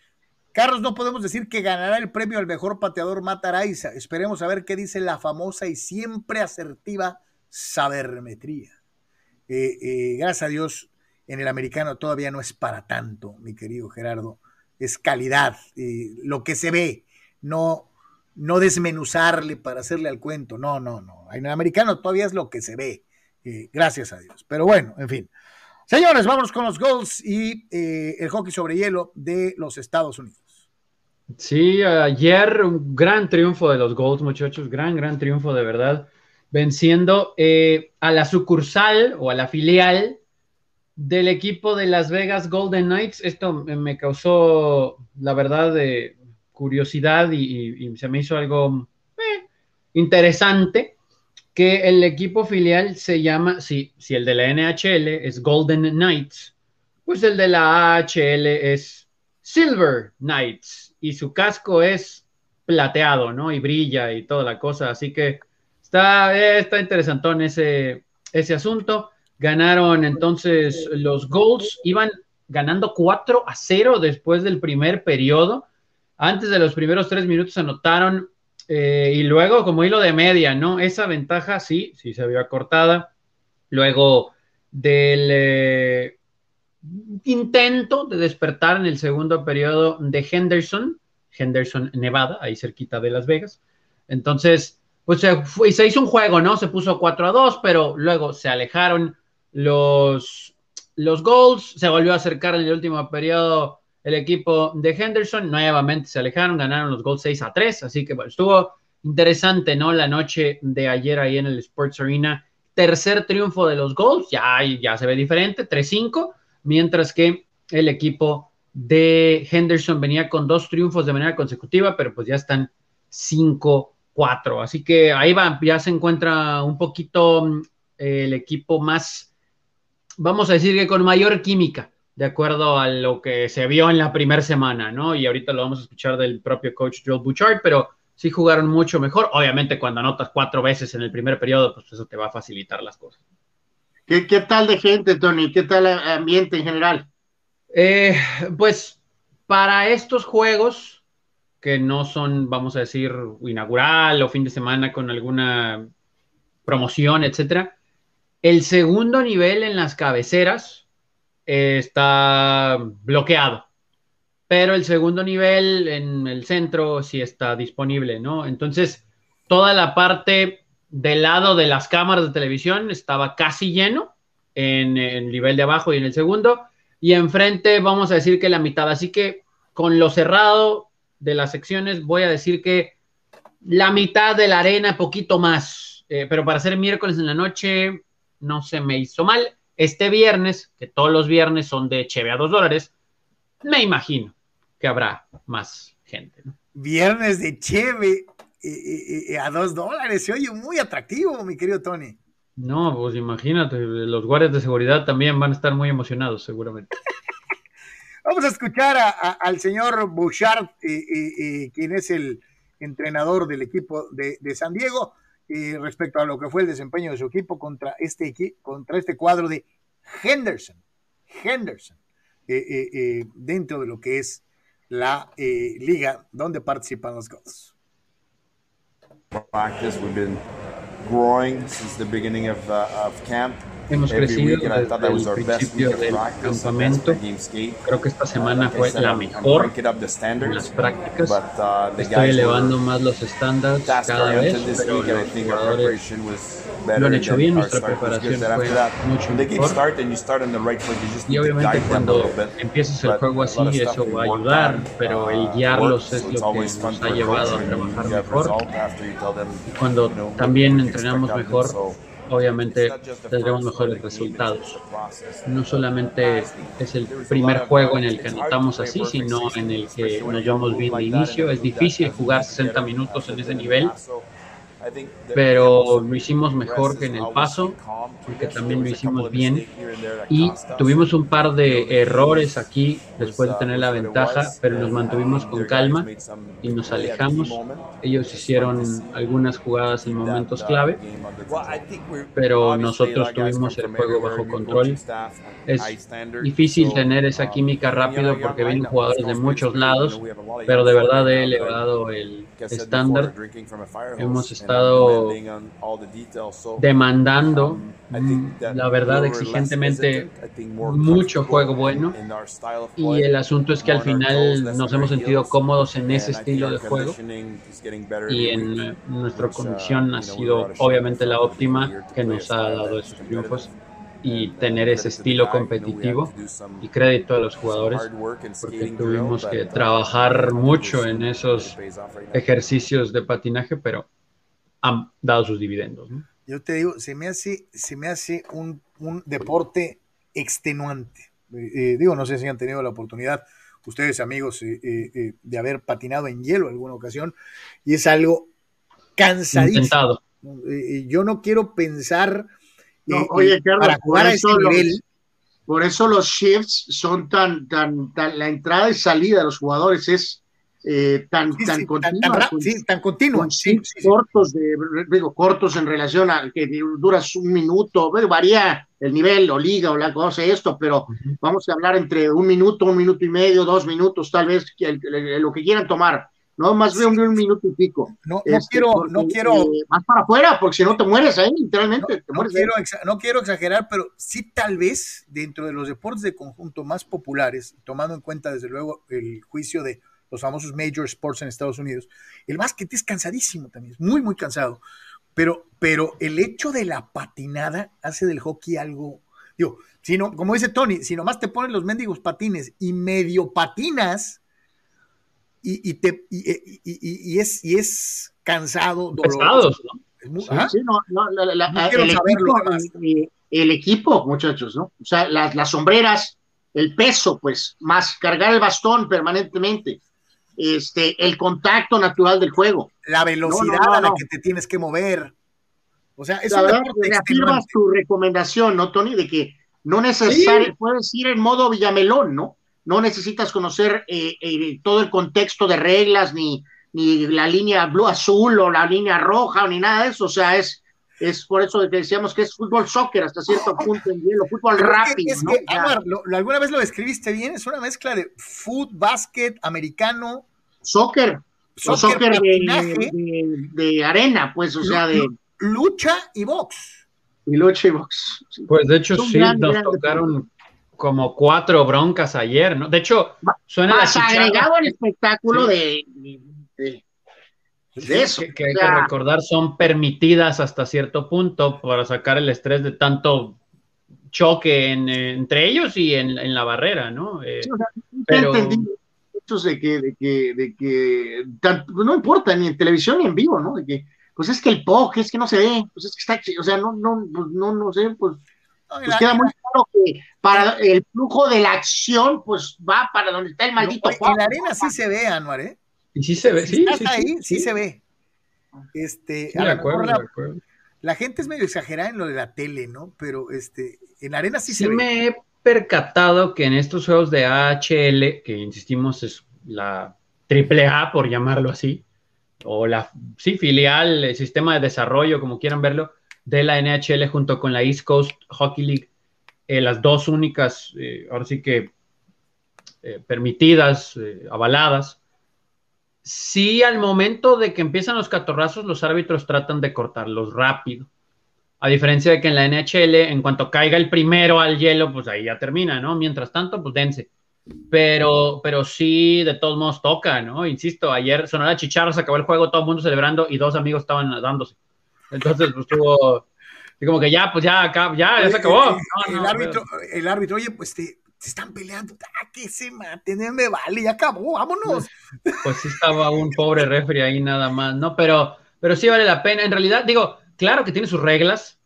Carlos, no podemos decir que ganará el premio al mejor pateador Mataraiza. Esperemos a ver qué dice la famosa y siempre asertiva sabermetría. Eh, gracias a Dios, en el americano todavía no es para tanto, mi querido Gerardo. Es calidad, lo que se ve, no, no desmenuzarle para hacerle al cuento. No, no, no. En el americano todavía es lo que se ve, eh, gracias a Dios. Pero bueno, en fin. Señores, vámonos con los goals y eh, el hockey sobre hielo de los Estados Unidos. Sí, ayer un gran triunfo de los Golds, muchachos, gran, gran triunfo de verdad, venciendo eh, a la sucursal o a la filial del equipo de Las Vegas Golden Knights. Esto me causó, la verdad, de curiosidad y, se me hizo algo eh, interesante que el equipo filial se llama, si, si el de la NHL es Golden Knights, pues el de la AHL es Silver Knights y su casco es plateado, ¿no? Y brilla y toda la cosa, así que está, está interesantón ese, ese asunto. Ganaron entonces los Golds, iban ganando 4 a 0 después del primer periodo. Antes de los primeros tres minutos anotaron eh, y luego como hilo de media, ¿no? Esa ventaja sí, sí se vio cortada. Luego del eh, intento de despertar en el segundo periodo de Henderson, Henderson, Nevada, ahí cerquita de Las Vegas. Entonces, pues se, se hizo un juego, ¿no? Se puso 4 a 2, pero luego se alejaron los, los goals, se volvió a acercar en el último periodo el equipo de Henderson, nuevamente se alejaron, ganaron los goals 6 a 3, así que bueno, estuvo interesante, ¿no? La noche de ayer ahí en el Sports Arena, tercer triunfo de los goals, ya, ya se ve diferente, 3-5, mientras que el equipo de Henderson venía con dos triunfos de manera consecutiva, pero pues ya están 5-4, así que ahí va, ya se encuentra un poquito mm, el equipo más, vamos a decir que con mayor química de acuerdo a lo que se vio en la primera semana, ¿no? Y ahorita lo vamos a escuchar del propio coach Joel Bouchard, pero sí jugaron mucho mejor. Obviamente, cuando anotas cuatro veces en el primer periodo, pues eso te va a facilitar las cosas. ¿Qué, qué tal de gente, Tony? ¿Qué tal el ambiente en general? Eh, pues para estos juegos, que no son, vamos a decir, inaugural o fin de semana con alguna promoción, etcétera, el segundo nivel en las cabeceras, está bloqueado. Pero el segundo nivel en el centro sí está disponible, ¿no? Entonces, toda la parte del lado de las cámaras de televisión estaba casi lleno en el nivel de abajo y en el segundo. Y enfrente vamos a decir que la mitad. Así que con lo cerrado de las secciones voy a decir que la mitad de la arena, poquito más. Eh, pero para ser miércoles en la noche no se me hizo mal este viernes, que todos los viernes son de Cheve a dos dólares, me imagino que habrá más gente. Viernes de Cheve eh, eh, eh, a dos dólares, se oye muy atractivo, mi querido Tony. No, pues imagínate, los guardias de seguridad también van a estar muy emocionados, seguramente. Vamos a escuchar al señor Bouchard, quien es el entrenador del equipo de, de San Diego respecto a lo que fue el desempeño de su equipo contra este, contra este cuadro de Henderson. Henderson, eh, eh, eh, dentro de lo que es la liga donde participan los Gods. Practice, we've been growing since the beginning of, uh, of. Hemos crecido desde el principio del campamento. Creo que esta semana fue la mejor en las prácticas. Uh, Estoy elevando más los estándares cada vez, pero los jugadores lo han hecho bien. Nuestra preparación fue mucho mejor. Y obviamente cuando empiezas el juego así, eso va a ayudar, pero el guiarlos es lo que nos ha llevado a trabajar mejor. Y cuando también entrenamos mejor, obviamente tendremos mejores resultados. No solamente es el primer juego en el que anotamos así, sino en el que nos llevamos bien de inicio. Es difícil jugar 60 minutos en ese nivel pero lo hicimos mejor que en el paso, porque también lo hicimos bien. Y tuvimos un par de errores aquí después de tener la ventaja, pero nos mantuvimos con calma y nos alejamos. Ellos hicieron algunas jugadas en momentos clave, pero nosotros tuvimos el juego bajo control. Es difícil tener esa química rápido porque vienen jugadores de muchos lados, pero de verdad he elevado el estándar. Hemos estado demandando, um, la verdad, exigentemente mucho juego bueno. Y el asunto es que al final nos hemos sentido cómodos en ese estilo de juego. Y en nuestra uh, condición ha sido obviamente la óptima que nos ha dado esos triunfos. y tener ese estilo competitivo y crédito a los jugadores porque tuvimos que trabajar mucho en esos ejercicios de patinaje, pero han dado sus dividendos. ¿no? Yo te digo, se me hace, se me hace un, un deporte extenuante. Eh, eh, digo, no sé si han tenido la oportunidad ustedes amigos eh, eh, de haber patinado en hielo alguna ocasión y es algo cansadísimo. Intentado. Eh, yo no quiero pensar No, oye, Carlos, para jugar por a ese eso los- nivel. Por eso los shifts son tan, tan, tan, la entrada y salida de los jugadores es eh, tan, Sí, tan sí, tan, continua, tan ra- con- sí, tan continua. cortos, de, digo, cortos en relación a que duras un minuto, bueno, varía el nivel o liga o la cosa esto, pero vamos a hablar entre un minuto, un minuto y medio, dos minutos, tal vez, que el- el- lo que quieran tomar, no más de un, un minuto y pico. No, no Este, quiero, porque, no quiero, eh, más para afuera, porque si no te mueres ahí, no, literalmente. te no mueres ahí. quiero exa- no quiero exagerar, pero sí tal vez dentro de los deportes de conjunto más populares, tomando en cuenta desde luego el juicio de los famosos major sports en Estados Unidos, el básquet es cansadísimo también, es muy, muy cansado. Pero, pero el hecho de la patinada hace del hockey algo, digo, si no, como dice Tony, si nomás te pones los mendigos patines y medio patinas y, y te, y, y- y- y es, y es cansado, doloroso. El equipo, muchachos, ¿no? O sea, las, las sombreras, el peso, pues, más cargar el bastón permanentemente, este, el contacto natural del juego. la velocidad No, no, no, a la que te tienes que mover. O sea, es la verdad, reafirmas tu recomendación, ¿no, Tony? De que no necesariamente puedes ir en modo Villamelón, ¿no? No necesitas conocer eh, eh, todo el contexto de reglas, ni, ni la línea blue azul o la línea roja, ni nada de eso. O sea, es, es por eso que decíamos que es fútbol soccer hasta cierto punto en hielo, fútbol Pero es que- rápido, es ¿no? que, lo- alguna vez lo describiste bien, es una mezcla de foot, básquet, americano, soccer, soccer, soccer de, patinaje, de- de arena, pues, o sea, de lucha y box. y lucha y box. Sí. Pues de hecho sí, gran, nos gran tocaron como cuatro broncas ayer, ¿no? De hecho, suena la Más chicharra agregado al espectáculo Sí. de, de, de eso. que, que hay o sea, que recordar son permitidas hasta cierto punto para sacar el estrés de tanto choque en, entre ellos y en, en la barrera, ¿no? Eh, o sea, pero- de que, de que, de que tan- no importa ni en televisión ni en vivo, ¿no? De que, pues es que el POC, es que no se ve, pues es que está, chi- o sea, no, no, pues no, no sé, pues, No, pues queda muy claro que para el flujo de la acción, pues va para donde está el maldito POC. en la arena sí se ve, Anuar, ¿eh? Y sí se ve, Si sí, estás sí, ahí, sí, sí, sí. se ve. Este, Sí, a de lo acuerdo, la, acuerdo. la gente es medio exagerada en lo de la tele, ¿no? Pero este, en la arena sí, Sí se ve. me he percatado que en estos juegos de AHL, que insistimos es la triple A por llamarlo así, o la sí, filial, el sistema de desarrollo, como quieran verlo, de la NHL junto con la East Coast Hockey League, eh, las dos únicas, eh, ahora sí que eh, permitidas, eh, avaladas. Sí, al momento de que empiezan los catorrazos, los árbitros tratan de cortarlos rápido. A diferencia de que en la NHL, en cuanto caiga el primero al hielo, pues ahí ya termina, ¿no? Mientras tanto, pues dense. Pero, pero sí, de todos modos toca, ¿no? Insisto, ayer sonó la chicharra, se acabó el juego, todo el mundo celebrando y dos amigos estaban dándose. Entonces, pues estuvo, y como que ya, pues ya, ya, ya se acabó. El, No, el no, árbitro, el árbitro, oye, pues te, se están peleando, ah, que se maten, eh, me vale, ya acabó, vámonos. pues sí estaba un pobre refri ahí nada más, ¿no? Pero, pero sí vale la pena. En realidad, digo, claro que tiene sus reglas,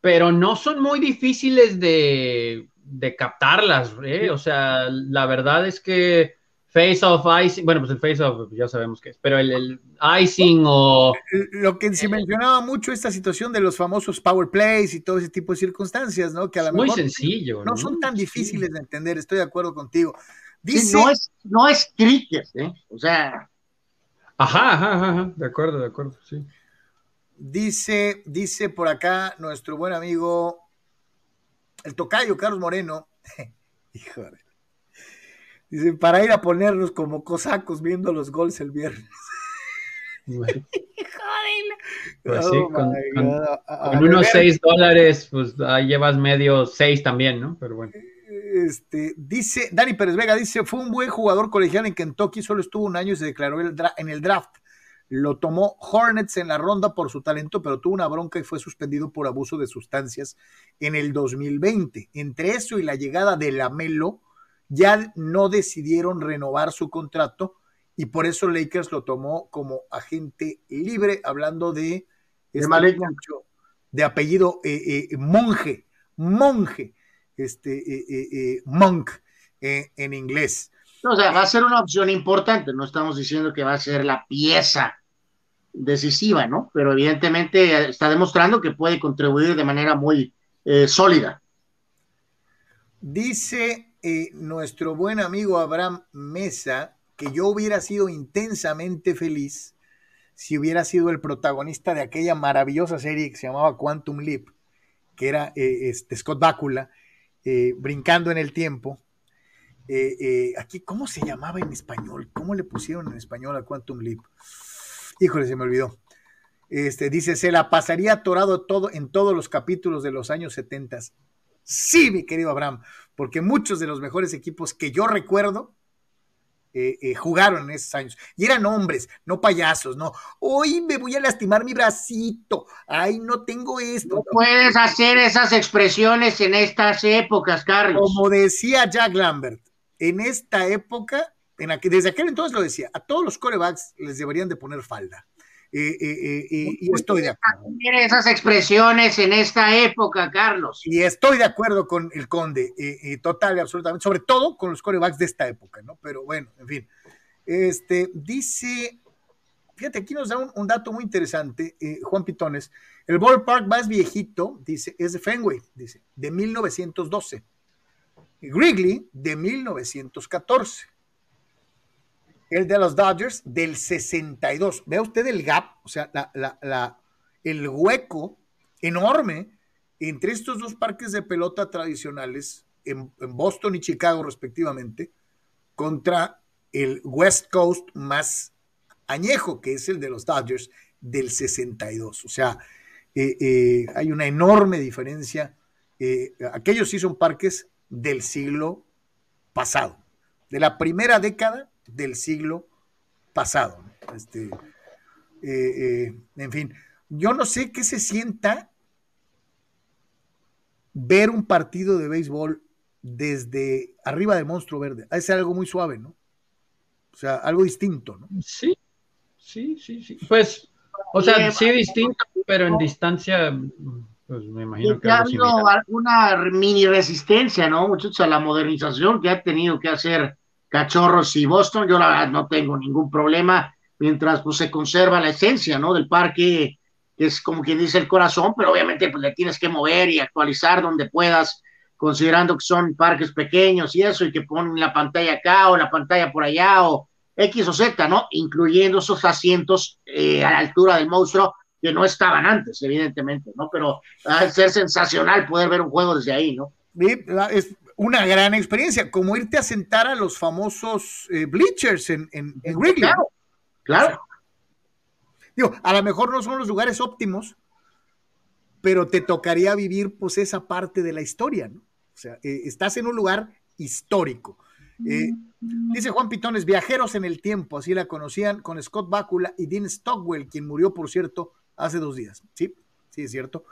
pero no son muy difíciles de, de captarlas, ¿eh? O sea, la verdad es que face of icing, bueno, pues el face of ya sabemos qué es, pero el, el icing o Lo que se mencionaba mucho esta situación de los famosos power plays y todo ese tipo de circunstancias, ¿no? Que a lo muy mejor sencillo, no son tan Sí. difíciles de entender, estoy de acuerdo contigo. Sí, Dice, no, es, no es cricket, ¿eh? O sea, Ajá, ajá, ajá, ajá, de acuerdo, de acuerdo, sí. dice, dice por acá nuestro buen amigo, el tocayo Carlos Moreno, híjole, dice, para ir a ponernos como cosacos viendo los goles el viernes. Bueno, Pues sí, Oh con- con- unos ver, 6 dólares, pues ahí llevas medio 6 también, ¿no? Pero bueno. Este, dice, Dani Pérez Vega dice, fue un buen jugador colegial en Kentucky, solo estuvo un año y se declaró el en el draft. Lo tomó Hornets en la ronda por su talento, pero tuvo una bronca y fue suspendido por abuso de sustancias en el 2020. Entre eso y la llegada de Lamelo, ya no decidieron renovar su contrato y por eso Lakers lo tomó como agente libre, hablando de, De este de apellido eh, eh, monje, monje, este, eh, monk en inglés. O sea, va a ser una opción importante, no estamos diciendo que va a ser la pieza decisiva, ¿no? Pero evidentemente está demostrando que puede contribuir de manera muy sólida. Dice eh, nuestro buen amigo Abraham Mesa que yo hubiera sido intensamente feliz si hubiera sido el protagonista de aquella maravillosa serie que se llamaba Quantum Leap, que era eh, este, Scott Bakula, eh, brincando en el tiempo. Aquí, ¿cómo se llamaba en español? ¿Cómo le pusieron en español a Quantum Leap? Híjole, se me olvidó. Este, dice, se la pasaría atorado todo en todos los capítulos de los años 70. Sí, mi querido Abraham, porque muchos de los mejores equipos que yo recuerdo eh, eh, jugaron en esos años. Y eran hombres, no payasos, no. Hoy me voy a lastimar mi bracito. Ay, no tengo esto. No puedes hacer esas expresiones en estas épocas, Carlos. Como decía Jack Lambert, en esta época, en aqu desde aquel entonces lo decía, a todos los corebacks les deberían de poner falda. Eh, eh, eh, y estoy de acuerdo. Esas expresiones en esta época, Carlos. Y estoy de acuerdo con el conde, total y absolutamente, sobre todo con los corebacks de esta época, ¿no? Pero bueno, en fin. Este, dice, fíjate, aquí nos da un, un dato muy interesante, Juan Pitones. El ballpark más viejito, dice, es de Fenway, dice, de 1912. Wrigley, de 1914 el de los Dodgers del 62. Vea usted el gap, o sea, el hueco enorme entre estos dos parques de pelota tradicionales en, en, Boston y Chicago respectivamente, contra el West Coast más añejo, que es el de los Dodgers del 62. O sea, eh, eh, hay una enorme diferencia. Eh, aquellos sí son parques del siglo pasado, de la primera década del siglo pasado. Este, eh, eh, en fin, yo no sé qué se sienta ver un partido de béisbol desde arriba del monstruo verde. Es algo muy suave, ¿no? O sea, algo distinto, ¿no? Sí, sí, sí, sí. Pues, o sea, sí distinto, pero en distancia, pues me imagino que ha habido alguna mini resistencia, ¿no, muchachos, a la modernización que ha tenido que hacer Cachorros y Boston, yo la verdad no tengo ningún problema mientras pues se conserva la esencia, ¿no? Del parque, que es como quien dice el corazón, pero obviamente pues le tienes que mover y actualizar donde puedas, considerando que son parques pequeños y eso, y que ponen la pantalla acá o la pantalla por allá o X o Z, ¿no? Incluyendo esos asientos eh, a la altura del monstruo que no estaban antes, evidentemente, ¿no? Pero va a ser sensacional poder ver un juego desde ahí, ¿no? Es una gran experiencia, como irte a sentar a los famosos eh, bleachers en, en, en Wrigley. Claro, claro. O sea, digo, a lo mejor no son los lugares óptimos, pero te tocaría vivir pues esa parte de la historia, ¿no? O sea, eh, estás en un lugar histórico. Eh, dice Juan Pitones, viajeros en el tiempo, así la conocían con Scott Bakula y Dean Stockwell, quien murió, por cierto, hace dos días. Sí, sí, es cierto.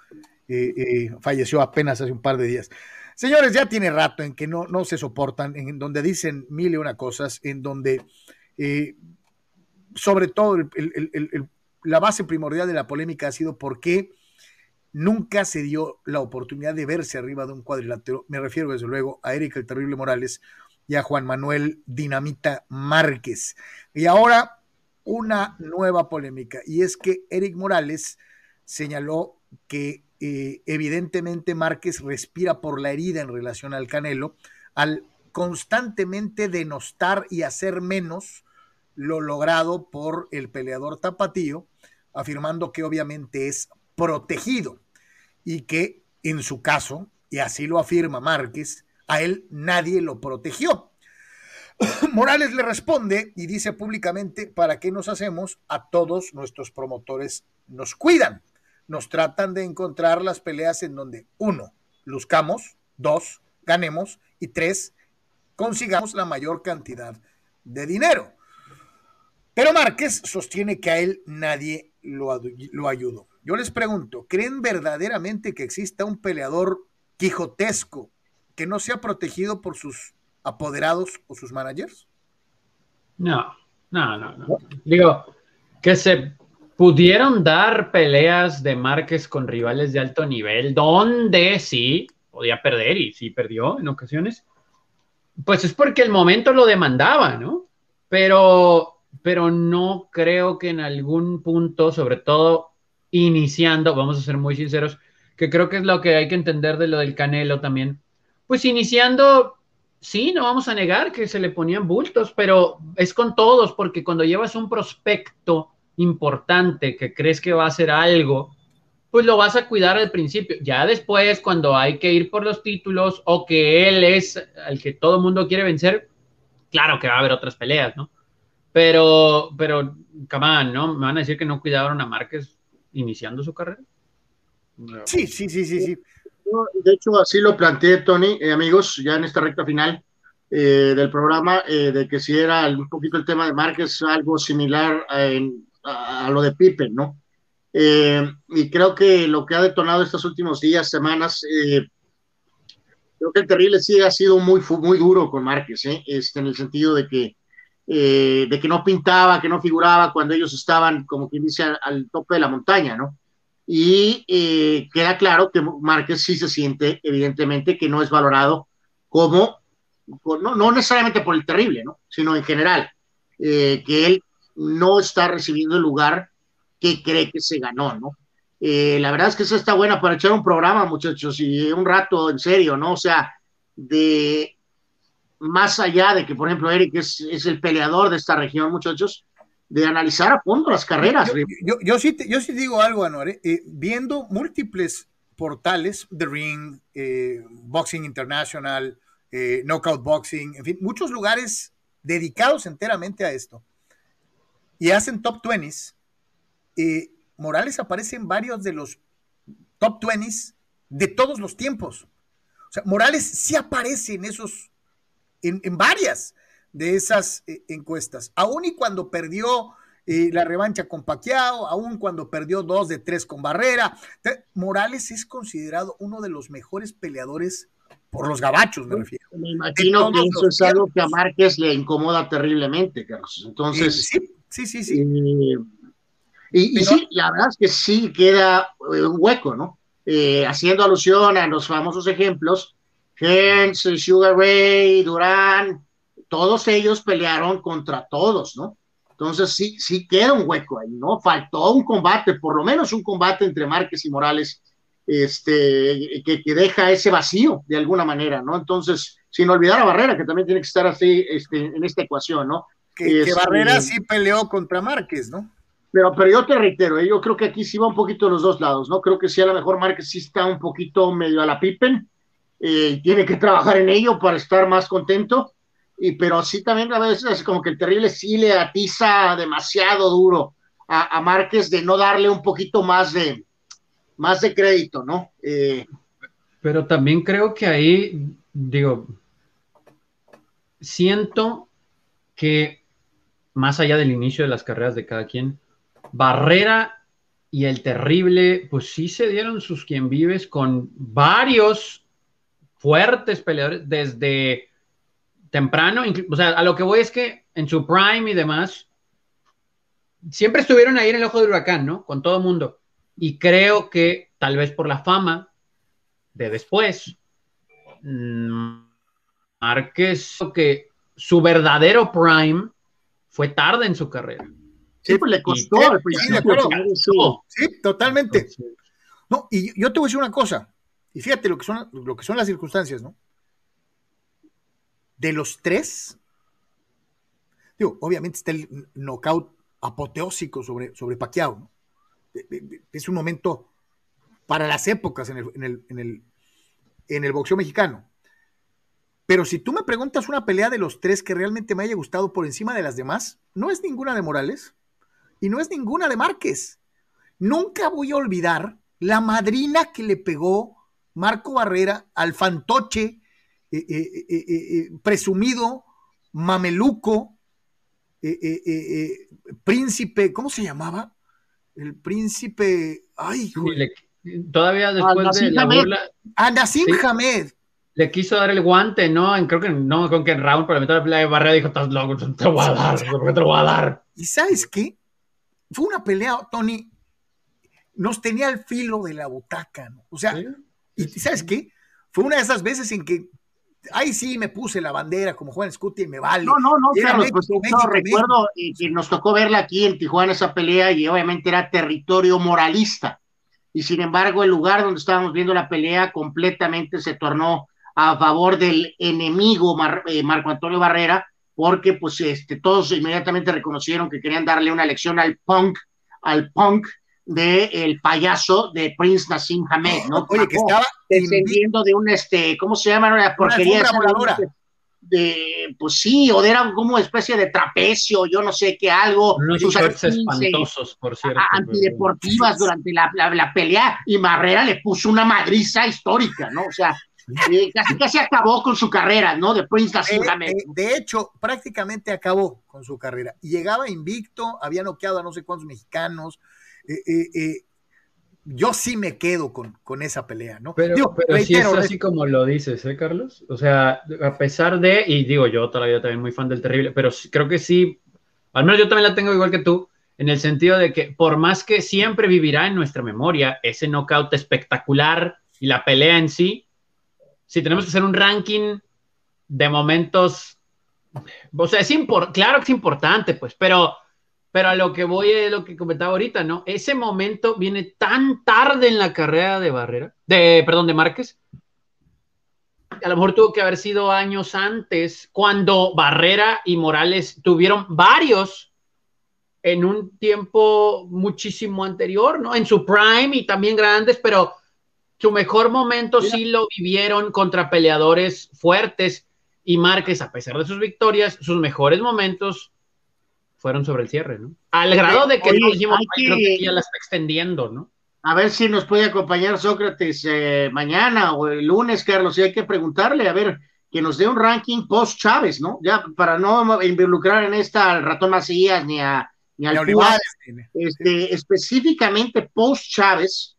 Eh, falleció apenas hace un par de días. Señores, ya tiene rato en que no, no se soportan, en donde dicen mil y una cosas, en donde eh, sobre todo la base primordial de la polémica ha sido por qué nunca se dio la oportunidad de verse arriba de un cuadrilátero. Me refiero desde luego a Erika el Terrible Morales y a Juan Manuel Dinamita Márquez. Y ahora una nueva polémica, y es que Eric Morales señaló que eh, evidentemente Márquez respira por la herida en relación al Canelo, al constantemente denostar y hacer menos lo logrado por el peleador tapatío, afirmando que obviamente es protegido y que en su caso, y así lo afirma Márquez, a él nadie lo protegió. Morales le responde y dice públicamente, ¿para qué nos hacemos? A todos nuestros promotores nos cuidan nos tratan de encontrar las peleas en donde, uno, luzcamos, dos, ganemos y tres, consigamos la mayor cantidad de dinero. Pero Márquez sostiene que a él nadie lo, ayudó. Yo les pregunto, ¿creen verdaderamente que exista un peleador quijotesco que no sea protegido por sus apoderados o sus managers? No, no, no, no. Digo, que se pudieron dar peleas de Márquez con rivales de alto nivel, donde sí podía perder y sí perdió en ocasiones, pues es porque el momento lo demandaba, ¿no? Pero, pero no creo que en algún punto, sobre todo iniciando, vamos a ser muy sinceros, que creo que es lo que hay que entender de lo del Canelo también, pues iniciando, sí, no vamos a negar que se le ponían bultos, pero es con todos, porque cuando llevas un prospecto importante que crees que va a hacer algo, pues lo vas a cuidar al principio. Ya después, cuando hay que ir por los títulos o que él es el que todo el mundo quiere vencer, claro que va a haber otras peleas, ¿no? Pero, pero, come ¿no? Me van a decir que no cuidaron a Márquez iniciando su carrera. Sí, sí, sí, sí, sí. De hecho, así lo planteé, Tony, eh, amigos, ya en esta recta final eh, del programa, eh, de que si era un poquito el tema de Márquez, algo similar a, lo de Pippen, ¿no? y creo que lo que ha detonado estos últimos días, semanas, creo que el terrible sí ha sido muy, muy duro con Márquez, este, en el sentido de que eh, de que no pintaba, que no figuraba cuando ellos estaban, como quien dice, al, tope de la montaña, ¿no? Y eh, queda claro que Márquez sí se siente, evidentemente, que no es valorado como, no, no necesariamente por el terrible, ¿no? Sino en general, eh, que él no está recibiendo el lugar que cree que se ganó, ¿no? la verdad es que eso está buena para echar un programa, muchachos, y un rato en serio, ¿no? O sea, de más allá de que, por ejemplo, Eric es, es el peleador de esta región, muchachos, de analizar a fondo las carreras. Yo, yo, sí, yo sí digo algo, Anuare, eh, viendo múltiples portales, The Ring, eh, Boxing International, eh, Knockout Boxing, en fin, muchos lugares dedicados enteramente a esto. Y hacen top 20s. Morales aparece en varios de los top 20s de todos los tiempos. O sea, Morales sí aparece en esos en, varias de esas eh, encuestas, aún y cuando perdió eh, la revancha con Paquiao, aún cuando perdió dos de tres con Barrera. Morales es considerado uno de los mejores peleadores por los gabachos, me refiero. Me imagino que eso es algo que a Márquez le incomoda terriblemente, Carlos. Entonces. Sí, sí, sí. sí. y, sí, la verdad es que sí queda eh, un hueco, ¿no? haciendo alusión a los famosos ejemplos Hens, Sugar Ray, Durán, todos ellos pelearon contra todos, ¿no? Entonces sí, sí queda un hueco ahí, ¿no? Faltó un combate, por lo menos un combate entre Márquez y Morales, este, que, que deja ese vacío de alguna manera, ¿no? Entonces, sin olvidar a Barrera, que también tiene que estar así este, en esta ecuación, ¿no? Que, que Barrera sí peleó contra Márquez, ¿no? Pero, pero yo te reitero, ¿eh? yo creo que aquí sí va un poquito los dos lados, ¿no? Creo que sí a lo mejor Márquez sí está un poquito medio a la pipen, eh, tiene que trabajar en ello para estar más contento, y, pero sí también a veces es como que el terrible sí le atiza demasiado duro a, a Márquez de no darle un poquito más de, más de crédito, ¿no? Eh, pero también creo que ahí, digo, siento que más allá del inicio de las carreras de cada quien, Barrera y el terrible, pues sí se dieron sus quien vives con varios fuertes peleadores desde temprano, o sea, a lo que voy es que en su prime y demás, siempre estuvieron ahí en el ojo del huracán, ¿no? Con todo mundo. Y creo que tal vez por la fama de después, mm, Márquez, que su verdadero prime fue tarde en su carrera. Sí, pues le costó Sí, totalmente. No, y yo te voy a decir una cosa. Y fíjate lo que son, lo que son las circunstancias, ¿no? De los tres, digo, obviamente está el knockout apoteósico sobre, sobre Pacquiao, ¿no? Es un momento para las épocas en el, en el, en el, en el boxeo mexicano. Pero si tú me preguntas una pelea de los tres que realmente me haya gustado por encima de las demás, no es ninguna de Morales y no es ninguna de Márquez. Nunca voy a olvidar la madrina que le pegó Marco Barrera al fantoche eh, eh, eh, presumido, mameluco, príncipe, ¿cómo se llamaba? El príncipe, ay, todavía después de Nassim la Hamed. burla, a Nassim Sí. Hamed. Le quiso dar el guante, ¿no? En- creo que no, con que en round, pero la mitad de la barrera dijo, estás loco, no te lo voy a dar, ¿por qué te lo voy a dar? ¿Y sabes qué? Fue una pelea, Tony, nos tenía al filo de la butaca, ¿no? O sea, Sí. y ¿sabes qué? Fue una de esas veces en que, ahí sí me puse la bandera como Juan Scuti y me vale. No, no, no, Era Carlos, México, pues yo México, recuerdo eh, que nos tocó verla aquí en Tijuana esa pelea y obviamente era territorio moralista. Y sin embargo, el lugar donde estábamos viendo la pelea completamente se tornó a favor del enemigo Mar- eh, Marco Antonio Barrera, porque pues este, todos inmediatamente reconocieron que querían darle una lección al punk, al punk de el payaso de Prince Nassim Hamed, ¿no? Oye, que estaba descendiendo de un este, ¿cómo se llama? Una porquería esa de- voladora. de, pues sí, o de era como especie de trapecio, yo no sé qué, algo, Unos sus eh, espantosos, por cierto. antideportivas durante la, la, la pelea, y Barrera le puso una madriza histórica, ¿no? O sea, eh, casi casi acabó con su carrera, ¿no? De Prince Eh, eh, de hecho, prácticamente acabó con su carrera. Llegaba invicto, había noqueado a no sé cuántos mexicanos. Eh, eh, eh, yo sí me quedo con, con esa pelea, ¿no? Pero, Digo, pero sí es así como lo dices, ¿eh, Carlos? O sea, a pesar de, y digo yo todavía también muy fan del terrible, pero creo que sí, al menos yo también la tengo igual que tú, en el sentido de que por más que siempre vivirá en nuestra memoria ese knockout espectacular y la pelea en sí, si tenemos que hacer un ranking de momentos, o sea, es claro que es importante, pues, pero, pero a lo que voy es lo que comentaba ahorita, ¿no? Ese momento viene tan tarde en la carrera de Barrera, de, perdón, de Márquez, a lo mejor tuvo que haber sido años antes, cuando Barrera y Morales tuvieron varios en un tiempo muchísimo anterior, ¿no? En su prime y también grandes, pero su mejor momento sí lo vivieron contra peleadores fuertes y Márquez, a pesar de sus victorias, sus mejores momentos fueron sobre el cierre, ¿no? Al grado de que Oye, no dijimos, hay "Ay, creo que- ya la está extendiendo, ¿no? A ver si nos puede acompañar Sócrates eh, mañana o el lunes, Carlos, y hay que preguntarle, a ver, que nos dé un ranking post Chávez, ¿no? Ya para no involucrar en esta al ratón Macías ni a ni al Olivares, este, específicamente post Chávez,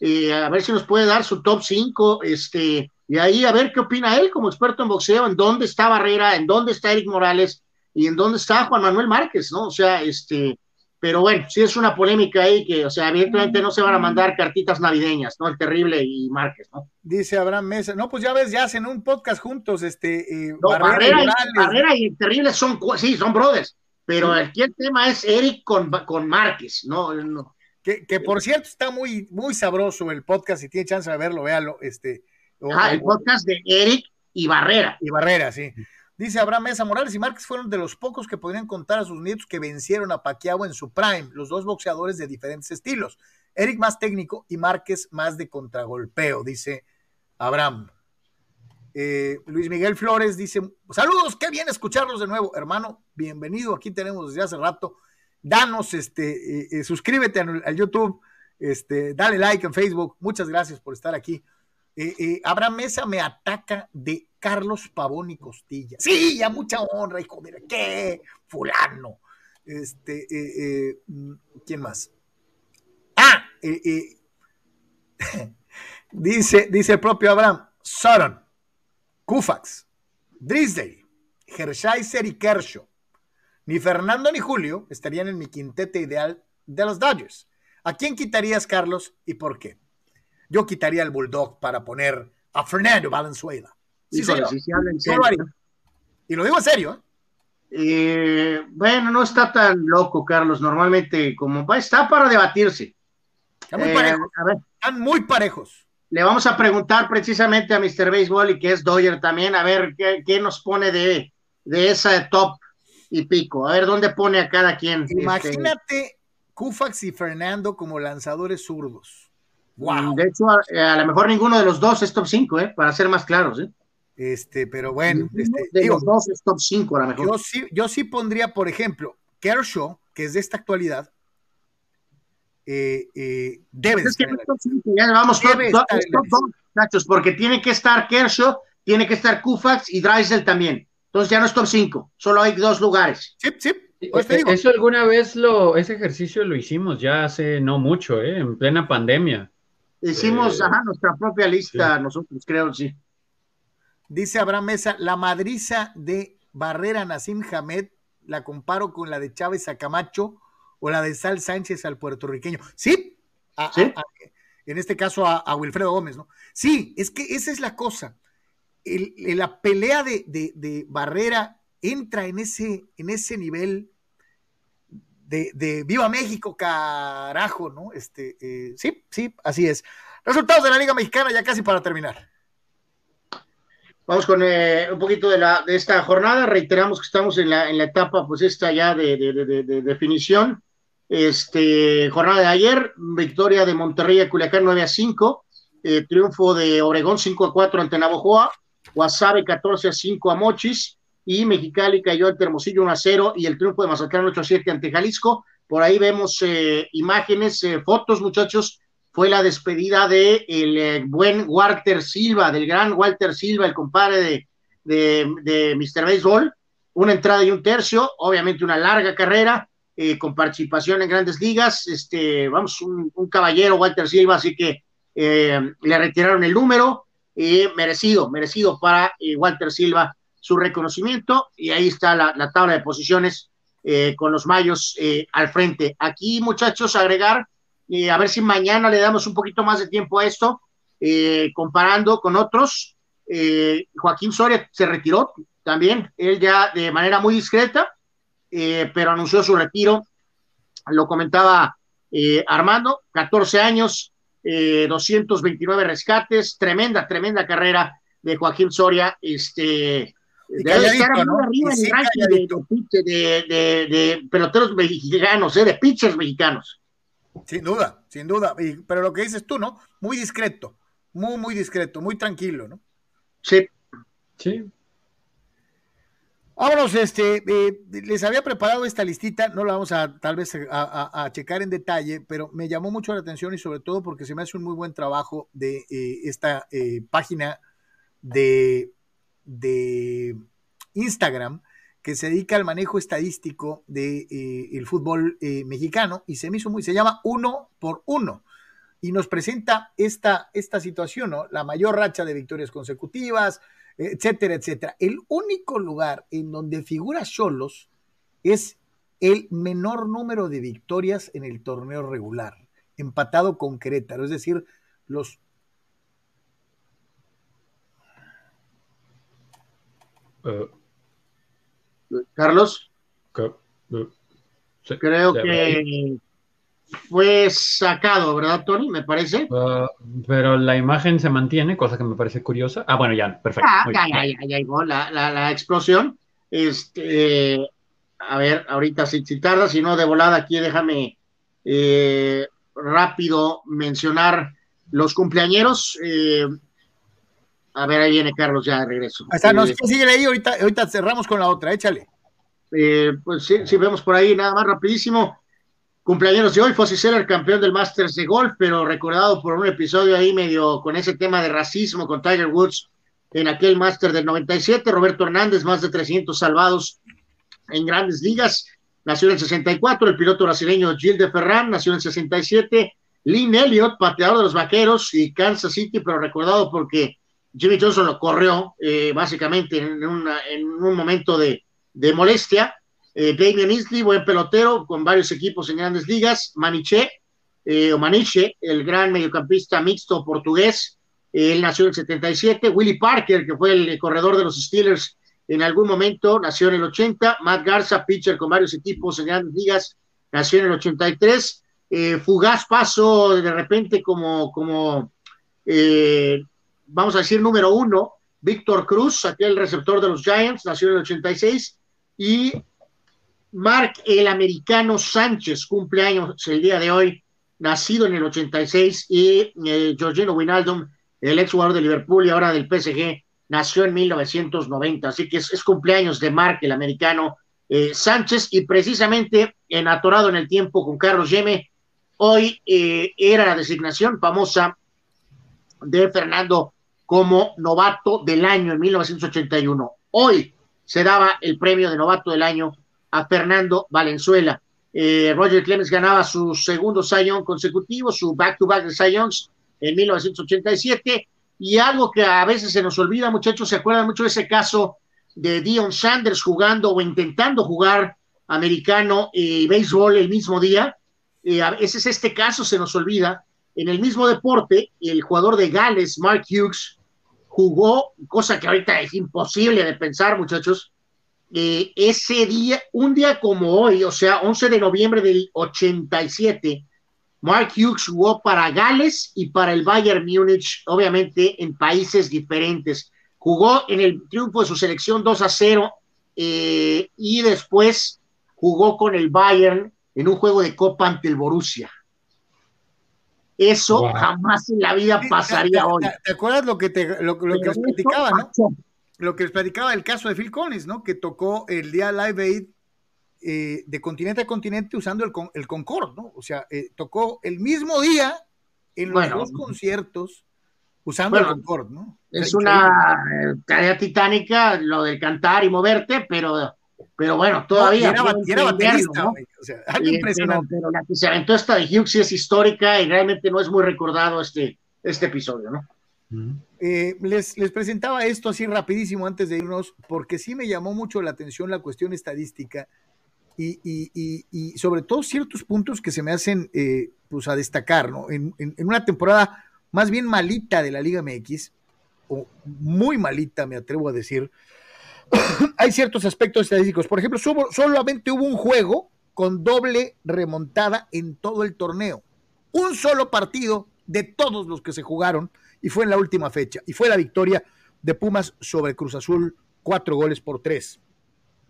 eh, a ver si nos puede dar su top 5, este, y ahí a ver qué opina él como experto en boxeo, en dónde está Barrera, en dónde está Eric Morales y en dónde está Juan Manuel Márquez, ¿no? O sea, este, pero bueno, sí es una polémica ahí que, o sea, evidentemente no se van a mandar cartitas navideñas, ¿no? El terrible y Márquez, ¿no? Dice Abraham Mesa. No, pues ya ves, ya hacen un podcast juntos, este, eh, No, Barrera, Barrera, y Morales. Barrera y terrible son, sí, son brothers, pero aquí el tema es Eric con, con Márquez, ¿no? no. Que, que por cierto está muy, muy sabroso el podcast. Si tiene chance de verlo, véalo. Este, Ah, el podcast de Eric y Barrera. y Barrera, sí. Dice Abraham Mesa, Morales y Márquez fueron de los pocos que podrían contar a sus nietos que vencieron a Pacquiao en su prime, los dos boxeadores de diferentes estilos. Eric más técnico y Márquez más de contragolpeo, dice Abraham. Eh, Luis Miguel Flores dice, saludos, qué bien escucharlos de nuevo, hermano, bienvenido, aquí tenemos desde hace rato. Danos, este, eh, eh, suscríbete al, YouTube, este, dale like en Facebook, muchas gracias por estar aquí. Eh, Abraham Mesa me ataca de Carlos Pavón y Costilla. Sí, a mucha honra, hijo de qué, fulano. Este, mm, ¿quién más? Ah, dice, dice el propio Abraham, Sutton, Kufax, Drisdale, Hershiser y Kershaw. Ni Fernando ni Julio estarían en mi quintete ideal de los Dodgers. ¿A quién quitarías, Carlos, y por qué? Yo quitaría el Bulldog para poner a Fernando Valenzuela. Sí, señor. si se habla en Yo serio, lo haría. ¿no? Y lo digo en serio. ¿eh? Eh, bueno, no está tan loco, Carlos. Normalmente, como va, está para debatirse. Están muy Eh, parejos. a ver, Están muy parejos. le vamos a preguntar precisamente a Mr. Baseball y que es Doyer también, a ver qué, qué nos pone de, de esa top y pico. A ver dónde pone a cada quien. Este, Imagínate Kufax y Fernando como lanzadores zurdos. Wow. De hecho, a, a lo mejor ninguno de los dos es top 5, ¿eh? para ser más claros. ¿eh? Este, pero bueno, este, de digo, los dos es top 5 a lo mejor. yo sí, yo sí pondría, por ejemplo, Kershaw, que es de esta actualidad, eh, eh, debe de Es que estar top 5, ya vamos top, top- porque tiene que estar Kershaw, tiene que estar Kufax y Drysdale también. Entonces ya no es top 5, solo hay dos lugares. Sí, sí, Pues te digo, Eso alguna vez lo, ese ejercicio lo hicimos ya hace no mucho, ¿eh? en plena pandemia. Hicimos Eh, ajá, nuestra propia lista, nosotros creo, sí. dice Abraham Mesa, la madriza de Barrera Nasim Hamed la comparo con la de Chávez a Camacho o la de Sal Sánchez al puertorriqueño. Sí, a- Sí. a- a- en este caso a, a Wilfredo Gómez, ¿no? Sí, es que esa es la cosa. La pelea de, Barrera entra en ese, en ese nivel de, Viva México, carajo, ¿no? Este, eh, sí, sí, así es. Resultados de la Liga Mexicana ya casi para terminar. Vamos con eh, un poquito de, la, de esta jornada. Reiteramos que estamos en la, en la etapa, pues esta ya de, de, de, de- de definición. Este, jornada de ayer, victoria de Monterrey a Culiacán 9 a 5, eh, triunfo de Obregón 5 a 4 ante Navojoa, Guasave 14 a 5 a Mochis y Mexicali cayó ante Hermosillo 1 a 0 y el triunfo de Mazatlán 8 a 7 ante Jalisco. Por ahí vemos eh, imágenes, eh, fotos, muchachos. Fue la despedida de el eh, buen Walter Silva, del gran Walter Silva, el compadre de, de, de Mr. Baseball. Una entrada y un tercio, obviamente una larga carrera, eh, con participación en grandes ligas. Este, vamos, un, un caballero, Walter Silva, así que eh, le retiraron el número. Eh, merecido, merecido para eh, Walter Silva su reconocimiento. Y ahí está la, la tabla de posiciones eh, con los mayos eh, al frente. Aquí, muchachos, agregar, a ver si mañana le damos un poquito más de tiempo a esto, comparando con otros. Joaquín Soria se retiró también, él ya de manera muy discreta, pero anunció su retiro. Lo comentaba Armando, 14 años, eh, 229 rescates, tremenda, tremenda carrera de Joaquín Soria. Este, debe estar muy ¿no? arriba Y en sí, el ranking de, calladito. de, de- de- de peloteros mexicanos, eh, de pitchers mexicanos. Sin duda, sin duda. Y- pero lo que dices tú, ¿no? Muy discreto, muy, muy discreto, muy tranquilo, ¿no? Sí, Sí. Vámonos, este, eh, les había preparado esta listita, no la vamos a tal vez a, a- checar en detalle, pero me llamó mucho la atención y sobre todo porque se me hace un muy buen trabajo de eh, esta eh, página de, de Instagram que se dedica al manejo estadístico del de, eh, el fútbol eh, mexicano y se me hizo muy, se llama uno por uno y nos presenta esta, esta situación, ¿no? La mayor racha de victorias consecutivas, etcétera, etcétera. El único lugar en donde figura Cholos es el menor número de victorias en el torneo regular, empatado con Querétaro, es decir, los Uh, Carlos, uh, sí, creo que fue sacado, ¿verdad, Tony? Me parece. Uh, pero la imagen se mantiene, cosa que me parece curiosa. Ah, bueno, ya, perfecto. Ah, ya, ya, ya, ya llegó la, la, la explosión. Este, a ver, ahorita si, si tarda, si no de volada aquí, déjame eh, rápido mencionar los cumpleañeros. Eh, a ver, ahí viene Carlos ya de regreso. Ahí está, no, Eh, sí, síguele ahí, ahorita, ahorita cerramos con la otra, échale. eh, pues sí, sí, vemos por ahí nada más rapidísimo. Cumpleaños de hoy, Fossi Seller, campeón del Masters de Golf, pero recordado por un episodio ahí medio con ese tema de racismo con Tiger Woods en aquel Master del 97. Roberto Hernández, más de 300 salvados en grandes ligas. Nació en el 64, el piloto brasileño Gil de Ferran, nació en el 67. Lynn Elliott, pateador de los vaqueros y Kansas City, pero recordado porque Jimmy Johnson lo corrió eh, básicamente en, un momento de molestia. Eh, Damian Isley, buen pelotero con varios equipos en grandes ligas. Maniche, eh, o Maniche, el gran mediocampista mixto portugués. Eh, él nació en el 77. Willie Parker, que fue el corredor de los Steelers en algún momento, nació en el 80. Matt Garza, pitcher con varios equipos en grandes ligas, nació en el 83. Eh, fugaz paso de repente como, como eh, vamos a decir, número uno, Víctor Cruz, aquel receptor de los Giants, nació en el 86. Y Mark el americano Sánchez, cumpleaños el día de hoy, nacido en el 86, y eh, Georgino Winaldum, el ex jugador de Liverpool y ahora del PSG, nació en 1990. Así que es, cumpleaños de Mark el americano eh, Sánchez, y precisamente en Atorado en el Tiempo con Carlos Yeme, hoy eh, era la designación famosa de Fernando como novato del año en 1981. Hoy se daba el premio de novato del año a Fernando Valenzuela. Eh, Roger Clemens ganaba su segundo Cy consecutivo, su back-to-back de Cy en 1987. Y algo que a veces se nos olvida, muchachos, se acuerdan mucho de ese caso de Dion Sanders jugando o intentando jugar americano y béisbol el mismo día. Eh, a veces este caso se nos olvida. En el mismo deporte, el jugador de Gales, Mark Hughes, jugó, cosa que ahorita es imposible de pensar, muchachos, eh, ese día, un día como hoy, o sea, 11 de noviembre del 87, Mark Hughes jugó para Gales y para el Bayern Múnich, obviamente en países diferentes. Jugó en el triunfo de su selección 2 a 0 eh, y después jugó con el Bayern en un juego de Copa ante el Borussia. Eso jamás en la vida pasaría hoy. ¿Te, acuerdas lo que, te, lo, que les platicaba, no? Lo que les platicaba el caso de Phil Collins, ¿no? Que tocó el día Live Aid eh, de continente a continente usando el, el Concorde, ¿no? O sea, eh, tocó el mismo día en los dos conciertos usando el Concorde, ¿no? Es una eh, tarea titánica lo del cantar y moverte, pero, pero bueno, todavía. era, baterista, o sea, algo impresionante. Pero, la que se aventó esta de Hughes es histórica y realmente no es muy recordado este, este episodio, ¿no? Les, les, presentaba esto así rapidísimo antes de irnos, porque sí me llamó mucho la atención la cuestión estadística y, sobre todo ciertos puntos que se me hacen eh, pues a destacar, ¿no? En, una temporada más bien malita de la Liga MX, o muy malita, me atrevo a decir, hay ciertos aspectos estadísticos. Por ejemplo, solamente hubo un juego con doble remontada en todo el torneo. Un solo partido de todos los que se jugaron y fue en la última fecha. Y fue la victoria de Pumas sobre Cruz Azul, cuatro goles por tres.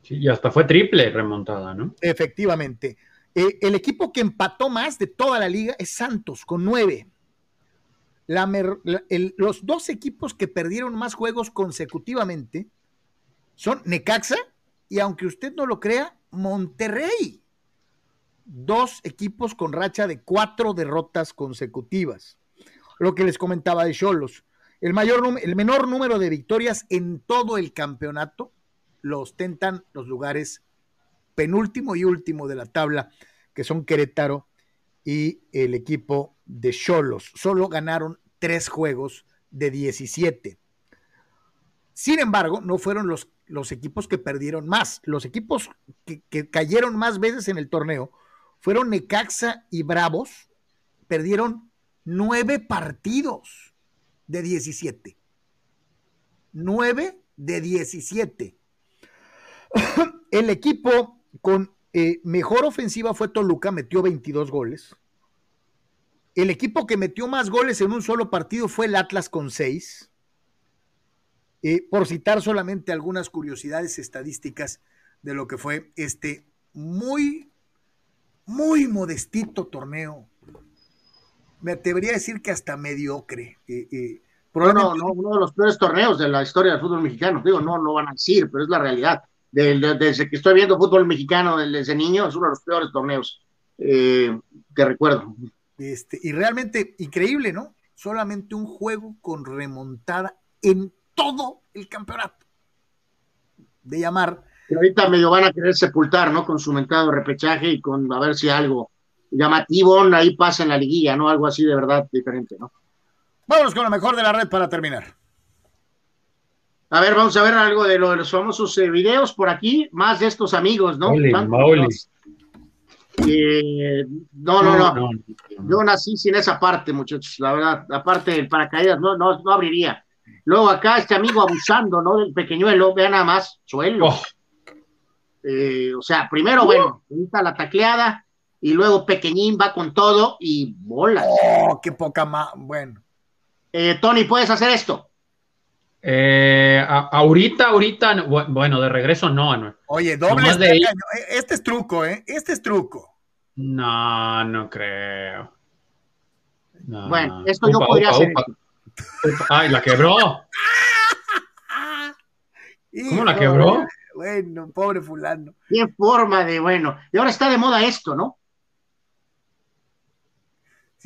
Sí, y hasta fue triple remontada, ¿no? Efectivamente. Eh, el equipo que empató más de toda la liga es Santos, con nueve. los dos equipos que perdieron más juegos consecutivamente son Necaxa y, aunque usted no lo crea, Monterrey. Dos equipos con racha de cuatro derrotas consecutivas. Lo que les comentaba de Cholos. El, el menor número de victorias en todo el campeonato lo ostentan los lugares penúltimo y último de la tabla, que son Querétaro y el equipo de Cholos. Solo ganaron tres juegos de 17. Sin embargo, no fueron los, los equipos que perdieron más. Los equipos que, que cayeron más veces en el torneo fueron Necaxa y Bravos. Perdieron nueve partidos de 17. Nueve de 17. El equipo con eh, mejor ofensiva fue Toluca, metió 22 goles. El equipo que metió más goles en un solo partido fue el Atlas con 6. Eh, por citar solamente algunas curiosidades estadísticas de lo que fue este muy, muy modestito torneo. Me atrevería a decir que hasta mediocre. Eh, no, no, uno de los peores torneos de la historia del fútbol mexicano. Digo, no lo van a decir, pero es la realidad desde que estoy viendo fútbol mexicano desde niño, es uno de los peores torneos eh, que recuerdo. Este, y realmente increíble, ¿no? Solamente un juego con remontada en todo el campeonato. De llamar. Y ahorita medio van a querer sepultar, ¿no? Con su mentado repechaje y con a ver si algo llamativo ahí pasa en la liguilla, ¿no? Algo así de verdad diferente, ¿no? Vámonos con lo mejor de la red para terminar. A ver, vamos a ver algo de, lo, de los famosos eh, videos por aquí, más de estos amigos, ¿no? Eh, no, no, no, Yo nací sin esa parte, muchachos. La verdad, la parte del paracaídas no, no, no abriría. Luego acá este amigo abusando, ¿no? Del pequeñuelo, vean nada más, suelo. Oh. Eh, o sea, primero, bueno, está la tacleada y luego Pequeñín va con todo y bola. Oh, qué poca más. Bueno. Tony, ¿puedes hacer esto? Eh, ahorita, ahorita, bueno, de regreso no, Oye, doble e, este es truco, ¿eh? Este es truco. No, no creo. bueno, esto yo podría hacer. Ay, la quebró. ¿Cómo la quebró? Bueno, pobre fulano. Qué forma de, bueno. Y ahora está de moda esto, ¿no?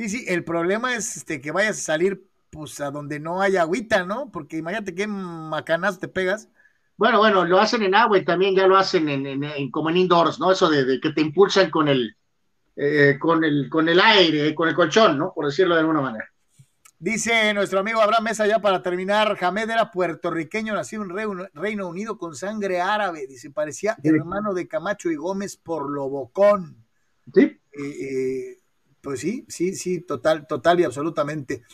Sí, sí, el problema es este, que vayas a salir pues a donde no haya agüita, ¿no? Porque imagínate qué macanas te pegas Bueno, bueno, lo hacen en agua y también ya lo hacen en, en- en- como en indoors, ¿no? Eso de, de que te impulsan con el, eh, con el, con el aire, con el colchón, ¿no? Por decirlo de alguna manera. Dice nuestro amigo Abraham Mesa, ya para terminar, Hamed era puertorriqueño, nacido en Reino, Reino Unido con sangre árabe. Dice, parecía Sí. hermano de Camacho y Gómez por lo bocón. ¿Sí? Eh, eh, pues sí, sí, sí, total, total y absolutamente.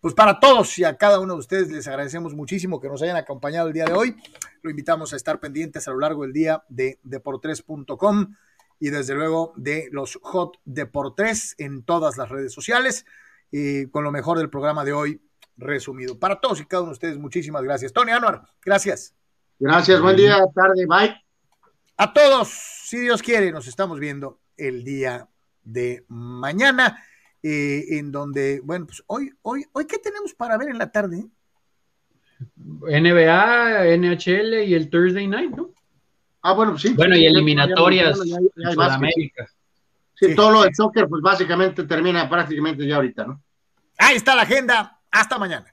Pues para todos y a cada uno de ustedes les agradecemos muchísimo que nos hayan acompañado el día de hoy. Lo invitamos a estar pendientes a lo largo del día de deportres.com y desde luego de los Hot Deportes en todas las redes sociales y con lo mejor del programa de hoy resumido. Para todos y cada uno de ustedes, muchísimas gracias. Tony Anuar, gracias. Gracias, buen día, tarde, bye. A todos, si Dios quiere, nos estamos viendo el día de mañana, eh, en donde, bueno, pues hoy, hoy, hoy, ¿qué tenemos para ver en la tarde? NBA, NHL y el Thursday Night, ¿no? Ah, bueno, pues sí. Bueno, y eliminatorias Ya ya. Sudamérica. Sí. todo lo de soccer, pues básicamente termina prácticamente ya ahorita, ¿no? Ahí está la agenda. Hasta mañana.